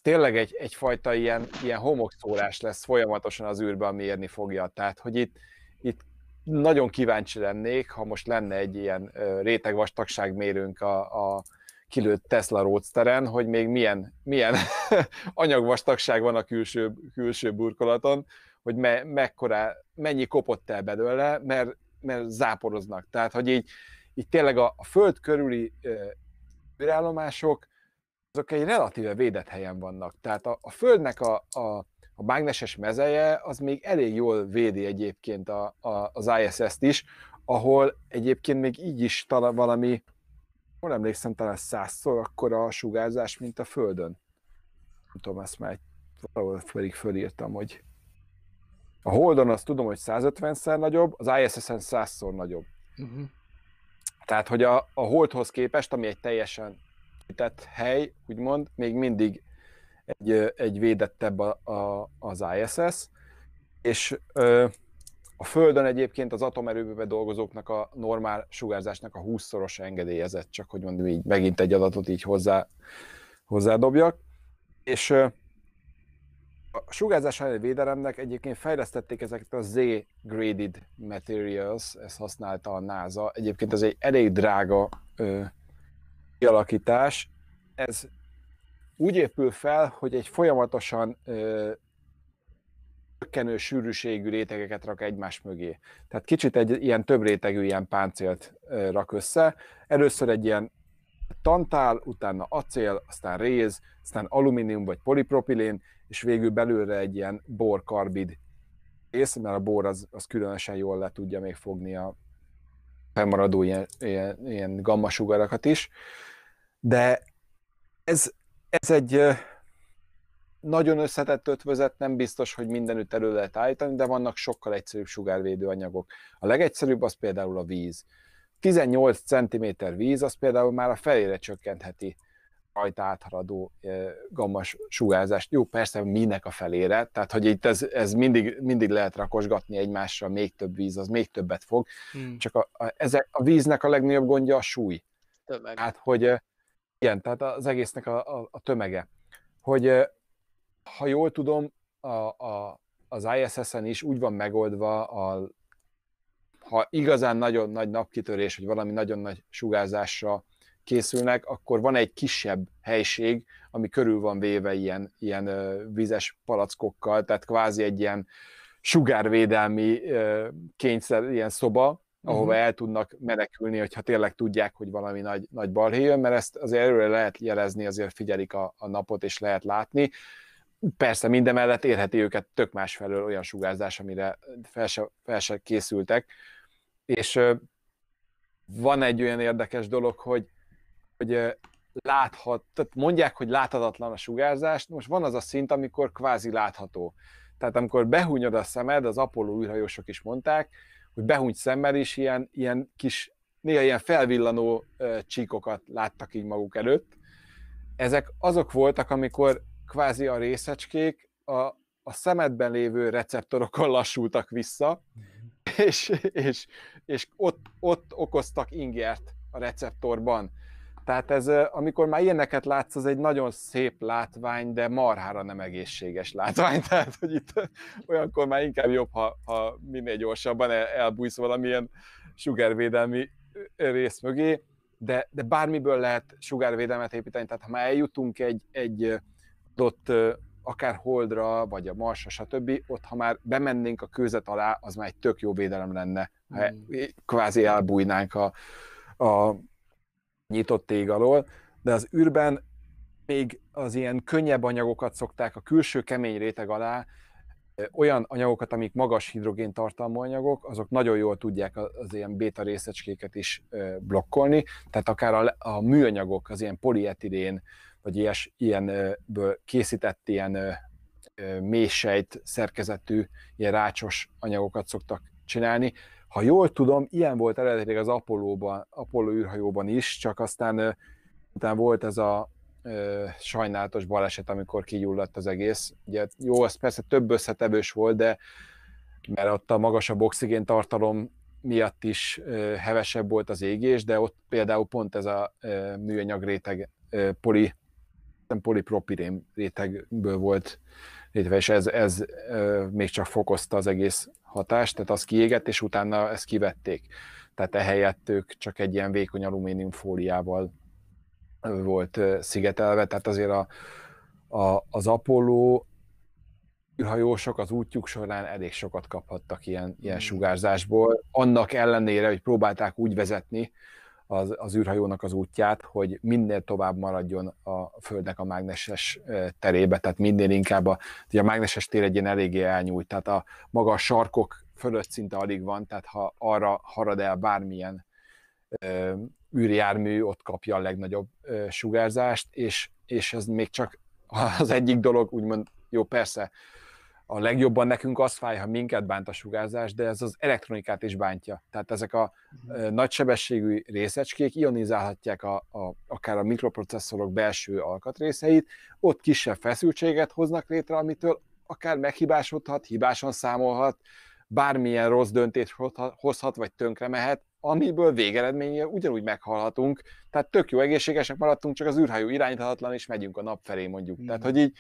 B: tényleg egy, egyfajta ilyen, ilyen homokszórás lesz folyamatosan az űrbe, ami érni fogja. Tehát, hogy itt, itt nagyon kíváncsi lennék, ha most lenne egy ilyen rétegvastagságmérőnk a, a kilőtt Tesla Roadsteren, hogy még milyen, milyen anyagvastagság van a külső, külső burkolaton, hogy me, mekkora, mennyi kopott el belőle, mert, mert záporoznak. Tehát, hogy így, így tényleg a, a föld körüli űrállomások azok egy relatíve védett helyen vannak. Tehát a, a Földnek a, a, a mágneses mezeje az még elég jól védi egyébként a, a, az ISS-t is, ahol egyébként még így is talán valami, hol emlékszem, talán százszor akkor a sugárzás, mint a Földön. Nem tudom, ezt már valahol pedig fölírtam, hogy a Holdon azt tudom, hogy 150-szer nagyobb, az ISS-en 100-szor nagyobb. Uh-huh. Tehát, hogy a, a Holdhoz képest, ami egy teljesen tett hely, úgymond, még mindig egy, egy védettebb a, a, az ISS, és ö, a Földön egyébként az atomerőműben dolgozóknak a normál sugárzásnak a 20-szoros engedélyezett, csak hogy mondjuk így megint egy adatot így hozzá, hozzádobjak. És ö, a sugárzás elleni védelemnek egyébként fejlesztették ezeket a Z-graded materials, ezt használta a NASA. Egyébként ez egy elég drága ö, kialakítás, ez úgy épül fel, hogy egy folyamatosan ö, sűrűségű rétegeket rak egymás mögé. Tehát kicsit egy ilyen több rétegű ilyen páncélt rak össze. Először egy ilyen tantál, utána acél, aztán réz, aztán alumínium vagy polipropilén, és végül belőle egy ilyen borkarbid rész, mert a bor az, az különösen jól le tudja még fogni a felmaradó ilyen, ilyen, ilyen gamma sugarakat is. De ez, ez egy nagyon összetett ötvözet, nem biztos, hogy mindenütt elő lehet állítani, de vannak sokkal egyszerűbb sugárvédő anyagok. A legegyszerűbb az például a víz. 18 cm víz, az például már a felére csökkentheti rajta áthaladó gammas sugárzást. Jó, persze minek a felére, tehát hogy itt ez, ez mindig, mindig lehet rakosgatni egymásra, még több víz, az még többet fog, hmm. csak a, a, ezek, a víznek a legnagyobb gondja a súly. Tömeg. Hát, hogy igen, tehát az egésznek a, a, a tömege. Hogy ha jól tudom, a, a, az ISS-en is úgy van megoldva, a, ha igazán nagyon nagy napkitörés, vagy valami nagyon nagy sugárzásra készülnek, akkor van egy kisebb helység, ami körül van véve ilyen, ilyen vizes palackokkal, tehát kvázi egy ilyen sugárvédelmi kényszer, ilyen szoba, ahova uh-huh. el tudnak menekülni, hogyha tényleg tudják, hogy valami nagy, nagy balhé jön, mert ezt azért előre lehet jelezni, azért figyelik a, a napot, és lehet látni. Persze minden mellett érheti őket tök másfelől olyan sugárzás, amire fel se, fel se készültek. És van egy olyan érdekes dolog, hogy, hogy láthat, tehát mondják, hogy láthatatlan a sugárzást, most van az a szint, amikor kvázi látható. Tehát amikor behúnyod a szemed, az Apollo űrhajósok is mondták, hogy behúny szemmel is ilyen, ilyen kis, néha ilyen felvillanó csíkokat láttak így maguk előtt. Ezek azok voltak, amikor kvázi a részecskék a, a szemedben lévő receptorokon lassultak vissza, mhm. és, és, és ott, ott okoztak ingert a receptorban. Tehát ez, amikor már ilyeneket látsz, az egy nagyon szép látvány, de marhára nem egészséges látvány. Tehát, hogy itt olyankor már inkább jobb, ha, ha minél gyorsabban el, elbújsz valamilyen sugárvédelmi rész mögé, de, de bármiből lehet sugárvédelmet építeni. Tehát ha már eljutunk egy, egy ott akár Holdra, vagy a Marsra, stb., ott ha már bemennénk a kőzet alá, az már egy tök jó védelem lenne, ha mm. kvázi elbújnánk a, a nyitott ég alól, de az űrben még az ilyen könnyebb anyagokat szokták a külső kemény réteg alá, olyan anyagokat, amik magas hidrogén tartalmú anyagok, azok nagyon jól tudják az ilyen béta részecskéket is blokkolni, tehát akár a, a műanyagok, az ilyen polietilén, vagy ilyes, ilyenből készített ilyen mélysejt szerkezetű, ilyen rácsos anyagokat szoktak csinálni, ha jól tudom, ilyen volt eredetileg az Apollo-ban, Apollo űrhajóban is, csak aztán utána volt ez a ö, sajnálatos baleset, amikor kigyulladt az egész. Ugye, jó, az persze több összetevős volt, de mert ott a magasabb oxigén tartalom miatt is ö, hevesebb volt az égés, de ott például pont ez a ö, műanyag réteg, ö, poli, polipropirén rétegből volt létve, és ez, ez még csak fokozta az egész hatást, tehát az kiégett, és utána ezt kivették. Tehát ehelyett ők csak egy ilyen vékony alumínium fóliával volt szigetelve, tehát azért a, a, az Apollo űrhajósok az útjuk során elég sokat kaphattak ilyen, ilyen hmm. sugárzásból, annak ellenére, hogy próbálták úgy vezetni, az, az űrhajónak az útját, hogy minél tovább maradjon a Földnek a mágneses terébe, tehát minél inkább a, ugye a mágneses tér egy ilyen eléggé elnyújt, tehát a maga a sarkok fölött szinte alig van, tehát ha arra harad el bármilyen ö, űrjármű, ott kapja a legnagyobb ö, sugárzást, és, és ez még csak az egyik dolog, úgymond, jó persze, a legjobban nekünk az fáj, ha minket bánt a sugárzás, de ez az elektronikát is bántja. Tehát ezek a uh-huh. nagysebességű részecskék ionizálhatják a, a, akár a mikroprocesszorok belső alkatrészeit, ott kisebb feszültséget hoznak létre, amitől akár meghibásodhat, hibásan számolhat, bármilyen rossz döntést hozhat, vagy tönkre mehet, amiből végeredménye ugyanúgy meghalhatunk, tehát tök jó egészségesek maradtunk, csak az űrhajó irányíthatatlan, és megyünk a nap felé mondjuk. Mm. Tehát, hogy így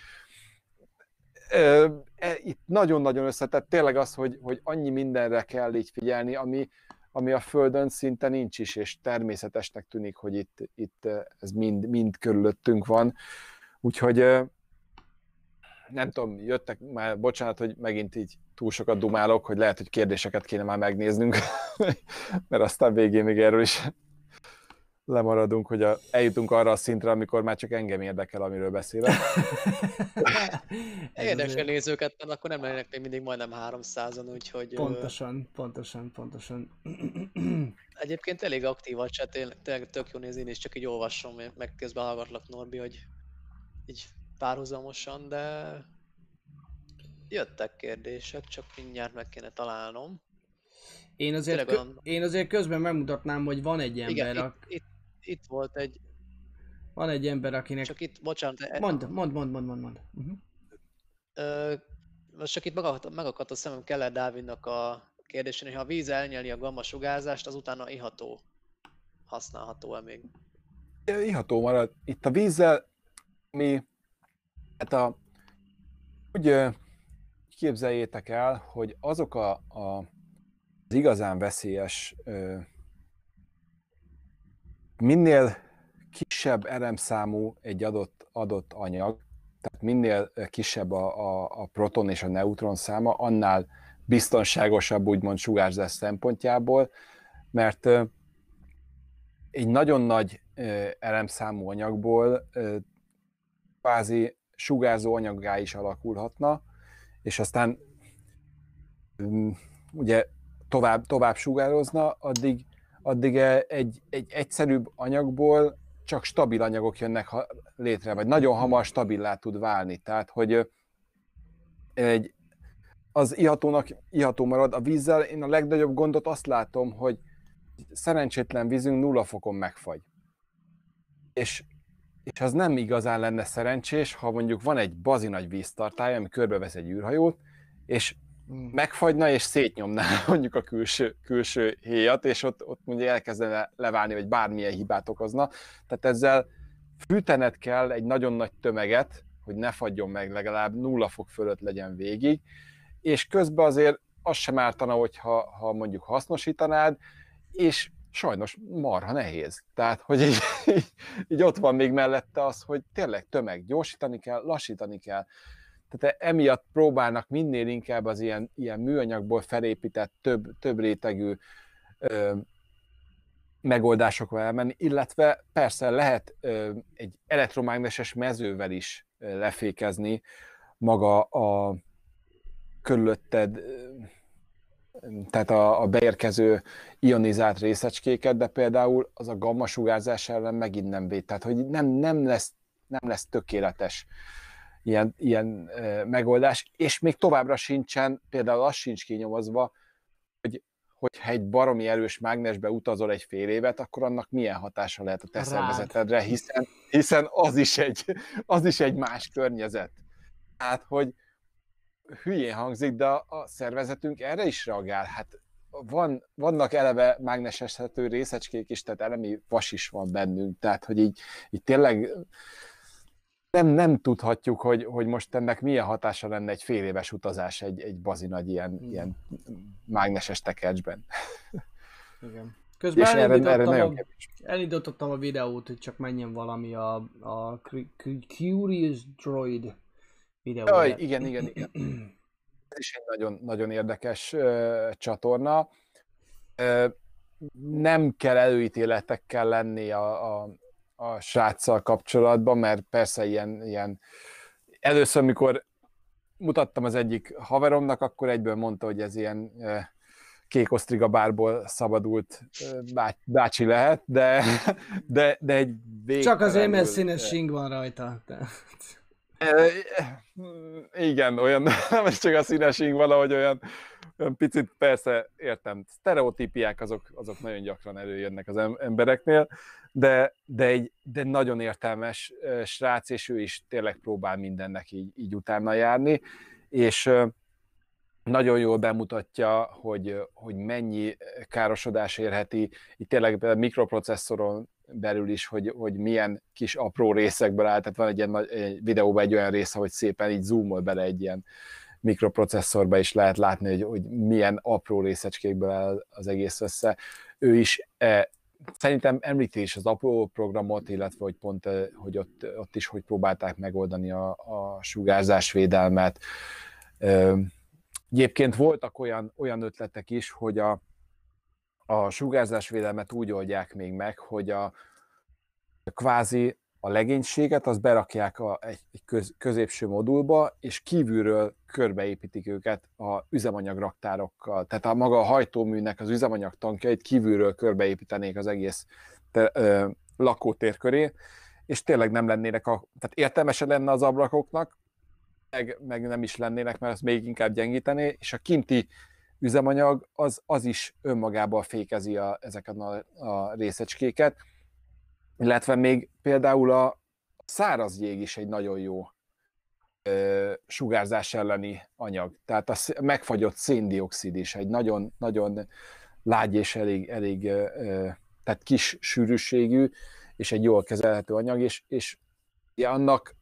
B: e, itt nagyon-nagyon összetett tényleg az, hogy, hogy annyi mindenre kell így figyelni, ami, ami a Földön szinte nincs is, és természetesnek tűnik, hogy itt, itt ez mind, mind körülöttünk van. Úgyhogy nem tudom, jöttek már, bocsánat, hogy megint így túl sokat dumálok, hogy lehet, hogy kérdéseket kéne már megnéznünk, mert aztán végén még erről is lemaradunk, hogy a, eljutunk arra a szintre, amikor már csak engem érdekel, amiről beszélek.
C: Érdekel nézőket, mert akkor nem lennének még mindig majdnem 300-an, úgyhogy...
A: Pontosan, pontosan, pontosan.
C: Egyébként elég aktív a chat, tényleg tök jó nézni, és csak így olvasom, meg közben hallgatlak Norbi, hogy így párhuzamosan, de jöttek kérdések, csak mindjárt meg kéne találnom.
A: Én azért, kö- én azért közben megmutatnám, hogy van egy ember,
C: Igen, ak... itt, itt, itt, volt egy...
A: Van egy ember, akinek...
C: Csak itt, bocsánat...
A: E- mond, mond, mond, mond, mond. mond. Uh-huh.
C: Ö, most csak itt megakadt, megakadt a szemem Keller Dávidnak a kérdésén, hogy ha a víz elnyeli a gamma sugárzást, az utána iható. Használható-e még?
B: Iható marad. Itt a vízzel mi, hát a, úgy képzeljétek el, hogy azok a, a, az igazán veszélyes, ö, minél kisebb elemszámú egy adott, adott anyag, tehát minél kisebb a, a, a proton és a neutron száma, annál biztonságosabb úgymond sugárzás szempontjából, mert egy nagyon nagy elemszámú anyagból kvázi sugárzó anyaggá is alakulhatna, és aztán ugye tovább, tovább sugározna, addig, addig egy, egy egyszerűbb anyagból csak stabil anyagok jönnek létre, vagy nagyon hamar stabilá tud válni. Tehát, hogy egy, az ihatónak iható marad. A vízzel én a legnagyobb gondot azt látom, hogy szerencsétlen vízünk nulla fokon megfagy. És, és az nem igazán lenne szerencsés, ha mondjuk van egy bazi nagy víztartály, ami körbevesz egy űrhajót, és hmm. megfagyna és szétnyomná mondjuk a külső, külső héjat, és ott, ott mondjuk elkezdene leválni, vagy bármilyen hibát okozna. Tehát ezzel fűtened kell egy nagyon nagy tömeget, hogy ne fagyjon meg, legalább nulla fok fölött legyen végig, és közben azért az sem ártana, hogyha ha mondjuk hasznosítanád, és sajnos marha nehéz. Tehát, hogy így, így, így ott van még mellette az, hogy tényleg tömeg, gyorsítani kell, lassítani kell. Tehát emiatt próbálnak minél inkább az ilyen, ilyen műanyagból felépített több, több rétegű ö, megoldásokba elmenni, illetve persze lehet ö, egy elektromágneses mezővel is ö, lefékezni maga a, körülötted tehát a, a beérkező ionizált részecskéket, de például az a gamma sugárzás ellen megint nem véd. Tehát, hogy nem, nem, lesz, nem lesz tökéletes ilyen, ilyen e, megoldás, és még továbbra sincsen, például az sincs kinyomozva, hogy hogyha egy baromi erős mágnesbe utazol egy fél évet, akkor annak milyen hatása lehet a te szervezetedre, hiszen, hiszen az, is egy, az is egy más környezet. Tehát, hogy, hülyén hangzik, de a szervezetünk erre is reagál. Hát van, vannak eleve mágneseshető részecskék is, tehát elemi vas is van bennünk, tehát hogy így, így tényleg nem, nem tudhatjuk, hogy, hogy most ennek milyen hatása lenne egy fél éves utazás egy, egy bazinagy ilyen, hmm. ilyen mágneses tekercsben.
A: Igen. Közben és erre, erre nagyon a, elindítottam a videót, hogy csak menjen valami a, a Curious Droid
B: videó. Jaj, igen, igen, igen. Ez is egy nagyon, nagyon érdekes uh, csatorna. Uh, nem kell előítéletekkel lenni a, a, a sráccal kapcsolatban, mert persze ilyen, ilyen először, mikor mutattam az egyik haveromnak, akkor egyből mondta, hogy ez ilyen kék osztriga bárból szabadult bácsi lehet, de, de, de egy
A: Csak azért, mert színes sing van rajta.
B: Igen, olyan, nem csak a színesing valahogy olyan, olyan picit, persze értem, sztereotípiák azok, azok nagyon gyakran előjönnek az embereknél, de, de, egy, de nagyon értelmes srác, és ő is tényleg próbál mindennek így, így utána járni, és nagyon jól bemutatja, hogy, hogy mennyi károsodás érheti, itt tényleg a mikroprocesszoron belül is, hogy, hogy milyen kis apró részekből áll, tehát van egy ilyen egy videóban egy olyan része, hogy szépen így zoomol bele egy ilyen mikroprocesszorba, is lehet látni, hogy, hogy milyen apró részecskékből áll az egész össze. Ő is e, szerintem említés az apró programot, illetve hogy pont, hogy ott, ott is hogy próbálták megoldani a, a sugárzásvédelmet. Egyébként voltak olyan, olyan ötletek is, hogy a, a sugárzásvédelmet úgy oldják még meg, hogy a, kvázi a legénységet, az berakják a, egy, egy köz, középső modulba, és kívülről körbeépítik őket a üzemanyagraktárokkal. Tehát a maga a hajtóműnek az üzemanyag tankjait kívülről körbeépítenék az egész te, ö, lakótér köré, és tényleg nem lennének a... Tehát értelmesen lenne az ablakoknak, meg, meg nem is lennének, mert az még inkább gyengítené, és a kinti üzemanyag az, az is önmagában fékezi a, ezeket a, a részecskéket, illetve még például a száraz jég is egy nagyon jó ö, sugárzás elleni anyag. Tehát a megfagyott széndiokszid is egy nagyon, nagyon lágy és elég, elég ö, tehát kis sűrűségű, és egy jól kezelhető anyag, és, és annak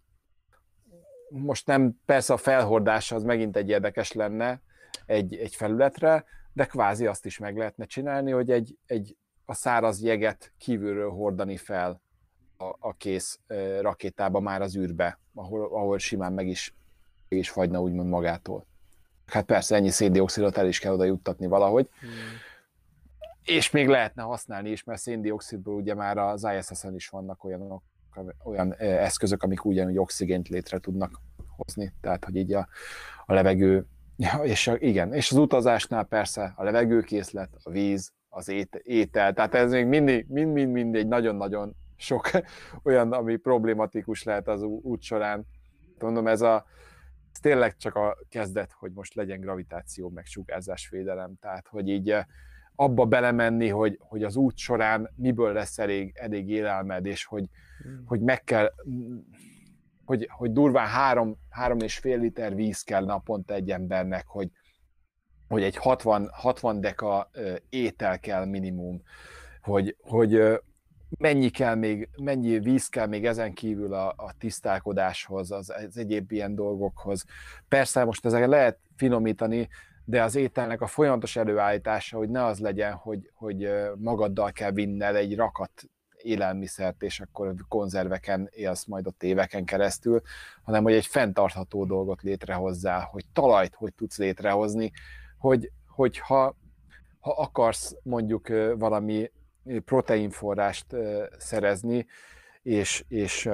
B: most nem, persze a felhordása az megint egy érdekes lenne egy, egy felületre, de kvázi azt is meg lehetne csinálni, hogy egy, egy a száraz jeget kívülről hordani fel a, a kész rakétába már az űrbe, ahol, ahol simán meg is, meg is fagyna úgymond magától. Hát persze ennyi széndiokszidot el is kell oda juttatni valahogy. Hmm. És még lehetne használni is, mert széndiokszidból ugye már az ISS-en is vannak olyanok, olyan eszközök, amik ugyanúgy oxigént létre tudnak hozni. Tehát, hogy így a, a levegő, ja, és a, igen, és az utazásnál persze a levegőkészlet, a víz, az étel, tehát ez még mindig, mind-mind egy nagyon-nagyon sok olyan, ami problématikus lehet az út során. Mondom, ez a ez tényleg csak a kezdet, hogy most legyen gravitáció, meg sugárzásvédelem, tehát hogy így eh, abba belemenni, hogy, hogy az út során miből lesz elég, elég élelmed, és hogy, hmm. hogy meg kell, hogy, hogy durván három, három és fél liter víz kell naponta egy embernek, hogy, hogy egy 60, 60 deka étel kell minimum, hogy, hogy mennyi kell még, mennyi víz kell még ezen kívül a, a tisztálkodáshoz, az, az egyéb ilyen dolgokhoz. Persze most ezeket lehet finomítani, de az ételnek a folyamatos előállítása, hogy ne az legyen, hogy, hogy magaddal kell vinned egy rakat élelmiszert, és akkor konzerveken élsz majd ott éveken keresztül, hanem hogy egy fenntartható dolgot létrehozzál, hogy talajt hogy tudsz létrehozni, hogy, hogyha ha akarsz mondjuk valami proteinforrást szerezni, és, és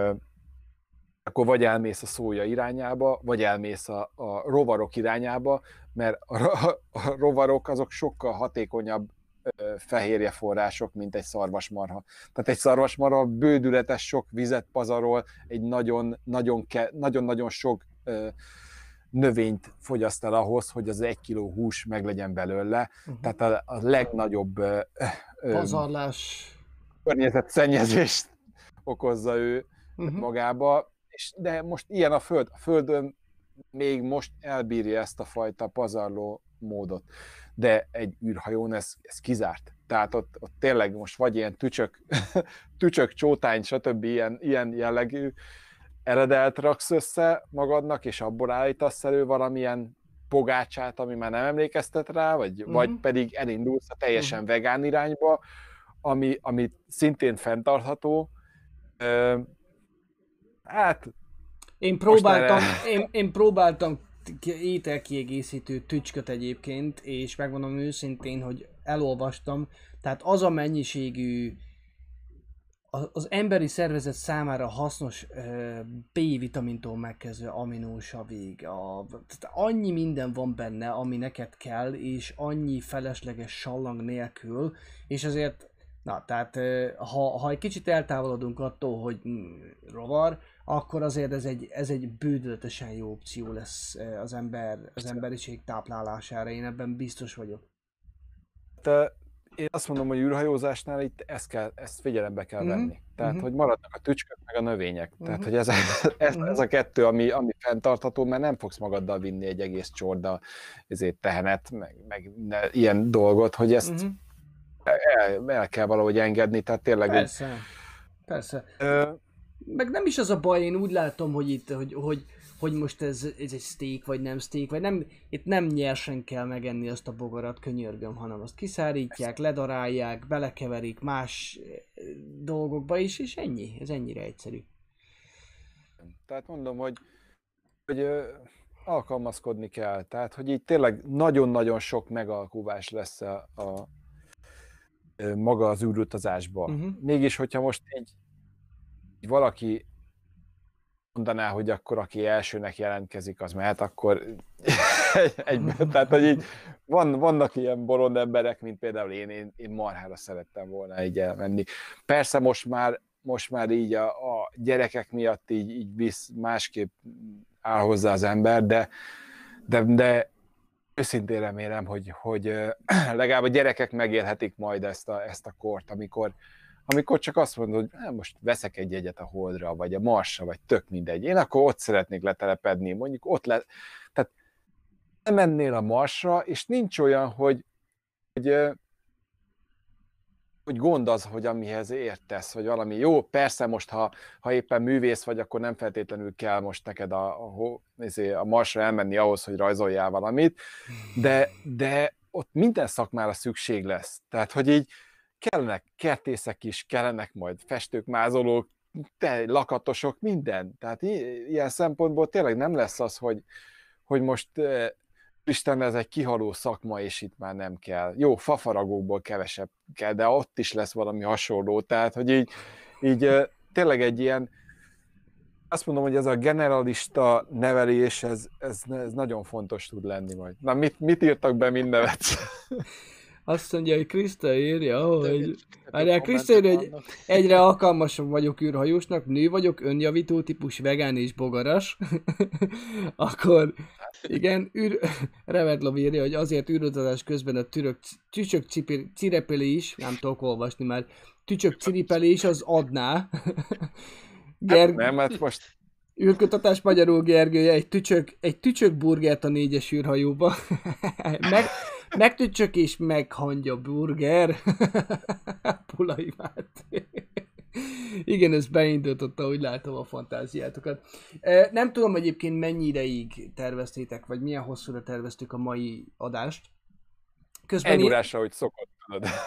B: akkor vagy elmész a szója irányába, vagy elmész a, a rovarok irányába, mert a, a rovarok azok sokkal hatékonyabb fehérje források, mint egy szarvasmarha. Tehát egy szarvasmarha bődületes sok vizet pazarol, egy nagyon, nagyon, nagyon, nagyon sok növényt fogyaszt el ahhoz, hogy az egy kiló hús meg legyen belőle. Uh-huh. Tehát a, a legnagyobb
A: pazarlás
B: környezetszennyezést okozza ő uh-huh. magába. És, de most ilyen a Föld. A Földön még most elbírja ezt a fajta pazarló módot. De egy űrhajón ez, ez kizárt. Tehát ott, ott tényleg most vagy ilyen tücsök, tücsök csótány, stb. ilyen, ilyen jellegű eredelt raksz össze magadnak, és abból állítasz elő valamilyen pogácsát, ami már nem emlékeztet rá, vagy, uh-huh. vagy pedig elindulsz a teljesen uh-huh. vegán irányba, ami, ami szintén fenntartható. Ö, hát...
A: Én próbáltam, erre... én, én próbáltam ételkiegészítő tücsköt egyébként, és megmondom őszintén, hogy elolvastam, tehát az a mennyiségű az emberi szervezet számára hasznos B-vitamintól megkezdve aminósavig, a, tehát annyi minden van benne, ami neked kell, és annyi felesleges sallang nélkül, és azért, na, tehát ha, ha egy kicsit eltávolodunk attól, hogy hm, rovar, akkor azért ez egy, ez egy bődöletesen jó opció lesz az ember, az emberiség táplálására, én ebben biztos vagyok.
B: Te én azt mondom, hogy űrhajózásnál itt ezt, kell, ezt figyelembe kell mm-hmm. venni. Tehát, mm-hmm. hogy maradnak a tücskök meg a növények. Mm-hmm. Tehát, hogy ez, ez, ez a kettő, ami, ami fenntartható, mert nem fogsz magaddal vinni egy egész csorda ezért tehenet, meg, meg ne, ilyen dolgot, hogy ezt mm-hmm. el, el kell valahogy engedni, tehát tényleg...
A: Persze, úgy, persze. Ö, meg nem is az a baj, én úgy látom, hogy itt, hogy, hogy hogy most ez, ez egy steak, vagy nem steak, vagy nem, itt nem nyersen kell megenni azt a bogarat, könyörgöm, hanem azt kiszárítják, ledarálják, belekeverik más eh, dolgokba is, és ennyi, ez ennyire egyszerű.
B: Tehát mondom, hogy, hogy alkalmazkodni kell, tehát hogy így tényleg nagyon-nagyon sok megalkuvás lesz a, a maga az űrutazásba.
A: Uh-huh.
B: Mégis, hogyha most így, így valaki mondaná, hogy akkor aki elsőnek jelentkezik, az mehet, akkor egyben. Tehát, hogy így van, vannak ilyen bolond emberek, mint például én, én, én marhára szerettem volna így elmenni. Persze most már, most már így a, a gyerekek miatt így, így visz, másképp áll hozzá az ember, de, de, de őszintén remélem, hogy, hogy legalább a gyerekek megélhetik majd ezt a, ezt a kort, amikor, amikor csak azt mondod, hogy hát most veszek egy jegyet a Holdra, vagy a Marsra, vagy tök mindegy. Én akkor ott szeretnék letelepedni, mondjuk ott le... Tehát nem mennél a Marsra, és nincs olyan, hogy, hogy, hogy gond az, hogy amihez értesz, vagy valami. Jó, persze most, ha, ha éppen művész vagy, akkor nem feltétlenül kell most neked a, a, izé, a Marsra elmenni ahhoz, hogy rajzoljál valamit, de, de ott minden szakmára szükség lesz. Tehát, hogy így kellenek kertészek is, kellenek majd festők, mázolók, te, lakatosok, minden. Tehát ilyen szempontból tényleg nem lesz az, hogy, hogy most eh, Isten, ez egy kihaló szakma, és itt már nem kell. Jó, fafaragókból kevesebb kell, de ott is lesz valami hasonló. Tehát, hogy így, így eh, tényleg egy ilyen, azt mondom, hogy ez a generalista nevelés, ez, ez, ez nagyon fontos tud lenni majd. Na, mit, mit írtak be, mind nevetsz?
A: Azt mondja, hogy Krista írja, hogy Várjál,
C: kommentek
A: Krisztina, hogy- egyre alkalmasabb vagyok űrhajósnak, nő vagyok, önjavító típus, vegán és bogaras. Akkor igen, űr... Revedlov írja, hogy azért űrutazás közben a türök tücsök cipir- cirepelés, nem tudok olvasni már, tücsök ciripelés az adná. Ger...
B: Nem, hát most
A: űrkutatás magyarul Gergője, egy tücsök, egy tücsök burgert a négyes űrhajóba. meg, megtücsök és meghangja burger. Pulai Máté. Igen, ez beindította, úgy látom a fantáziátokat. Nem tudom egyébként mennyi ideig terveztétek, vagy milyen hosszúra terveztük a mai adást. Közben
B: egy
A: én-
B: órásra, hogy szokott, tudod.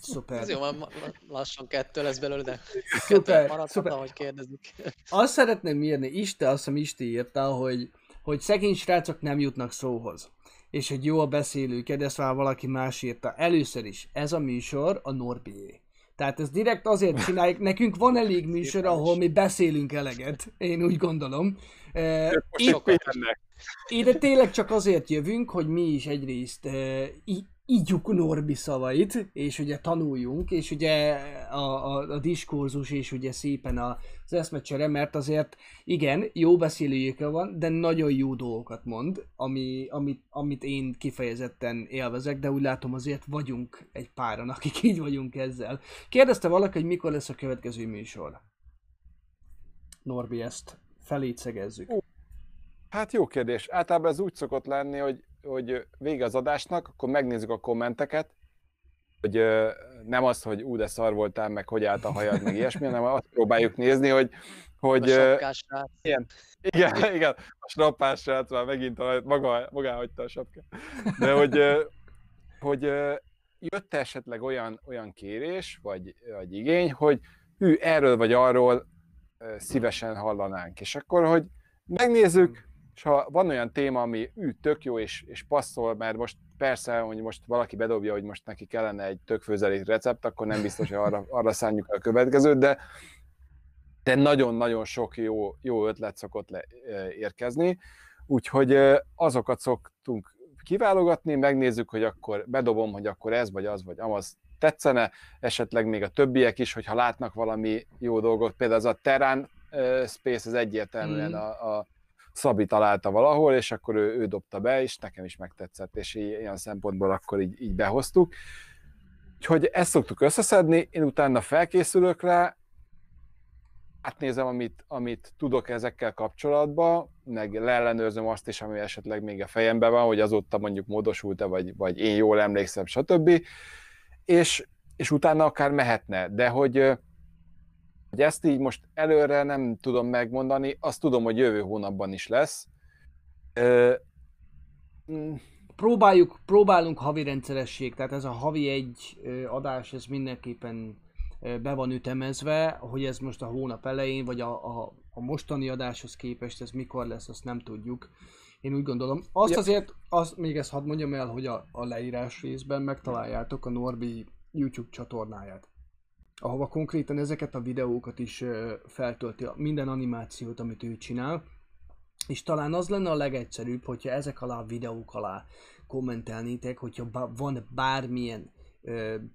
A: Szuper.
C: Ez jó, már lassan kettő lesz belőle, de
A: Szuper,
C: maradhat,
A: szuper.
C: ahogy kérdezik.
A: Azt szeretném írni, Iste, azt hiszem Isti írta, hogy, hogy szegény srácok nem jutnak szóhoz. És hogy jó a beszélő, de ezt már valaki más írta. Először is, ez a műsor a Norbié. Tehát ez direkt azért csináljuk, nekünk van elég műsor, ahol mi beszélünk eleget, én úgy gondolom. Eh, itt- ide tényleg csak azért jövünk, hogy mi is egyrészt uh, ígyjuk Norbi szavait, és ugye tanuljunk, és ugye a, a, a diskurzus, és ugye szépen az eszmecsere, mert azért igen, jó beszélőjéke van, de nagyon jó dolgokat mond, ami, amit, amit én kifejezetten élvezek, de úgy látom azért vagyunk egy páran, akik így vagyunk ezzel. Kérdezte valaki, hogy mikor lesz a következő műsor? Norbi, ezt felét szegezzük.
B: Hát jó kérdés. Általában ez úgy szokott lenni, hogy, hogy vége az adásnak, akkor megnézzük a kommenteket, hogy ö, nem az, hogy ú, de szar voltál, meg hogy állt a hajad, meg ilyesmi, hanem azt próbáljuk nézni, hogy, hogy
C: A sapkás srác.
B: igen, igen, a snappás srác már megint a, maga, magá hagyta a sapkát. De hogy, ö, hogy jött esetleg olyan, olyan kérés, vagy, vagy igény, hogy hű, erről vagy arról szívesen hallanánk. És akkor, hogy megnézzük, és ha van olyan téma, ami ű, tök jó és, és passzol, mert most persze, hogy most valaki bedobja, hogy most neki kellene egy tök főzelék recept, akkor nem biztos, hogy arra, arra szánjuk a következőt, de de nagyon-nagyon sok jó, jó ötlet szokott le, érkezni, úgyhogy azokat szoktunk kiválogatni, megnézzük, hogy akkor bedobom, hogy akkor ez vagy az vagy amaz tetszene, esetleg még a többiek is, hogyha látnak valami jó dolgot, például az a Terán Space, ez egyértelműen
A: Mm.
B: a, a Szabi találta valahol, és akkor ő, ő dobta be, és nekem is megtetszett, és ilyen szempontból akkor így, így behoztuk. Úgyhogy ezt szoktuk összeszedni, én utána felkészülök rá, átnézem, amit, amit tudok ezekkel kapcsolatban, meg leellenőrzöm azt is, ami esetleg még a fejemben van, hogy azóta mondjuk módosult-e, vagy, vagy én jól emlékszem, stb. És, és utána akár mehetne, de hogy Hogy ezt így most előre nem tudom megmondani, azt tudom, hogy jövő hónapban is lesz. Ö,
A: mm. próbáljuk, próbálunk havi rendszeresség, tehát ez a havi egy adás, ez mindenképpen be van ütemezve, hogy ez most a hónap elején, vagy a, a, a mostani adáshoz képest ez mikor lesz, azt nem tudjuk. Én úgy gondolom. Azt ja. azért, azt, még ezt hadd mondjam el, hogy a, a leírás részben megtaláljátok a Norbi YouTube csatornáját ahova konkrétan ezeket a videókat is feltölti, minden animációt, amit ő csinál, és talán az lenne a legegyszerűbb, hogyha ezek alá a videók alá kommentelnétek, hogyha van bármilyen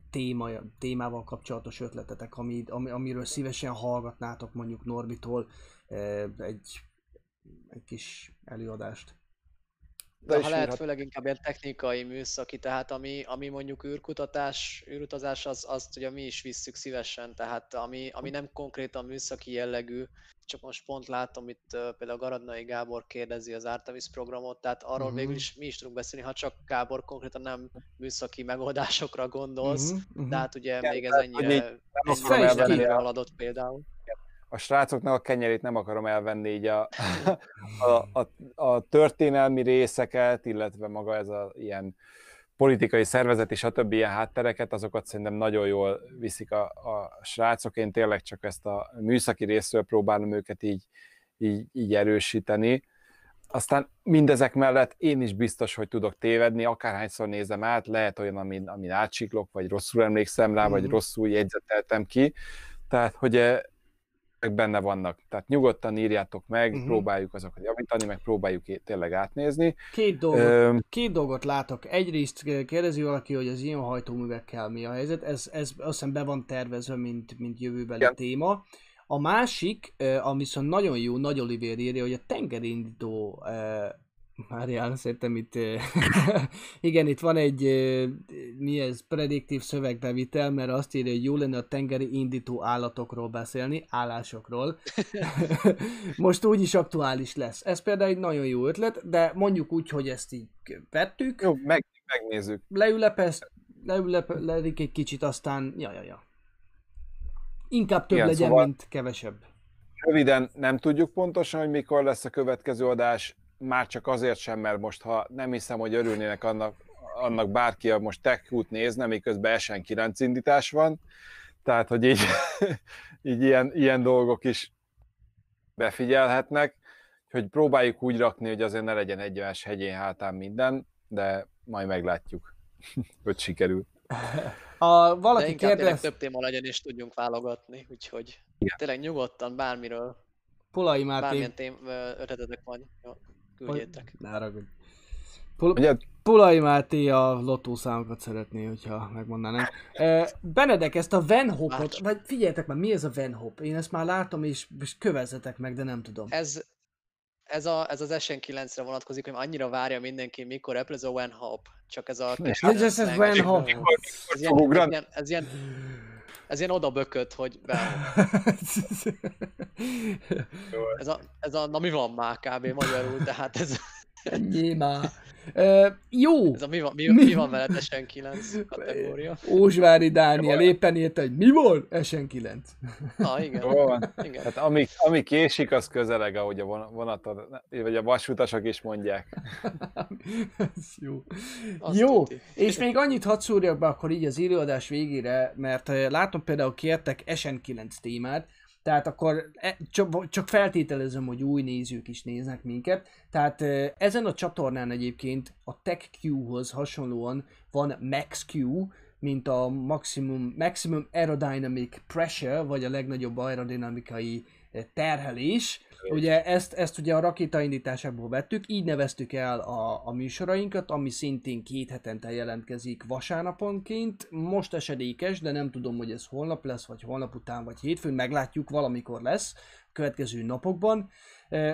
A: téma, témával kapcsolatos ötletetek, ami, ami, amiről szívesen hallgatnátok mondjuk Norbitól ö, egy, egy kis előadást.
C: De ha lehet, főleg inkább ilyen technikai műszaki, tehát ami, ami mondjuk űrkutatás, űrutazás, az, azt ugye mi is visszük szívesen, tehát ami, ami nem konkrétan műszaki jellegű, csak most pont látom itt például Garadnai Gábor kérdezi az Artemis programot, tehát arról uh-huh. végül is mi is tudunk beszélni, ha csak Gábor konkrétan nem műszaki megoldásokra gondolsz, uh-huh. Uh-huh. de hát ugye Igen, még ez ennyire, ennyire haladott például
B: a srácoknak a kenyerét nem akarom elvenni így a, a, a, a történelmi részeket, illetve maga ez a ilyen politikai szervezet és a többi ilyen háttereket, azokat szerintem nagyon jól viszik a, a srácok. Én tényleg csak ezt a műszaki részről próbálom őket így, így, így erősíteni. Aztán mindezek mellett én is biztos, hogy tudok tévedni, akárhányszor nézem át, lehet olyan, amin, amin átsiklok, vagy rosszul emlékszem rá, mm-hmm. vagy mhm. rosszul jegyzeteltem ki. Tehát, hogy benne vannak. Tehát nyugodtan írjátok meg, uh-huh. próbáljuk azokat javítani, meg próbáljuk tényleg átnézni.
A: Két dolgot, Ö... két dolgot látok. Egyrészt kérdezi valaki, hogy az ilyen hajtóművekkel mi a helyzet. Ez, ez azt hiszem be van tervezve, mint, mint jövőbeli Igen. téma. A másik, ami viszont nagyon jó, Nagy Oliver írja, hogy a tengerindító Márián, szerintem itt, igen, itt van egy, mi ez, prediktív szövegbevitel, mert azt írja, hogy jó lenne a tengeri indító állatokról beszélni, állásokról. Most úgyis aktuális lesz. Ez például egy nagyon jó ötlet, de mondjuk úgy, hogy ezt így vettük.
B: Jó, meg, megnézzük.
A: Leülepesz, leülepelik egy kicsit, aztán, ja, ja, ja. Inkább több igen, legyen, szóval... mint kevesebb.
B: Röviden nem tudjuk pontosan, hogy mikor lesz a következő adás, már csak azért sem, mert most ha nem hiszem, hogy örülnének annak, annak bárki, a most tech út nézne, miközben SN 9 indítás van, tehát, hogy így, így ilyen, ilyen dolgok is befigyelhetnek, hogy próbáljuk úgy rakni, hogy azért ne legyen egyenes hegyén hátán minden, de majd meglátjuk, hogy sikerül.
C: A, valaki de kérdez... több téma legyen, és tudjunk válogatni, úgyhogy Igen. tényleg nyugodtan bármiről.
A: Polai Máté.
C: Bármilyen tém, ötletetek van. Jó küldjétek.
A: Ne haragudj. Pul- Pulai Máté a lotószámokat szeretné, hogyha megmondanám. Uh, Benedek, ezt a Van Hopot, vagy figyeljetek már, mi ez a Van Hop? Én ezt már látom, és, és kövezzetek meg, de nem tudom.
C: Ez, ez, a, ez az SN9-re vonatkozik, hogy annyira várja mindenki, mikor Apple ez a Van Hop. Csak ez a...
A: Ez, ez, ez Van Hop.
C: Ez ilyen, ez ilyen, ez ilyen, ez ilyen oda bökött, hogy ez, a, ez a, na mi van már kb. magyarul, tehát ez...
A: Ennyi már. Uh, jó.
C: Ez a mi van, mi, mi, mi van veled SN9 kategória?
A: Ósvári Dániel éppen írta, hogy mi volt SN9.
C: Na igen. van.
B: igen. Hát ami, ami késik, az közeleg, ahogy a vonaton, vagy a vasutasok is mondják.
A: Ez jó. Azt jó, tuti. és még annyit hadd szúrjak be akkor így az előadás végére, mert látom például kértek SN9 témát, tehát akkor e, csak, feltételezem, hogy új nézők is néznek minket. Tehát ezen a csatornán egyébként a TechQ-hoz hasonlóan van MaxQ, mint a maximum, maximum Aerodynamic Pressure, vagy a legnagyobb aerodinamikai terhelés. Ugye ezt, ezt ugye a rakétaindításából vettük, így neveztük el a, a műsorainkat, ami szintén két hetente jelentkezik vasárnaponként. Most esedékes, de nem tudom, hogy ez holnap lesz, vagy holnap után, vagy hétfőn, meglátjuk, valamikor lesz következő napokban,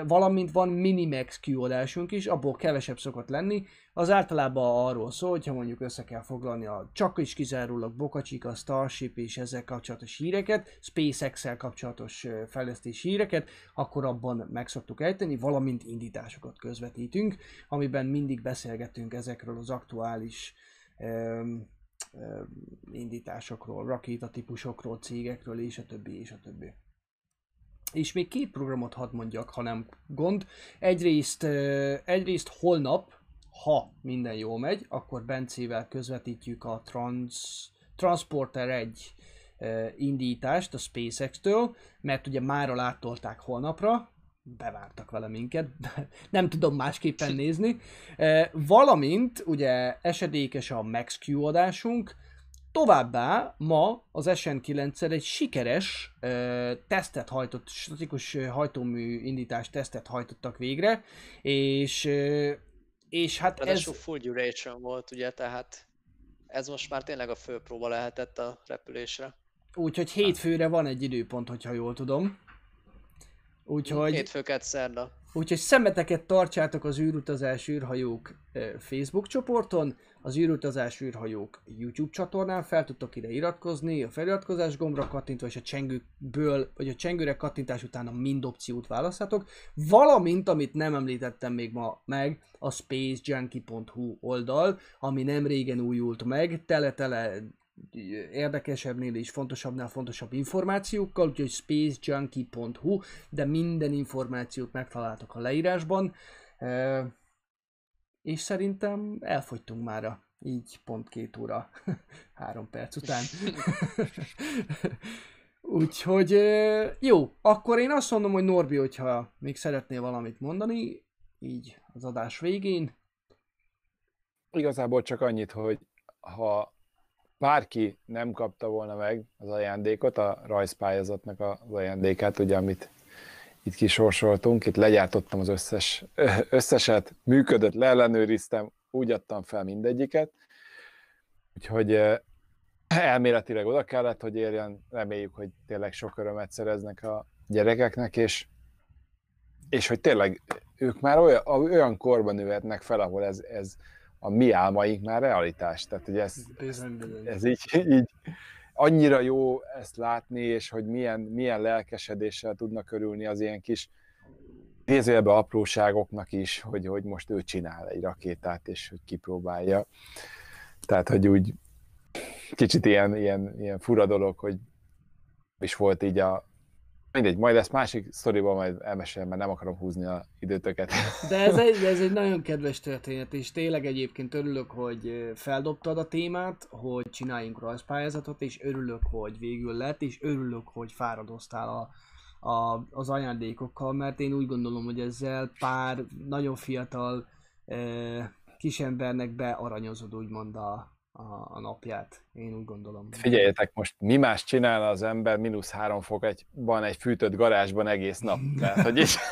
A: valamint van Minimax kiadásunk is, abból kevesebb szokott lenni, az általában arról szól, hogyha mondjuk össze kell foglalni a csak is kizárólag Bokacsika, Starship és ezzel kapcsolatos híreket, SpaceX-el kapcsolatos fejlesztési híreket, akkor abban meg szoktuk ejteni, valamint indításokat közvetítünk, amiben mindig beszélgetünk ezekről az aktuális um, indításokról, rakétatípusokról, cégekről, és a többi, és a többi. És még két programot hadd mondjak, ha nem gond. Egyrészt, egyrészt holnap, ha minden jól megy, akkor Bencével közvetítjük a Trans, Transporter 1 indítást a SpaceX-től, mert ugye mára láttolták holnapra, bevártak vele minket, nem tudom másképpen nézni. Valamint ugye esedékes a MaxQ adásunk, Továbbá ma az SN9-el egy sikeres ö, tesztet hajtott, statikus hajtómű indítás tesztet hajtottak végre, és, ö, és hát
C: Ráadásul ez... full duration volt, ugye, tehát ez most már tényleg a fő próba lehetett a repülésre.
A: Úgyhogy hétfőre van egy időpont, hogyha jól tudom.
C: Úgyhogy... Hétfőket szerda.
A: Úgyhogy szemeteket tartsátok az űrutazás űrhajók Facebook csoporton, az űrutazás űrhajók YouTube csatornán, fel tudtok ide iratkozni, a feliratkozás gombra kattintva, és a csengőből, vagy a csengőre kattintás után a mind opciót választhatok, valamint, amit nem említettem még ma meg, a spacejunkie.hu oldal, ami nem régen újult meg, tele-tele érdekesebbnél és fontosabbnál fontosabb információkkal, úgyhogy spacejunkie.hu, de minden információt megtaláltok a leírásban. És szerintem elfogytunk már így pont két óra, három perc után. Úgyhogy jó, akkor én azt mondom, hogy Norbi, hogyha még szeretnél valamit mondani, így az adás végén.
B: Igazából csak annyit, hogy ha bárki nem kapta volna meg az ajándékot, a rajzpályázatnak az ajándékát, ugye, amit itt kisorsoltunk, itt legyártottam az összes, összeset, működött, leellenőriztem, úgy adtam fel mindegyiket, úgyhogy elméletileg oda kellett, hogy érjen, reméljük, hogy tényleg sok örömet szereznek a gyerekeknek, és, és hogy tényleg ők már olyan, olyan korban nőhetnek fel, ahol ez, ez a mi álmaink már realitás. Tehát, hogy ez, ez, ez így, így, annyira jó ezt látni, és hogy milyen, milyen lelkesedéssel tudnak örülni az ilyen kis nézőjelbe apróságoknak is, hogy, hogy most ő csinál egy rakétát, és hogy kipróbálja. Tehát, hogy úgy kicsit ilyen, ilyen, ilyen fura dolog, hogy is volt így a, Mindegy, majd ezt másik sztoriban majd elmesélem, mert nem akarom húzni a időtöket.
A: De ez egy, ez egy nagyon kedves történet, és tényleg egyébként örülök, hogy feldobtad a témát, hogy csináljunk rajzpályázatot, és örülök, hogy végül lett, és örülök, hogy fáradoztál a, a, az ajándékokkal, mert én úgy gondolom, hogy ezzel pár nagyon fiatal eh, kisembernek bearanyozod úgymond a, a, a napját, én úgy gondolom.
B: Figyeljetek, most mi más csinál az ember mínusz három fok van egy fűtött garázsban egész nap? Tehát, hogy is...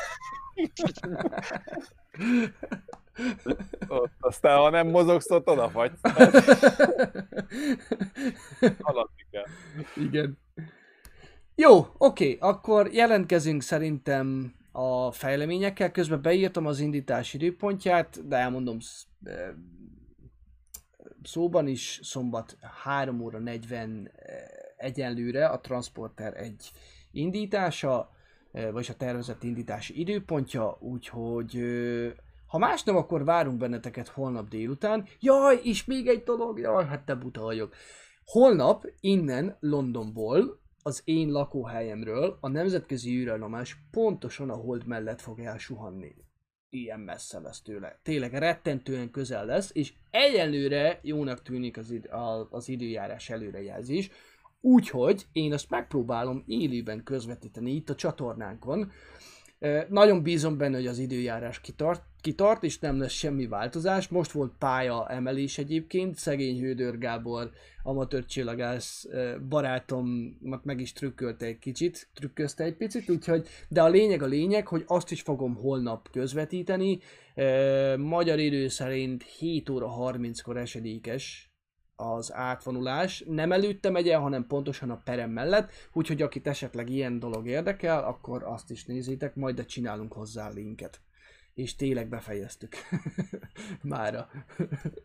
B: ott, aztán ha nem mozogsz, ott odafagysz. Haladni kell.
A: Igen. Jó, oké, akkor jelentkezünk szerintem a fejleményekkel. Közben beírtam az indítás időpontját, de elmondom szóban is szombat 3 óra 40 eh, egyenlőre a Transporter egy indítása, eh, vagyis a tervezett indítási időpontja, úgyhogy eh, ha más nem, akkor várunk benneteket holnap délután. Jaj, és még egy dolog, jaj, hát te buta vagyok. Holnap innen Londonból, az én lakóhelyemről a nemzetközi űrállomás pontosan a hold mellett fog elsuhanni ilyen messze lesz tőle. Tényleg rettentően közel lesz, és egyenlőre jónak tűnik az, id- az időjárás előrejelzés, úgyhogy én azt megpróbálom élőben közvetíteni itt a csatornánkon, nagyon bízom benne, hogy az időjárás kitart, kitart, és nem lesz semmi változás. Most volt pálya emelés egyébként, szegény Hődör Gábor, amatőr csillagász barátom meg is trükkölte egy kicsit, trükközte egy picit, úgyhogy, de a lényeg a lényeg, hogy azt is fogom holnap közvetíteni. Magyar idő szerint 7 óra 30-kor esedékes az átvonulás. Nem előtte megy el, hanem pontosan a perem mellett, úgyhogy akit esetleg ilyen dolog érdekel, akkor azt is nézzétek, majd de csinálunk hozzá linket. És tényleg befejeztük. Mára.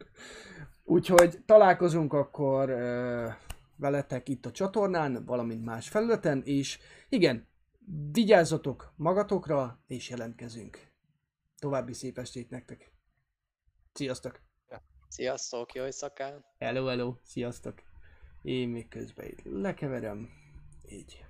A: úgyhogy találkozunk akkor uh, veletek itt a csatornán, valamint más felületen, és igen, vigyázzatok magatokra, és jelentkezünk. További szép estét nektek. Sziasztok!
C: Sziasztok, jó éjszakán!
A: Hello, hello, sziasztok! Én még közben itt lekeverem, így.